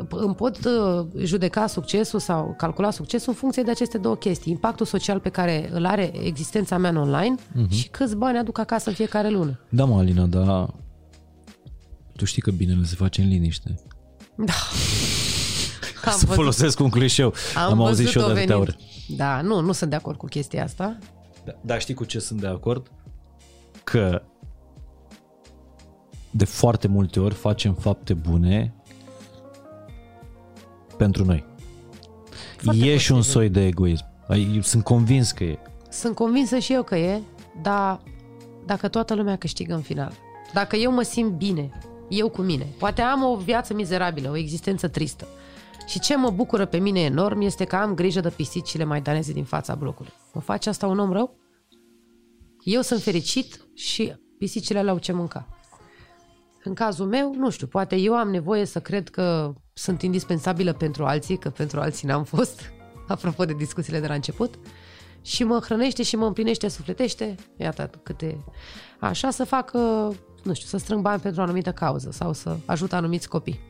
îmi pot uh, judeca succesul sau calcula succesul în funcție de aceste două chestii. Impactul social pe care îl are existența mea în online uh-huh. și câți bani aduc acasă în fiecare lună. Da, mă, Alina, dar tu știi că binele se face în liniște. Da. Am să văzut. folosesc un clișeu. Am, Am auzit și eu de atâtea ori. Da, nu, nu sunt de acord cu chestia asta. Da, dar știi cu ce sunt de acord? Că de foarte multe ori facem fapte bune pentru noi. Foarte e posibil. și un soi de egoism. Sunt convins că e. Sunt convinsă și eu că e, dar dacă toată lumea câștigă în final, dacă eu mă simt bine, eu cu mine, poate am o viață mizerabilă, o existență tristă, și ce mă bucură pe mine enorm este că am grijă de pisicile maidaneze din fața blocului. Mă face asta un om rău? Eu sunt fericit și pisicile le-au ce mânca. În cazul meu, nu știu, poate eu am nevoie să cred că sunt indispensabilă pentru alții, că pentru alții n-am fost, apropo de discuțiile de la început, și mă hrănește și mă împlinește, sufletește, iată câte... Așa să fac, nu știu, să strâng bani pentru o anumită cauză sau să ajut anumiți copii.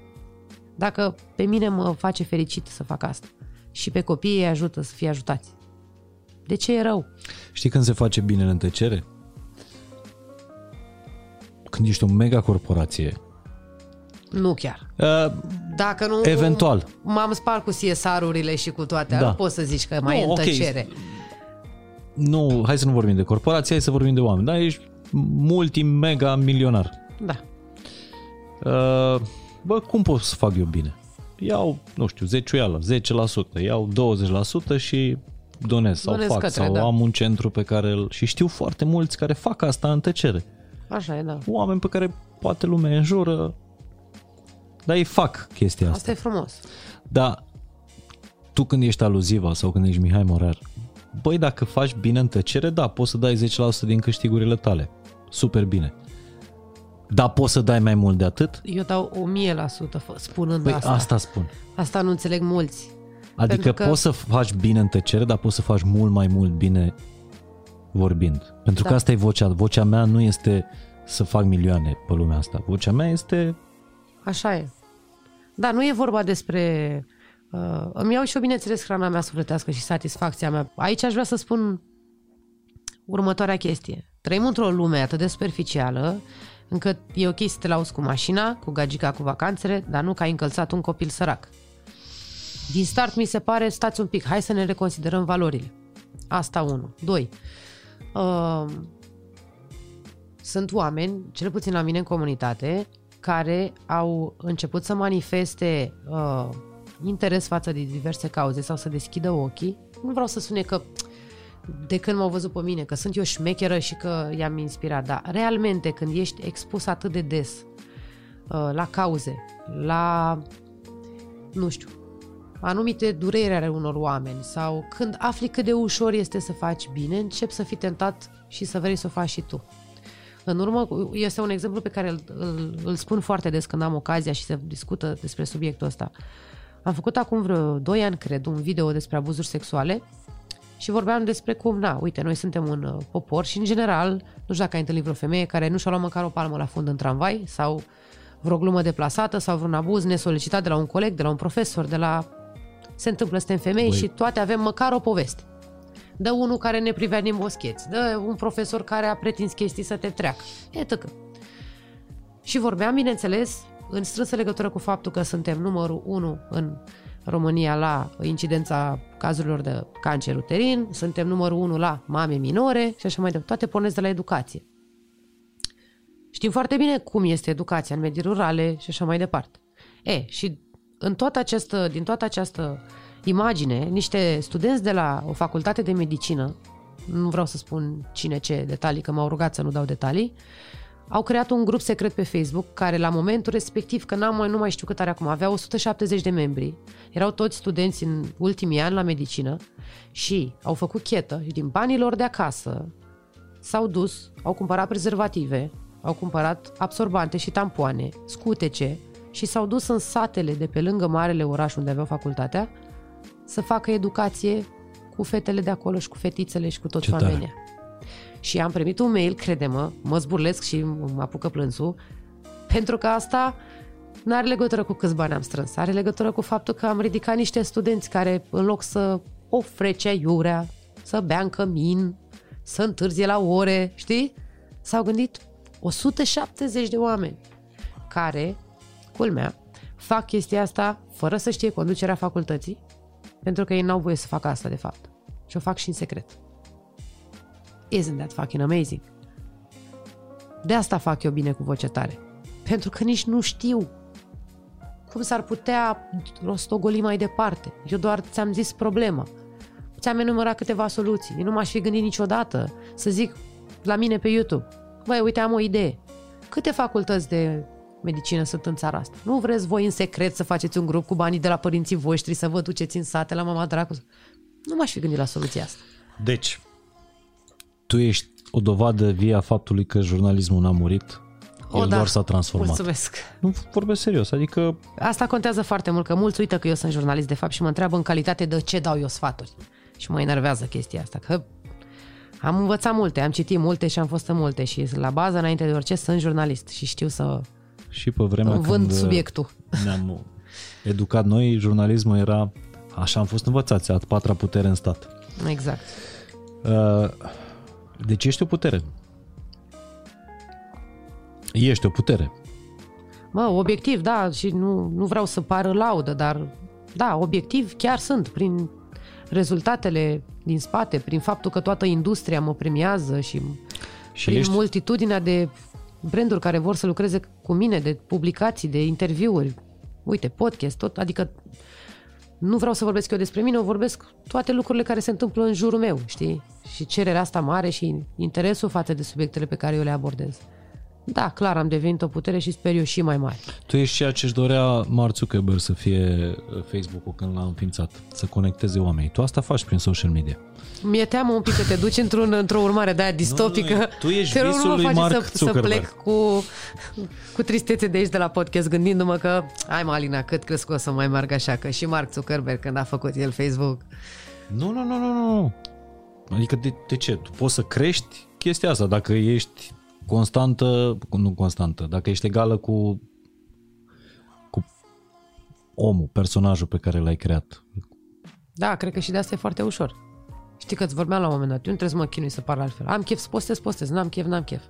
Dacă pe mine mă face fericit să fac asta și pe copii îi ajută să fie ajutați. De ce e rău? Știi când se face bine în tăcere? când ești o mega corporație, Nu chiar. uh, Dacă nu... Eventual. M-am spart cu CSR-urile și cu toate. Da. Nu poți să zici că mai Nu, e în ok. tăcere. nu, hai să nu vorbim de corporație, hai să vorbim de oameni. Da, ești multi-mega milionar. Da. Uh, bă, cum pot să fac eu bine? Iau, nu știu, zeciuială, 10%, iau 20% și donez sau Donez fac către, sau da. am un centru pe care îl... Și știu foarte mulți care fac asta în tăcere. Așa e, da. Oameni pe care poate lumea îi înjură, dar ei fac chestia asta. Asta e frumos. Dar tu când ești aluziva sau când ești Mihai Morar, băi, dacă faci bine în tăcere, da, poți să dai 10% din câștigurile tale. Super bine. Dar poți să dai mai mult de atât? Eu dau o mie la sută fă- spunând Păi asta. asta spun. Asta nu înțeleg mulți. Adică Pentru că- poți să faci bine în tăcere, dar poți să faci mult mai mult bine vorbind. Pentru Da. că asta e vocea. Vocea mea nu este să fac milioane pe lumea asta. Vocea mea este Așa e. Da, nu e vorba despre... Uh, îmi iau și eu, bineînțeles, hrana mea sufletească și satisfacția mea. Aici aș vrea să spun următoarea chestie. Trăim într-o lume atât de superficială încât e ok să te lauzi cu mașina, cu gagica, cu vacanțele, dar nu că ai încălțat un copil sărac. Din start mi se pare, stați un pic, hai să ne reconsiderăm valorile. Asta unu. Doi. Uh, sunt oameni, cel puțin la mine în comunitate, care au început să manifeste uh, interes față de diverse cauze sau să deschidă ochii. Nu vreau să sune că de când m-au văzut pe mine, că sunt eu șmecheră și că i-am inspirat, dar realmente când ești expus atât de des uh, la cauze, la, nu știu, anumite dureri ale unor oameni sau când afli cât de ușor este să faci bine, începi să fii tentat și să vrei să o faci și tu. În urmă, este un exemplu pe care îl, îl, îl spun foarte des când am ocazia și se discută despre subiectul ăsta. Am făcut acum vreo 2 ani, cred, un video despre abuzuri sexuale și vorbeam despre cum, na, uite, noi suntem un uh, popor și, în general, nu știu dacă ai întâlnit vreo femeie care nu și-a luat măcar o palmă la fund în tramvai sau vreo glumă deplasată sau vreun abuz nesolicitat de la un coleg, de la un profesor, de la... Se întâmplă, suntem femei Băi. și toate avem măcar o poveste. Dă unul care ne privea din boscheți, dă un profesor care a pretins chestii să te treacă. E tăcă. Și vorbeam, bineînțeles, în strânsă legătură cu faptul că suntem numărul 1 în România la incidența cazurilor de cancer uterin, suntem numărul 1 la mame minore și așa mai departe. Toate pornesc de la educație. Știm foarte bine cum este educația în medii rurale și așa mai departe. E, și în toată această, din toată această imagine, niște studenți de la o facultate de medicină, nu vreau să spun cine ce detalii, că m-au rugat să nu dau detalii, au creat un grup secret pe Facebook care la momentul respectiv, că n-am mai, nu mai știu cât are acum, avea 170 de membri, erau toți studenți în ultimii ani la medicină și au făcut chetă și din banii lor de acasă s-au dus, au cumpărat prezervative, au cumpărat absorbante și tampoane, scutece și s-au dus în satele de pe lângă marele oraș unde aveau facultatea să facă educație cu fetele de acolo și cu fetițele și cu toți Ce tare. oamenii. Și am primit un mail, crede-mă, mă zburlesc și mă apucă plânsul, pentru că asta nu are legătură cu câți bani am strâns, are legătură cu faptul că am ridicat niște studenți care în loc să o frece iurea, să bea în cămin, să întârzie la ore, știi? S-au gândit 170 de oameni care, culmea, fac chestia asta fără să știe conducerea facultății, pentru că ei n-au voie să facă asta, de fapt. Și o fac și în secret. Isn't that fucking amazing? De asta fac eu bine cu voce tare. Pentru că nici nu știu cum s-ar putea rostogoli mai departe. Eu doar ți-am zis problema. Ți-am enumerat câteva soluții. Eu nu m-aș fi gândit niciodată să zic la mine pe YouTube. Băi, uite, am o idee. Câte facultăți de medicină sunt în țara asta? Nu vreți voi în secret să faceți un grup cu banii de la părinții voștri, să vă duceți în sate la mama dracu? Nu m-aș fi gândit la soluția asta. Deci, tu ești o dovadă vie a faptului că jurnalismul n-a murit, O, el da. doar s-a transformat. Mulțumesc. Nu vorbesc serios, adică Asta contează foarte mult, că mulți uită că eu sunt jurnalist de fapt și mă întreabă în calitate de ce dau eu sfaturi. Și mă enervează chestia asta, că am învățat multe, am citit multe și am fost în multe și la bază, înainte de orice, sunt jurnalist și știu să și pe vremea vând când uh, subiectul. ne-am educat noi, jurnalismul era, așa am fost învățați, a patra putere în stat. Exact. Uh, Deci ești o putere. Ești o putere. Mă, obiectiv, da, și nu, nu vreau să pară laudă, dar da, obiectiv chiar sunt prin rezultatele din spate, prin faptul că toată industria mă premiază și, și prin ești... multitudinea de branduri care vor să lucreze cu mine, de publicații, de interviuri, uite, podcast, tot, adică nu vreau să vorbesc eu despre mine, o vorbesc toate lucrurile care se întâmplă în jurul meu, știi? Și cererea asta mare și interesul față de subiectele pe care eu le abordez. Da, clar, am devenit o putere și sper eu și mai mare. Tu ești ceea ce-și dorea Mark Zuckerberg să fie uh, Facebook-ul când l-a înființat, să conecteze oamenii. Tu asta faci prin social media. Mi-e teamă un pic că te duci într-un, într-o urmare de aia distopică. Nu, nu, tu ești visul lui Mark să, să plec cu, cu tristețe de aici de la podcast, gândindu-mă că, ai mă, Alina, cât crezi că o să mai meargă așa, că și Mark Zuckerberg când a făcut el Facebook. Nu, nu, nu, nu, nu. Adică de, de ce? Tu poți să crești chestia asta dacă ești constantă, nu constantă, dacă ești egală cu, cu omul, personajul pe care l-ai creat. Da, cred că și de asta e foarte ușor. Știi că îți vorbeam la un moment dat, eu nu trebuie să mă chinui să par altfel. Am chef să postez, postez, n-am chef, n-am chef.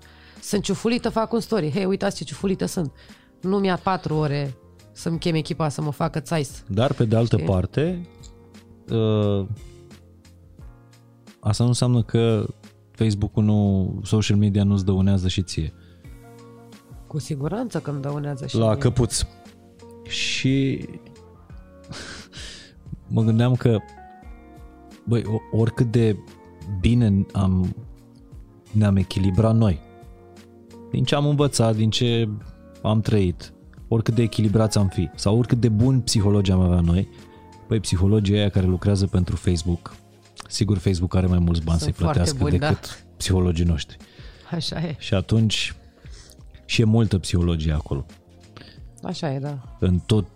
Sunt ciufulită, fac un story. Hei, uitați ce ciufulită sunt. Nu mi-a patru ore să-mi chem echipa să mă facă țais. Dar, pe de altă Știi? parte, uh, asta nu înseamnă că Facebook-ul nu, social media nu-ți dăunează și ție. Cu siguranță că îmi dăunează și La mie. căpuț. Și mă gândeam că băi, oricât de bine am, ne-am echilibrat noi, din ce am învățat, din ce am trăit, oricât de echilibrați am fi, sau oricât de bun psihologi am avea noi, băi, psihologii aia care lucrează pentru Facebook, Sigur, Facebook are mai mulți bani să-i plătească buni, decât da. psihologii noștri. Așa e. Și atunci și e multă psihologie acolo. Așa e, da. În tot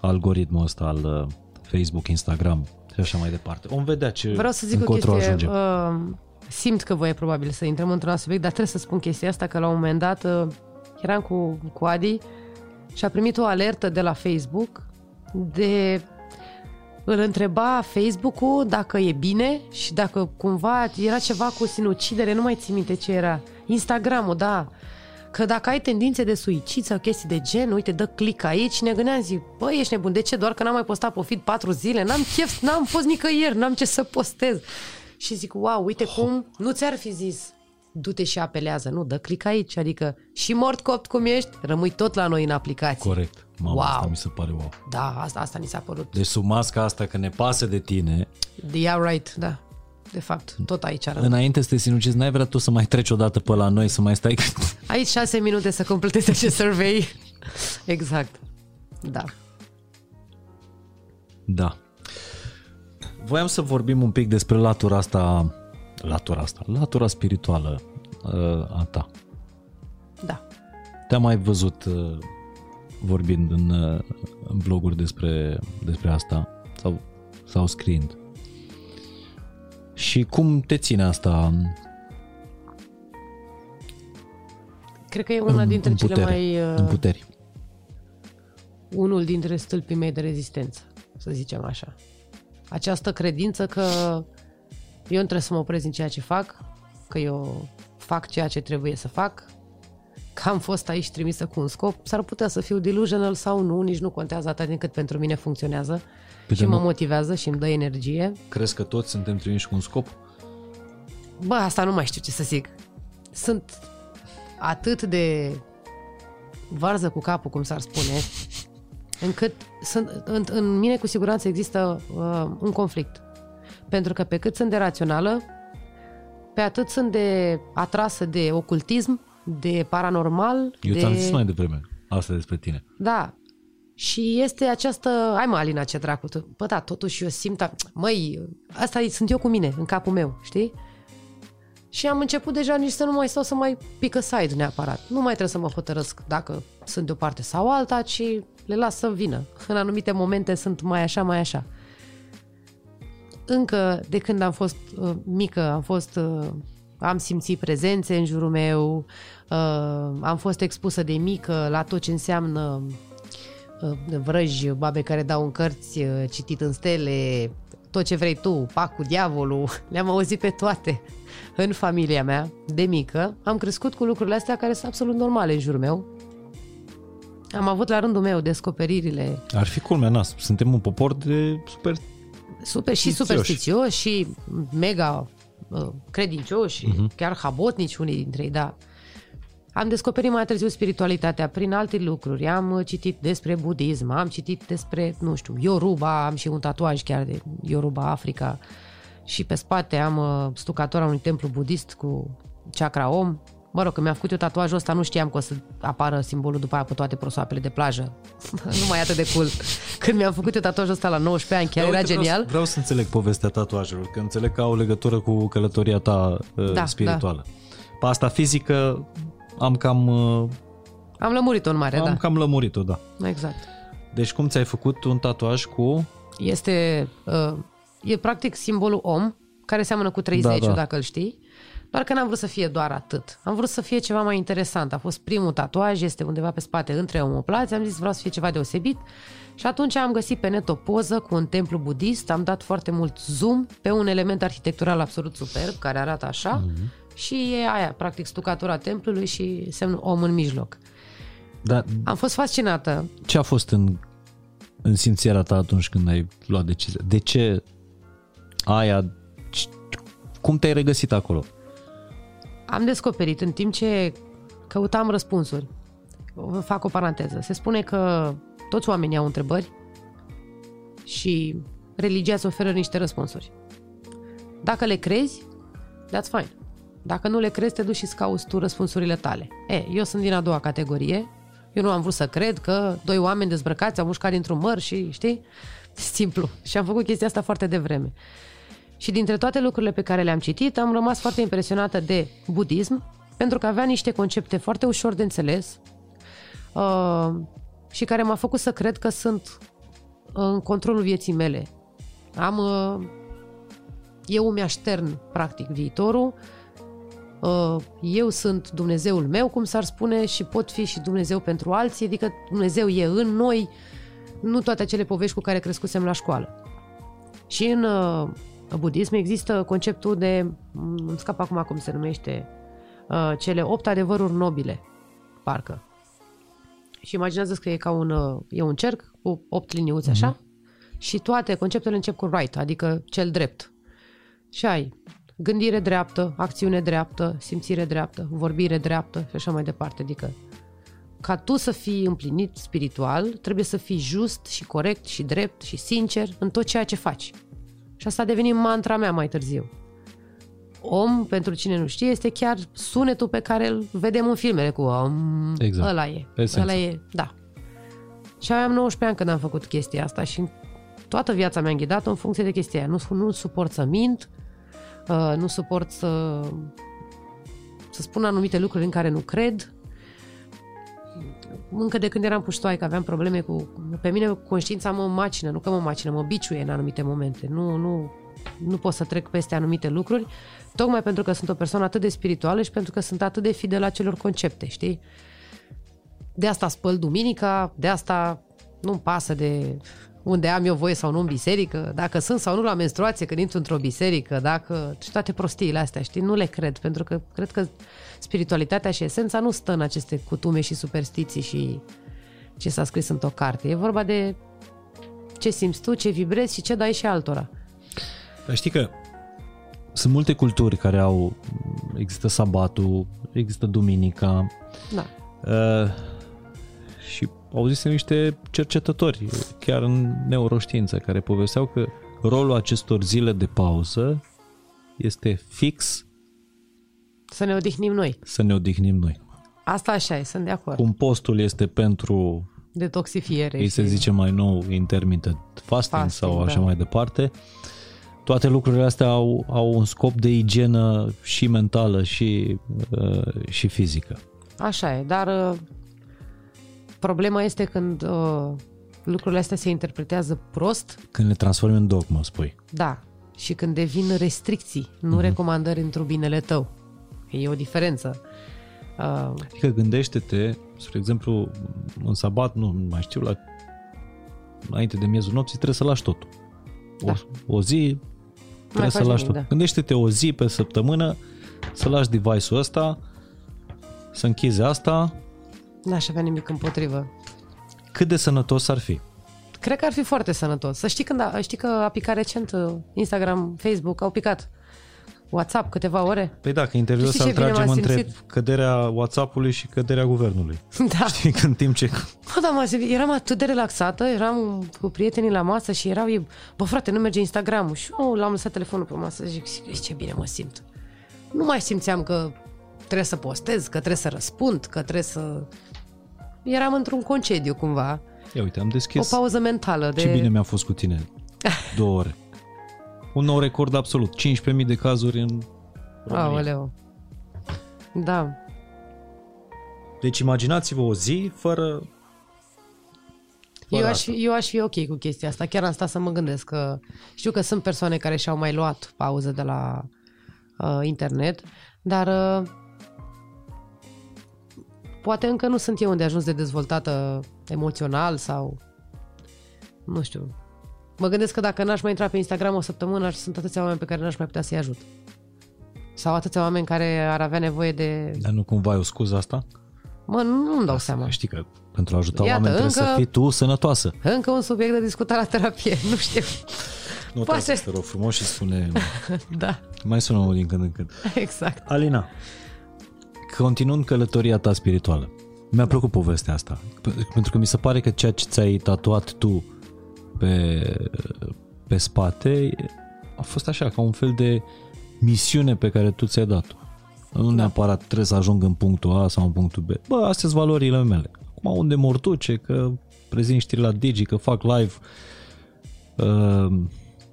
algoritmul ăsta al uh, Facebook, Instagram și așa mai departe. Om vedea ce Vreau să zic o chestie. Uh, simt că voi e probabil să intrăm într-un alt subiect, dar trebuie să spun chestia asta că la un moment dat uh, eram cu, cu Adi și a primit o alertă de la Facebook de îl întreba Facebook-ul dacă e bine și dacă cumva era ceva cu sinucidere, nu mai țin minte ce era. Instagram-ul, da. Că dacă ai tendințe de suicid sau chestii de gen, uite, dă click aici și ne gândeam, zic, băi, ești nebun, de ce? Doar că n-am mai postat pe feed patru zile, n-am chef, n-am fost nicăieri, n-am ce să postez. Și zic, wow, uite cum nu ți-ar fi zis du-te și apelează. Nu, dă click aici, adică și mort copt cum ești, rămâi tot la noi în aplicație. Corect. Mama, wow. asta mi se pare wow. Da, asta, asta ni s-a părut. Deci sub masca asta că ne pasă de tine. Yeah, right, da. De fapt, tot aici arată. Înainte să te sinucizi, n-ai vrea tu să mai treci o dată pe la noi, să mai stai... Aici șase minute să completezi acest survey. exact. Da. Da. Voiam să vorbim un pic despre latura asta latura asta, latura spirituală uh, a ta. Da. Te-am mai văzut uh, vorbind în, uh, în bloguri despre, despre asta sau, sau scriind. Și cum te ține asta Cred că e una în, dintre în putere, cele mai... Uh, în puteri. Unul dintre stâlpii mei de rezistență, să zicem așa. Această credință că eu nu trebuie să mă opresc din ceea ce fac, că eu fac ceea ce trebuie să fac, că am fost aici trimisă cu un scop. S-ar putea să fiu delusional sau nu, nici nu contează atât din cât pentru mine funcționează păi și mă motivează și îmi dă energie. Crezi că toți suntem trimiși cu un scop? Bă, asta nu mai știu ce să zic. Sunt atât de varză cu capul, cum s-ar spune, încât sunt, în, în mine cu siguranță există uh, un conflict. Pentru că pe cât sunt de rațională, pe atât sunt de atrasă de ocultism, de paranormal. Eu de... ți-am zis mai devreme asta despre tine. Da. Și este această... Hai mă, Alina, ce dracu. Bă, da, totuși eu simt... Măi, asta sunt eu cu mine, în capul meu, știi? Și am început deja nici să nu mai stau să mai pică side neapărat. Nu mai trebuie să mă hotărăsc dacă sunt de o parte sau alta, ci le las să vină. În anumite momente sunt mai așa, mai așa încă de când am fost uh, mică, am fost uh, am simțit prezențe în jurul meu, uh, am fost expusă de mică la tot ce înseamnă uh, vrăji, babe care dau în cărți, uh, citit în stele, tot ce vrei tu, pac cu diavolul, le-am auzit pe toate în familia mea, de mică. Am crescut cu lucrurile astea care sunt absolut normale în jurul meu. Am avut la rândul meu descoperirile Ar fi culmea, nas. Suntem un popor de super... super și Stițioși. superstițioși și mega uh, credincioși, uh-huh. chiar habotnici unii dintre ei, da. Am descoperit mai târziu spiritualitatea prin alte lucruri. Am uh, citit despre budism, am citit despre, nu știu, Yoruba, am și un tatuaj chiar de Yoruba Africa și pe spate am uh, stucatura unui templu budist cu chakra om. Mă rog, când mi-am făcut eu tatuajul ăsta, nu știam că o să apară simbolul după aia pe toate prosoapele de plajă. nu mai e atât de cool. Când mi-am făcut eu tatuajul ăsta la 19 ani, chiar Da, era uite, genial. Vreau, vreau să înțeleg povestea tatuajelor, că înțeleg că au legătură cu călătoria ta uh, Da, spirituală. Pe asta fizică am cam, uh, Am lămurit-o în mare, am da. cam lămurit-o, da. Exact. Deci cum ți-ai făcut un tatuaj cu... Este, uh, e practic simbolul om, care seamănă cu 30 Da, da, da. dacă îl știi. Doar că n-am vrut să fie doar atât. Am vrut să fie ceva mai interesant. A fost primul tatuaj, este undeva pe spate între omoplați. Am zis vreau să fie ceva deosebit. Și atunci am găsit pe net o poză cu un templu budist. Am dat foarte mult zoom pe un element arhitectural absolut superb, care arată așa. Mm-hmm. Și e aia, practic, stucatura templului și semnul om în mijloc. Dar Am fost fascinată. ce a fost în, în simțirea ta atunci când ai luat decizia? De ce aia... c- Cum te-ai regăsit acolo? Am descoperit în timp ce căutam răspunsuri. Vă fac o paranteză. Se spune că toți oamenii au întrebări și religia îți oferă niște răspunsuri. Dacă le crezi, that's fine. Dacă nu le crezi, te duci și îți cauți tu răspunsurile tale. E, eu sunt din a doua categorie. Eu nu am vrut să cred că doi oameni dezbrăcați au mușcat dintr-un măr și, știi? Simplu. Și am făcut chestia asta foarte devreme. Și dintre toate lucrurile pe care le-am citit, am rămas foarte impresionată de budism, pentru că avea niște concepte foarte ușor de înțeles uh, și care m-a făcut să cred că sunt în controlul vieții mele. Am... Uh, eu îmi aștern, practic, viitorul. Uh, eu sunt Dumnezeul meu, cum s-ar spune, și pot fi și Dumnezeu pentru alții, adică Dumnezeu e în noi, nu toate acele povești cu care crescusem la școală. Și în uh, budism există conceptul de, m, îmi scap acum cum se numește, uh, cele opt adevăruri nobile, parcă. Și imaginează că e ca un, uh, e un cerc cu opt liniuțe, așa, și toate conceptele încep cu right, adică cel drept. Și ai gândire dreaptă, acțiune dreaptă, simțire dreaptă, vorbire dreaptă și așa mai departe. Adică ca tu să fii împlinit spiritual, trebuie să fii just și corect și drept și sincer în tot ceea ce faci. Și asta a devenit mantra mea mai târziu. Om, pentru cine nu știe, este chiar sunetul pe care îl vedem în filmele cu om. Exact. Ăla e. Esența. Ăla e, da. Și aveam 19 ani când am făcut chestia asta și toată viața mi-am ghidat în funcție de chestia aia. Nu, nu suport să mint, uh, nu suport să, să spun anumite lucruri în care nu cred. Încă de când eram puștoaică aveam probleme cu... Pe mine conștiința mă macină, nu că mă macină, mă biciuie în anumite momente. Nu, nu, nu pot să trec peste anumite lucruri, tocmai pentru că sunt o persoană atât de spirituală și pentru că sunt atât de fidelă acelor concepte, știi? De asta spăl duminica, de asta nu-mi pasă de unde am eu voie sau nu în biserică, dacă sunt sau nu la menstruație când intru într-o biserică, dacă și toate prostiile astea, știi, nu le cred, pentru că cred că spiritualitatea și esența nu stă în aceste cutume și superstiții și ce s-a scris într-o carte. E vorba de ce simți tu, ce vibrezi și ce dai și altora. Dar știi că sunt multe culturi care au, există sabatul, există duminica Da. uh, și au zis niște cercetători, chiar în neuroștiință, care povesteau că rolul acestor zile de pauză este fix Să ne odihnim noi. să ne odihnim noi. Asta așa e, sunt de acord. Cum postul este pentru, Detoxifiere. ei se și- zice mai nou, intermittent fasting, Fasting, sau așa da. mai departe, toate lucrurile astea au, au un scop de igienă și mentală și, uh, și fizică. Așa e, dar uh, problema este când uh, lucrurile astea se interpretează prost, Când le transformi în dogmă, spui. da, și când devin restricții, nu recomandări într binele tău. E o diferență. Uh, Adică gândește-te, spre exemplu, în sabat, nu mai știu, la, înainte de miezul nopții trebuie să lași totul. O, o zi trebuie să faci lași nimic, tot. da. Gândește-te o zi pe săptămână să lași device-ul ăsta, să închizi asta, N-aș avea nimic împotrivă. cât de sănătos ar fi. Cred că ar fi foarte sănătos. Să știi, când a, știi că a picat recent uh, Instagram, Facebook, au picat WhatsApp câteva ore. Păi da, că interviul Tu să-l știi ce bine tragem m-a între simțit? căderea WhatsApp-ului și căderea guvernului. Da. Știi, că în timp ce... Bă, da, mă, simțit- eram atât de relaxată, eram cu prietenii la masă și erau ei, bă, frate, nu merge Instagram-ul. Și eu l-am lăsat telefonul pe masă și zic, "Zic, ce bine mă simt. Nu mai simțeam că trebuie să postez, că trebuie să răspund, că trebuie să... Eram într-un concediu cumva, Ia uite, am o deschis... pauză mentală de... Ce bine mi-a fost cu tine. Două ore. Un nou record absolut. 15.000 de cazuri în România. Aoleu. Da. Deci imaginați-vă o zi fără... fără Eu aș, asta. fi, eu aș fi ok cu chestia asta. Chiar am stat să mă gândesc că știu că sunt persoane care și-au mai luat pauză de la uh, internet, dar uh, poate încă nu sunt eu unde ajuns de dezvoltată emoțional sau nu știu. Mă gândesc că dacă n-aș mai intra pe Instagram o săptămână, sunt atâția oameni pe care n-aș mai putea să-i ajut. Sau atâția oameni care ar avea nevoie de... Dar nu cumva e o scuză asta? Mă, nu-mi dau seama. Că știi că pentru a ajuta Iată, oameni trebuie încă- să fii tu sănătoasă. Încă un subiect de discutat la terapie, nu știu. Nu Poate- trebuie să te rog frumos și spune... Da, Mai sună unul din când în când. exact. Alina, continuând călătoria ta spirituală, mi-a plăcut povestea asta, p- pentru că mi se pare că ceea ce ți-ai tatuat tu pe, pe spate a fost așa, ca un fel de misiune pe care tu ți-ai dat-o. Nu neapărat trebuie să ajung în punctul A sau în punctul B. Bă, astea sunt valorile mele. Acum unde mor tu, ce că prezint știri la Digi, că fac live uh,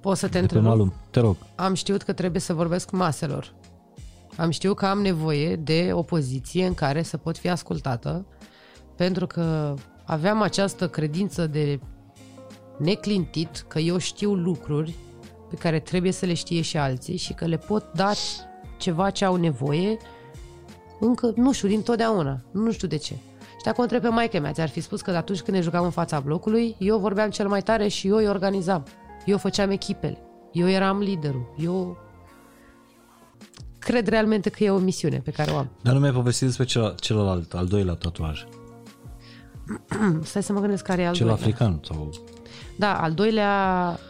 Poți să te de pe întreb? malum. Te rog. Am știut că trebuie să vorbesc maselor. Am știut că am nevoie de o poziție în care să pot fi ascultată, pentru că aveam această credință de neclintit că eu știu lucruri pe care trebuie să le știe și alții și că le pot da ceva ce au nevoie încă, nu știu, dintotdeauna. Nu știu de ce. Și dacă o întreb pe maică mea, ți-ar fi spus că atunci când ne jucam în fața blocului, eu vorbeam cel mai tare și eu îi organizam. Eu făceam echipele. Eu eram liderul. Eu cred realmente că e o misiune pe care o am. Dar nu mi-ai povestit despre celălalt, celălalt al doilea tatuaj. Stai să mă gândesc care e al Cel doilea. african sau... Da, al doilea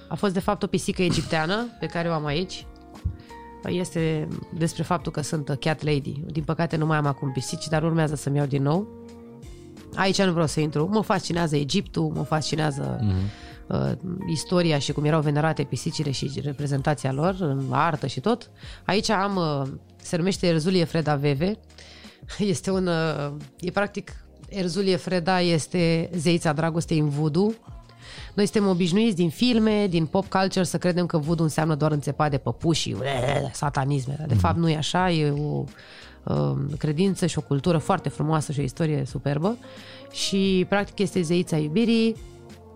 a fost de fapt o pisică egipteană pe care o am aici. Este despre faptul că sunt cat lady. Din păcate nu mai am acum pisici, dar urmează să-mi iau din nou. Aici nu vreau să intru. Mă fascinează Egiptul, mă fascinează mm-hmm. uh, istoria și cum erau venerate pisicile și reprezentația lor în artă și tot. Aici am, uh, se numește Erzulie Freda Veve. Este un, uh, e practic, Erzulie Freda este zeița dragostei în voodoo. Noi suntem obișnuiți din filme, din pop culture, să credem că voodoo înseamnă doar înțepat de păpuși și ue, satanisme. Dar de fapt nu e așa, e o uh, credință și o cultură foarte frumoasă și o istorie superbă. Și practic este zeița iubirii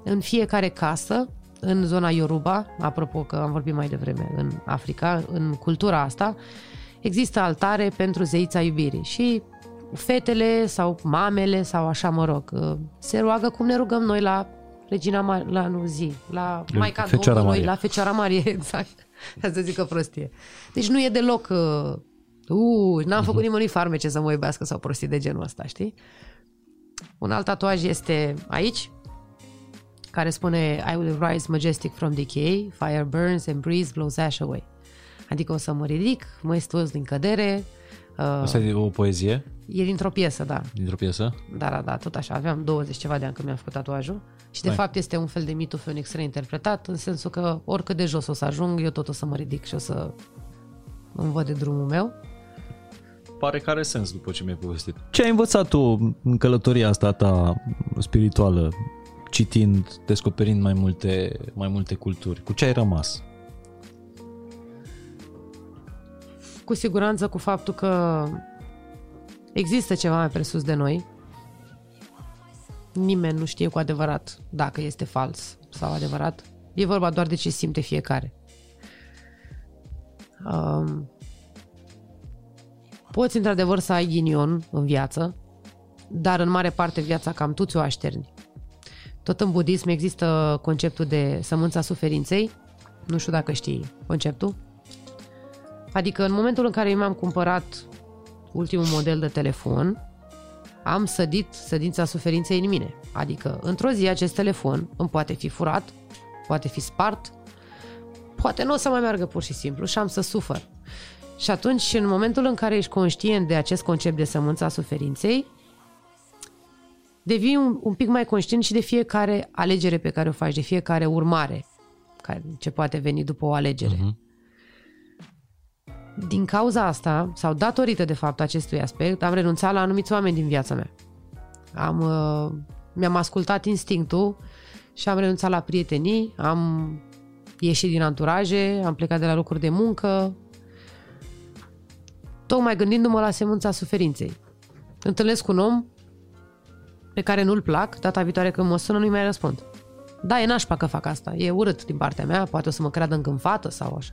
în fiecare casă, în zona Yoruba, apropo că am vorbit mai devreme în Africa, în cultura asta, există altare pentru zeița iubirii și fetele sau mamele sau așa, mă rog, uh, se roagă cum ne rugăm noi la Regina Mar- la nu zi, la Maica Fecioara Domnului, Marie. la Fecioara Marie, exact. Hai să zic o prostie. Deci nu e deloc... Uh, uh, n-am făcut nimănui farmece să mă iubească sau prostii de genul ăsta, știi? Un alt tatuaj este aici, care spune I will rise majestic from decay, fire burns and breeze blows ash away. Adică o să mă ridic, majestuos din cădere. Uh, Asta e o poezie e dintr-o piesă, da. dintr-o piesă? Da, da, da, tot așa. Aveam 20 ceva de ani când mi-am făcut tatuajul. Și de Hai. fapt este un fel de mitul Phoenix reinterpretat, în sensul că oricât de jos o să ajung, eu tot o să mă ridic și o să îmi văd de drumul meu. Pare că are sens după ce mi-ai povestit. Ce ai învățat tu în călătoria asta ta spirituală, citind, descoperind mai multe, mai multe culturi? Cu ce ai rămas? Cu siguranță cu faptul că există ceva mai presus de noi. Nimeni nu știe cu adevărat dacă este fals sau adevărat. E vorba doar de ce simte fiecare. Um, poți într-adevăr să ai ghinion în viață, dar în mare parte viața cam tu ți-o așterni. Tot în budism există conceptul de sămânța suferinței Nu știu dacă știi conceptul. Adică în momentul în care eu mi-am cumpărat ultimul model de telefon, am sădit sădința suferinței în mine. Adică, într-o zi, acest telefon îmi poate fi furat, poate fi spart, poate nu o să mai meargă pur și simplu și am să sufăr. Și atunci, în momentul în care ești conștient de acest concept de sămânța suferinței, devii un, un pic mai conștient și de fiecare alegere pe care o faci, de fiecare urmare care, ce poate veni după o alegere. Uh-huh. Din cauza asta, sau datorită de fapt acestui aspect, am renunțat la anumiți oameni din viața mea. Am, uh, mi-am ascultat instinctul și am renunțat la prietenii, am ieșit din anturaje, am plecat de la locuri de muncă, tocmai gândindu-mă la semânța suferinței. Întâlnesc un om pe care nu-l plac, data viitoare când mă sună nu-i mai răspund. Da, e nașpa că fac asta, e urât din partea mea, poate o să mă creadă încânfată sau așa.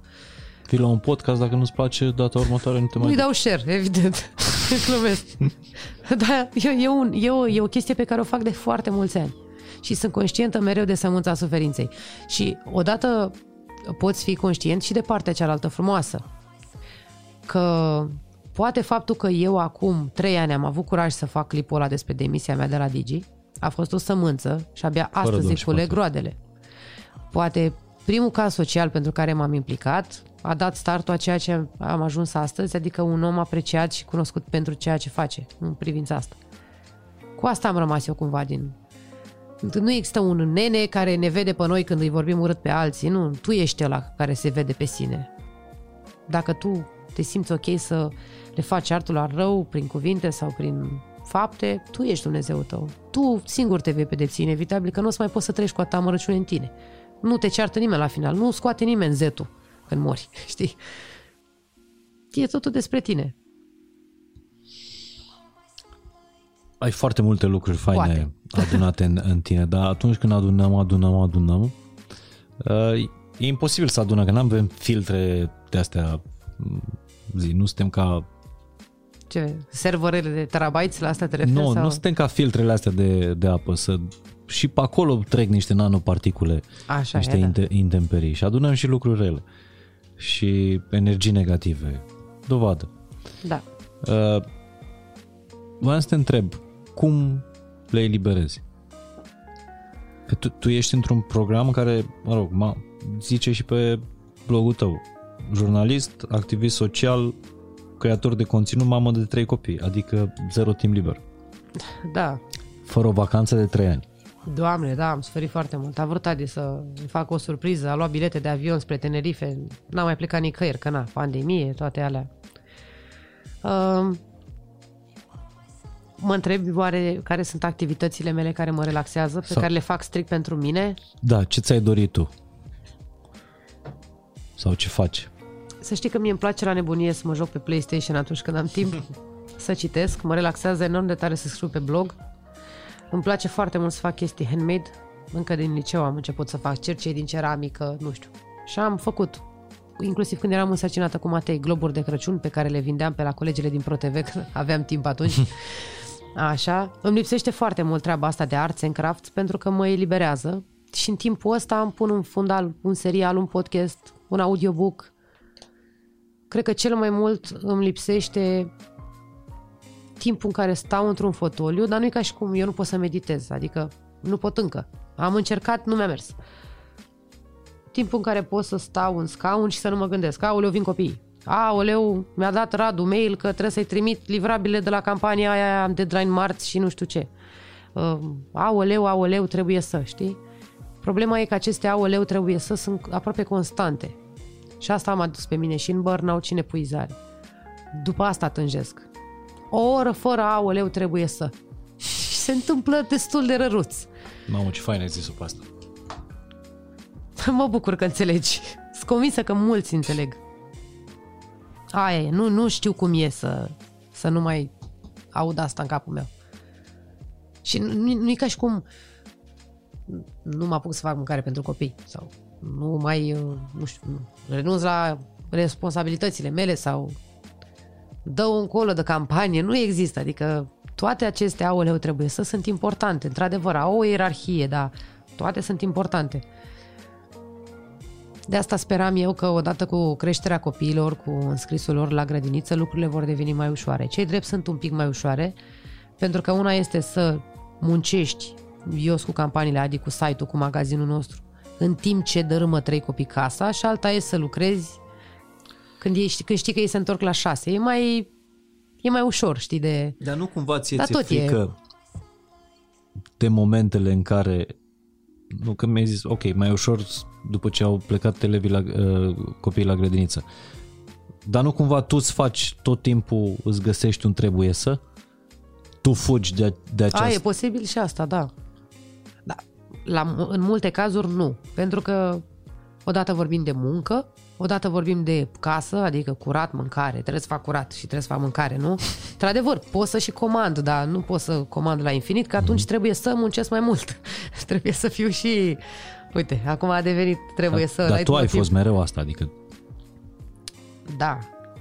Fii la un podcast, dacă nu-ți place, data următoare nu te mai... Nu-i dau share, evident. Glumesc. da, e, e, un, e, o, e o chestie pe care o fac de foarte mulți ani. Și sunt conștientă mereu de sămânța suferinței. Și odată poți fi conștient și de partea cealaltă frumoasă. Că poate faptul că eu acum trei ani am avut curaj să fac clipul ăla despre demisia mea de la Digi, a fost o sămânță și abia Fără astăzi îi culeg groadele. Poate primul caz social pentru care m-am implicat a dat startul a ceea ce am ajuns astăzi, adică un om apreciat și cunoscut pentru ceea ce face în privința asta. Cu asta am rămas eu cumva din... Nu există un nene care ne vede pe noi când îi vorbim urât pe alții, nu, tu ești ăla care se vede pe sine. Dacă tu te simți ok să le faci artul la rău prin cuvinte sau prin fapte, tu ești Dumnezeu tău. Tu singur te vei pedepsi, inevitabil că nu o să mai poți să treci cu atâta amărăciune în tine. Nu te ceartă nimeni la final, nu scoate nimeni zetul când mori, știi? E totul despre tine. Ai foarte multe lucruri faine Poate. adunate în, în tine, dar atunci când adunăm, adunăm, adunăm, uh, e imposibil să adunăm, că nu avem filtre de astea, zi, nu suntem ca ce? Serverele de terabytes la asta te referi? Nu, sau? nu suntem ca filtrele astea de, de apă, să și pe acolo trec niște nanoparticule, Așa niște e, da. intemperii și adunăm și lucruri rele și energii negative. Dovadă. Da. Uh, vreau să te întreb, cum le eliberezi? Că tu, tu ești într-un program care, mă rog, ma, zice și pe blogul tău, jurnalist, activist social, creator de conținut, mamă de trei copii, adică zero timp liber. Da. Fără o vacanță de trei ani. Doamne, da, am suferit foarte mult. A vrut Adi să îmi fac o surpriză, a luat bilete de avion spre Tenerife, n-a mai plecat nicăieri, că na, pandemie, toate alea. Uh, mă întreb oare care sunt activitățile mele care mă relaxează, pe Sau... care le fac strict pentru mine? Da, ce ți-ai dorit tu? Sau ce faci? Să știi că mie îmi place la nebunie să mă joc pe PlayStation atunci când am timp să citesc. Mă relaxează enorm de tare să scriu pe blog. Îmi place foarte mult să fac chestii handmade. Încă din liceu am început să fac cercei din ceramică, nu știu. Și am făcut, inclusiv când eram însărcinată cu Matei, globuri de Crăciun pe care le vindeam pe la colegele din ProTV, că aveam timp atunci. Așa. Îmi lipsește foarte mult treaba asta de arts and crafts pentru că mă eliberează și în timpul ăsta îmi pun un fundal, un serial, un podcast, un audiobook. Cred că cel mai mult îmi lipsește timpul în care stau într-un fotoliu, dar nu e ca și cum eu nu pot să meditez, adică nu pot încă. Am încercat, nu mi-a mers. Timpul în care pot să stau în scaun și să nu mă gândesc, aoleu, vin copiii. Aoleu, mi-a dat Radu mail că trebuie să-i trimit livrabile de la campania aia, am deadline marți și nu știu ce. Uh, aoleu, aoleu, trebuie să, știi? Problema e că aceste aoleu trebuie să sunt aproape constante. Și asta am adus pe mine și în burnout și în epuizare. După asta tânjesc o oră fără aoleu trebuie să. Și se întâmplă destul de răruț. Mamă, ce fain ai zis-o pe asta. mă bucur că înțelegi. Sunt convinsă că mulți înțeleg. Aia e, nu, nu știu cum e să, să nu mai aud asta în capul meu. Și nu, nu e ca și cum nu mă apuc să fac mâncare pentru copii sau nu mai, nu știu, renunț la responsabilitățile mele sau dă un colo de campanie, nu există, adică toate aceste aoleu trebuie să sunt importante, într-adevăr, au o ierarhie, dar toate sunt importante. De asta speram eu că odată cu creșterea copiilor, cu înscrisul lor la grădiniță, lucrurile vor deveni mai ușoare. Cei drept sunt un pic mai ușoare, pentru că una este să muncești, eu cu campaniile Adi, cu site-ul, cu magazinul nostru, în timp ce dărâmă trei copii casa și alta e să lucrezi când, ești, când știi că ei se întorc la șase. E mai, e mai ușor, știi, de... Dar nu cumva ție ți frică e... de momentele în care nu că mi-ai zis, ok, mai ușor după ce au plecat elevii la, uh, copiii la grădiniță. Dar nu cumva tu îți faci tot timpul, îți găsești un trebuie să? Tu fugi de, de aceasta? A, e posibil și asta, da. da. La, în multe cazuri nu. Pentru că odată vorbim de muncă, odată vorbim de casă, adică curat, mâncare, trebuie să fac curat și trebuie să fac mâncare, nu? Într-adevăr, pot să și comand, dar nu pot să comand la infinit, că atunci mm-hmm. trebuie să muncesc mai mult. trebuie să fiu și... Uite, acum a devenit, trebuie da, să... Dar tu ai timp. fost mereu asta, adică... Da,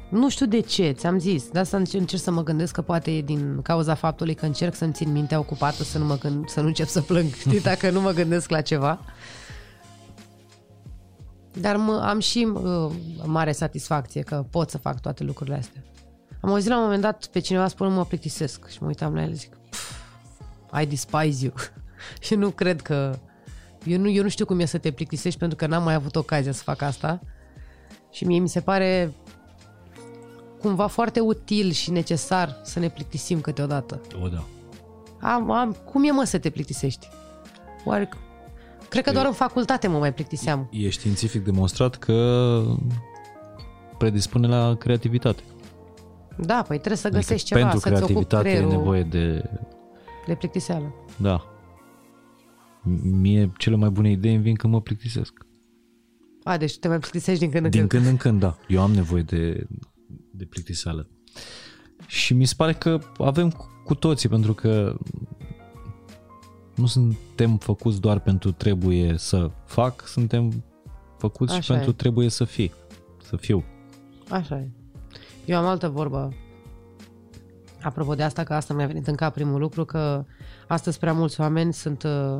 nu știu de ce, ți-am zis. De asta încerc, încerc să mă gândesc că poate e din cauza faptului că încerc să-mi țin mintea ocupată să nu, mă gând, să nu încep să plâng, știi, dacă nu mă gândesc la ceva. Dar mă, am și uh, mare satisfacție că pot să fac toate lucrurile astea. Am auzit la un moment dat pe cineva spune mă plictisesc și mă uitam la el și zic I despise you. și nu cred că... Eu nu, eu nu știu cum e să te plictisești pentru că n-am mai avut ocazia să fac asta. Și mie mi se pare cumva foarte util și necesar să ne plictisim câteodată. O, da. Am, am, cum e mă să te plictisești? Oare Cred că doar în facultate mă mai plictiseam. E științific demonstrat că predispune la creativitate. Da, păi trebuie să adică găsești adică ceva, pentru creativitate e nevoie de... De plictiseală. Da. Mie cele mai bune idei îmi vin când mă plictisesc. A, deci te mai plictisești din când în din când. Din când în când, da. Eu am nevoie de, de plictiseală. Și mi se pare că avem cu toții, pentru că nu suntem făcuți doar pentru trebuie să fac, suntem făcuți Așa și pentru e. trebuie să fii, să fiu. Așa e. Eu am altă vorbă. Apropo de asta, că asta mi-a venit în cap primul lucru, că astăzi prea mulți oameni sunt, uh,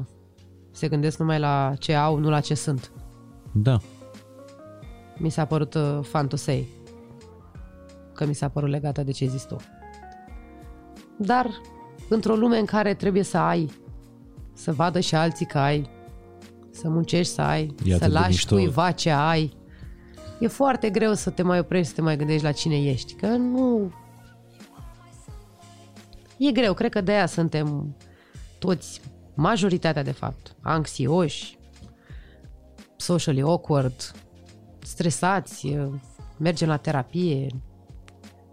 se gândesc numai la ce au, nu la ce sunt. Da. Mi s-a părut uh, fantosei. Că mi s-a părut legată de ce zis tu. Dar într-o lume în care trebuie să ai să vadă și alții că ai, să muncești să ai, Iată să lași mișto. cuiva ce ai. E foarte greu să te mai oprești, să te mai gândești la cine ești, că nu... E greu, cred că de aia suntem toți, majoritatea de fapt, anxioși, socially awkward, stresați, mergem la terapie.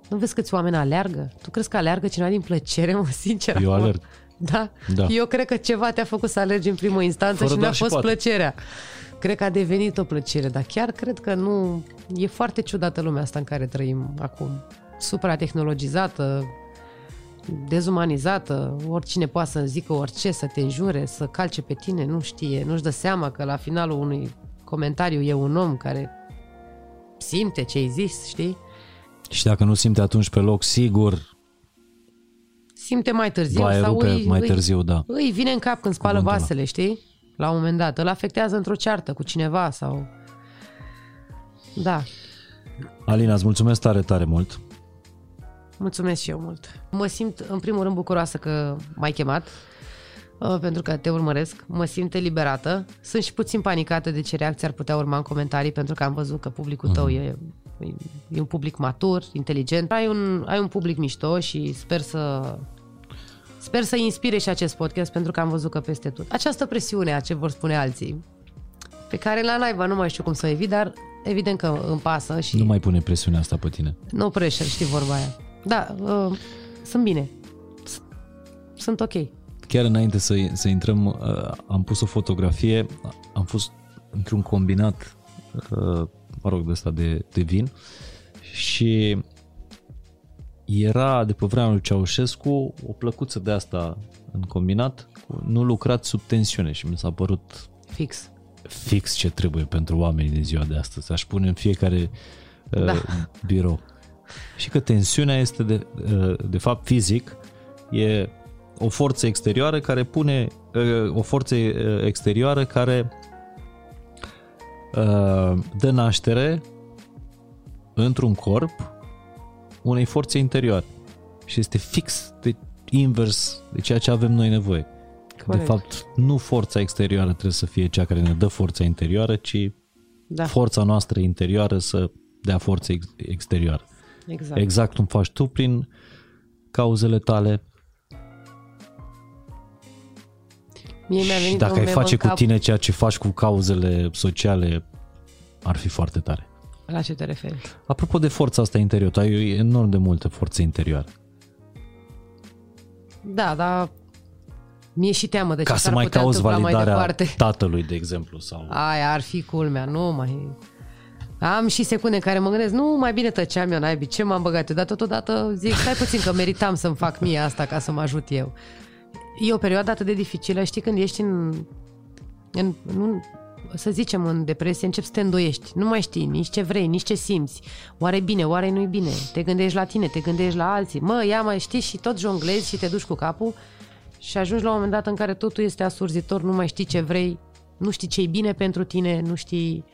Nu vezi câți oameni aleargă? Tu crezi că aleargă cineva din plăcere, mă, sincer? Eu alerg. Da? da. Eu cred că ceva te-a făcut să alergi în primă instanță Fără și mi-a fost poate. plăcerea. Cred că a devenit o plăcere, dar chiar cred că nu... E foarte ciudată lumea asta în care trăim acum. Supra-tehnologizată, dezumanizată, oricine poate să zică orice, să te înjure, să calce pe tine, nu știe, nu-și dă seama că la finalul unui comentariu e un om care simte ce ai zis, știi? Și dacă nu simte atunci pe loc, sigur simte mai târziu Va sau îi, mai târziu, îi, da. îi vine în cap când spală Cuvântul vasele, știi? La un moment dat. Îl afectează într-o ceartă cu cineva sau... Da. Alina, îți mulțumesc tare, tare mult. Mulțumesc și eu mult. Mă simt, în primul rând, bucuroasă că m-ai chemat, uh, pentru că te urmăresc. Mă simt eliberată. Sunt și puțin panicată de ce reacție ar putea urma în comentarii, pentru că am văzut că publicul tău mm. e, e un public matur, inteligent. Ai un, ai un public mișto și sper să Sper să inspire și acest podcast pentru că am văzut că peste tot. Această presiune a ce vor spune alții, pe care la naiba nu mai știu cum să o evit, dar evident că îmi pasă și... Nu mai pune presiunea asta pe tine. No pressure, știi vorba aia. Da, uh, sunt bine. Sunt ok. Chiar înainte să, să intrăm, uh, am pus o fotografie, am fost într-un combinat, uh, mă rog, de ăsta de, de vin și era de pe vremea lui Ceaușescu o plăcuță de asta în combinat, nu lucrat sub tensiune și mi s-a părut fix fix ce trebuie pentru oamenii de ziua de astăzi. Aș pune în fiecare uh, da. birou. Și că tensiunea este de, uh, de fapt fizic, e o forță exterioară care pune uh, o forță uh, exterioară care uh, dă naștere într-un corp unei forțe interioare. Și este fix de invers de ceea ce avem noi nevoie. Corect. De fapt, nu forța exterioară trebuie să fie cea care ne dă forța interioară, ci da. forța noastră interioară să dea forță ex- exterioară. Exact. exact cum faci tu prin cauzele tale. Mie mi-a venit și dacă ai face cu cap... tine ceea ce faci cu cauzele sociale, ar fi foarte tare. La ce te referi? Apropo de forța asta interioară, ai enorm de multă forță interioară. Da, dar Mie și teamă de Ca ce să mai cauți validarea mai tatălui, de exemplu. Sau... Aia ar fi culmea, nu mai... Am și secunde în care mă gândesc, nu, mai bine tăceam eu, naibii, ce m-am băgat eu, dar totodată zic, stai puțin că meritam să-mi fac mie asta ca să mă ajut eu. E o perioadă atât de dificilă, știi, când ești în, în, în să zicem, în depresie, începi să te îndoiești. Nu mai știi nici ce vrei, nici ce simți. Oare e bine, oare nu-i bine? Te gândești la tine, te gândești la alții. Mă, ia mai știi și tot jonglezi și te duci cu capul și ajungi la un moment dat în care totul este asurzitor, nu mai știi ce vrei, nu știi ce e bine pentru tine, nu știi...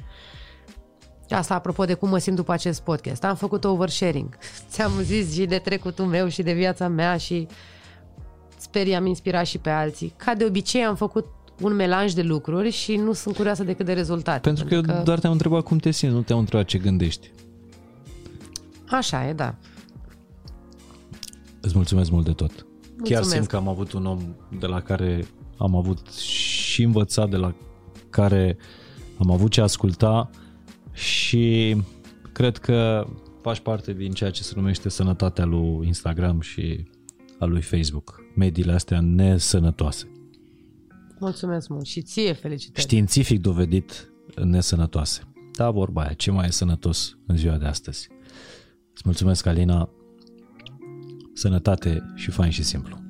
Asta apropo de cum mă simt după acest podcast. Am făcut oversharing. Ți-am zis și de trecutul meu și de viața mea și sper am inspirat și pe alții. Ca de obicei am făcut un melanj de lucruri și nu sunt curioasă decât de rezultate. Pentru că, că doar te-am întrebat cum te simți, nu te-am întrebat ce gândești. Așa e, da. Îți mulțumesc mult de tot. Chiar simt că am avut un om de la care am avut și învățat, de la care am avut ce asculta și cred că faci parte din ceea ce se numește sănătatea lui Instagram și a lui Facebook. Mediile astea nesănătoase. Mulțumesc mult și ție felicitări. Științific dovedit nesănătoase. Da, vorba aia, ce mai e sănătos în ziua de astăzi? Îți mulțumesc, Alina, sănătate și fain și simplu.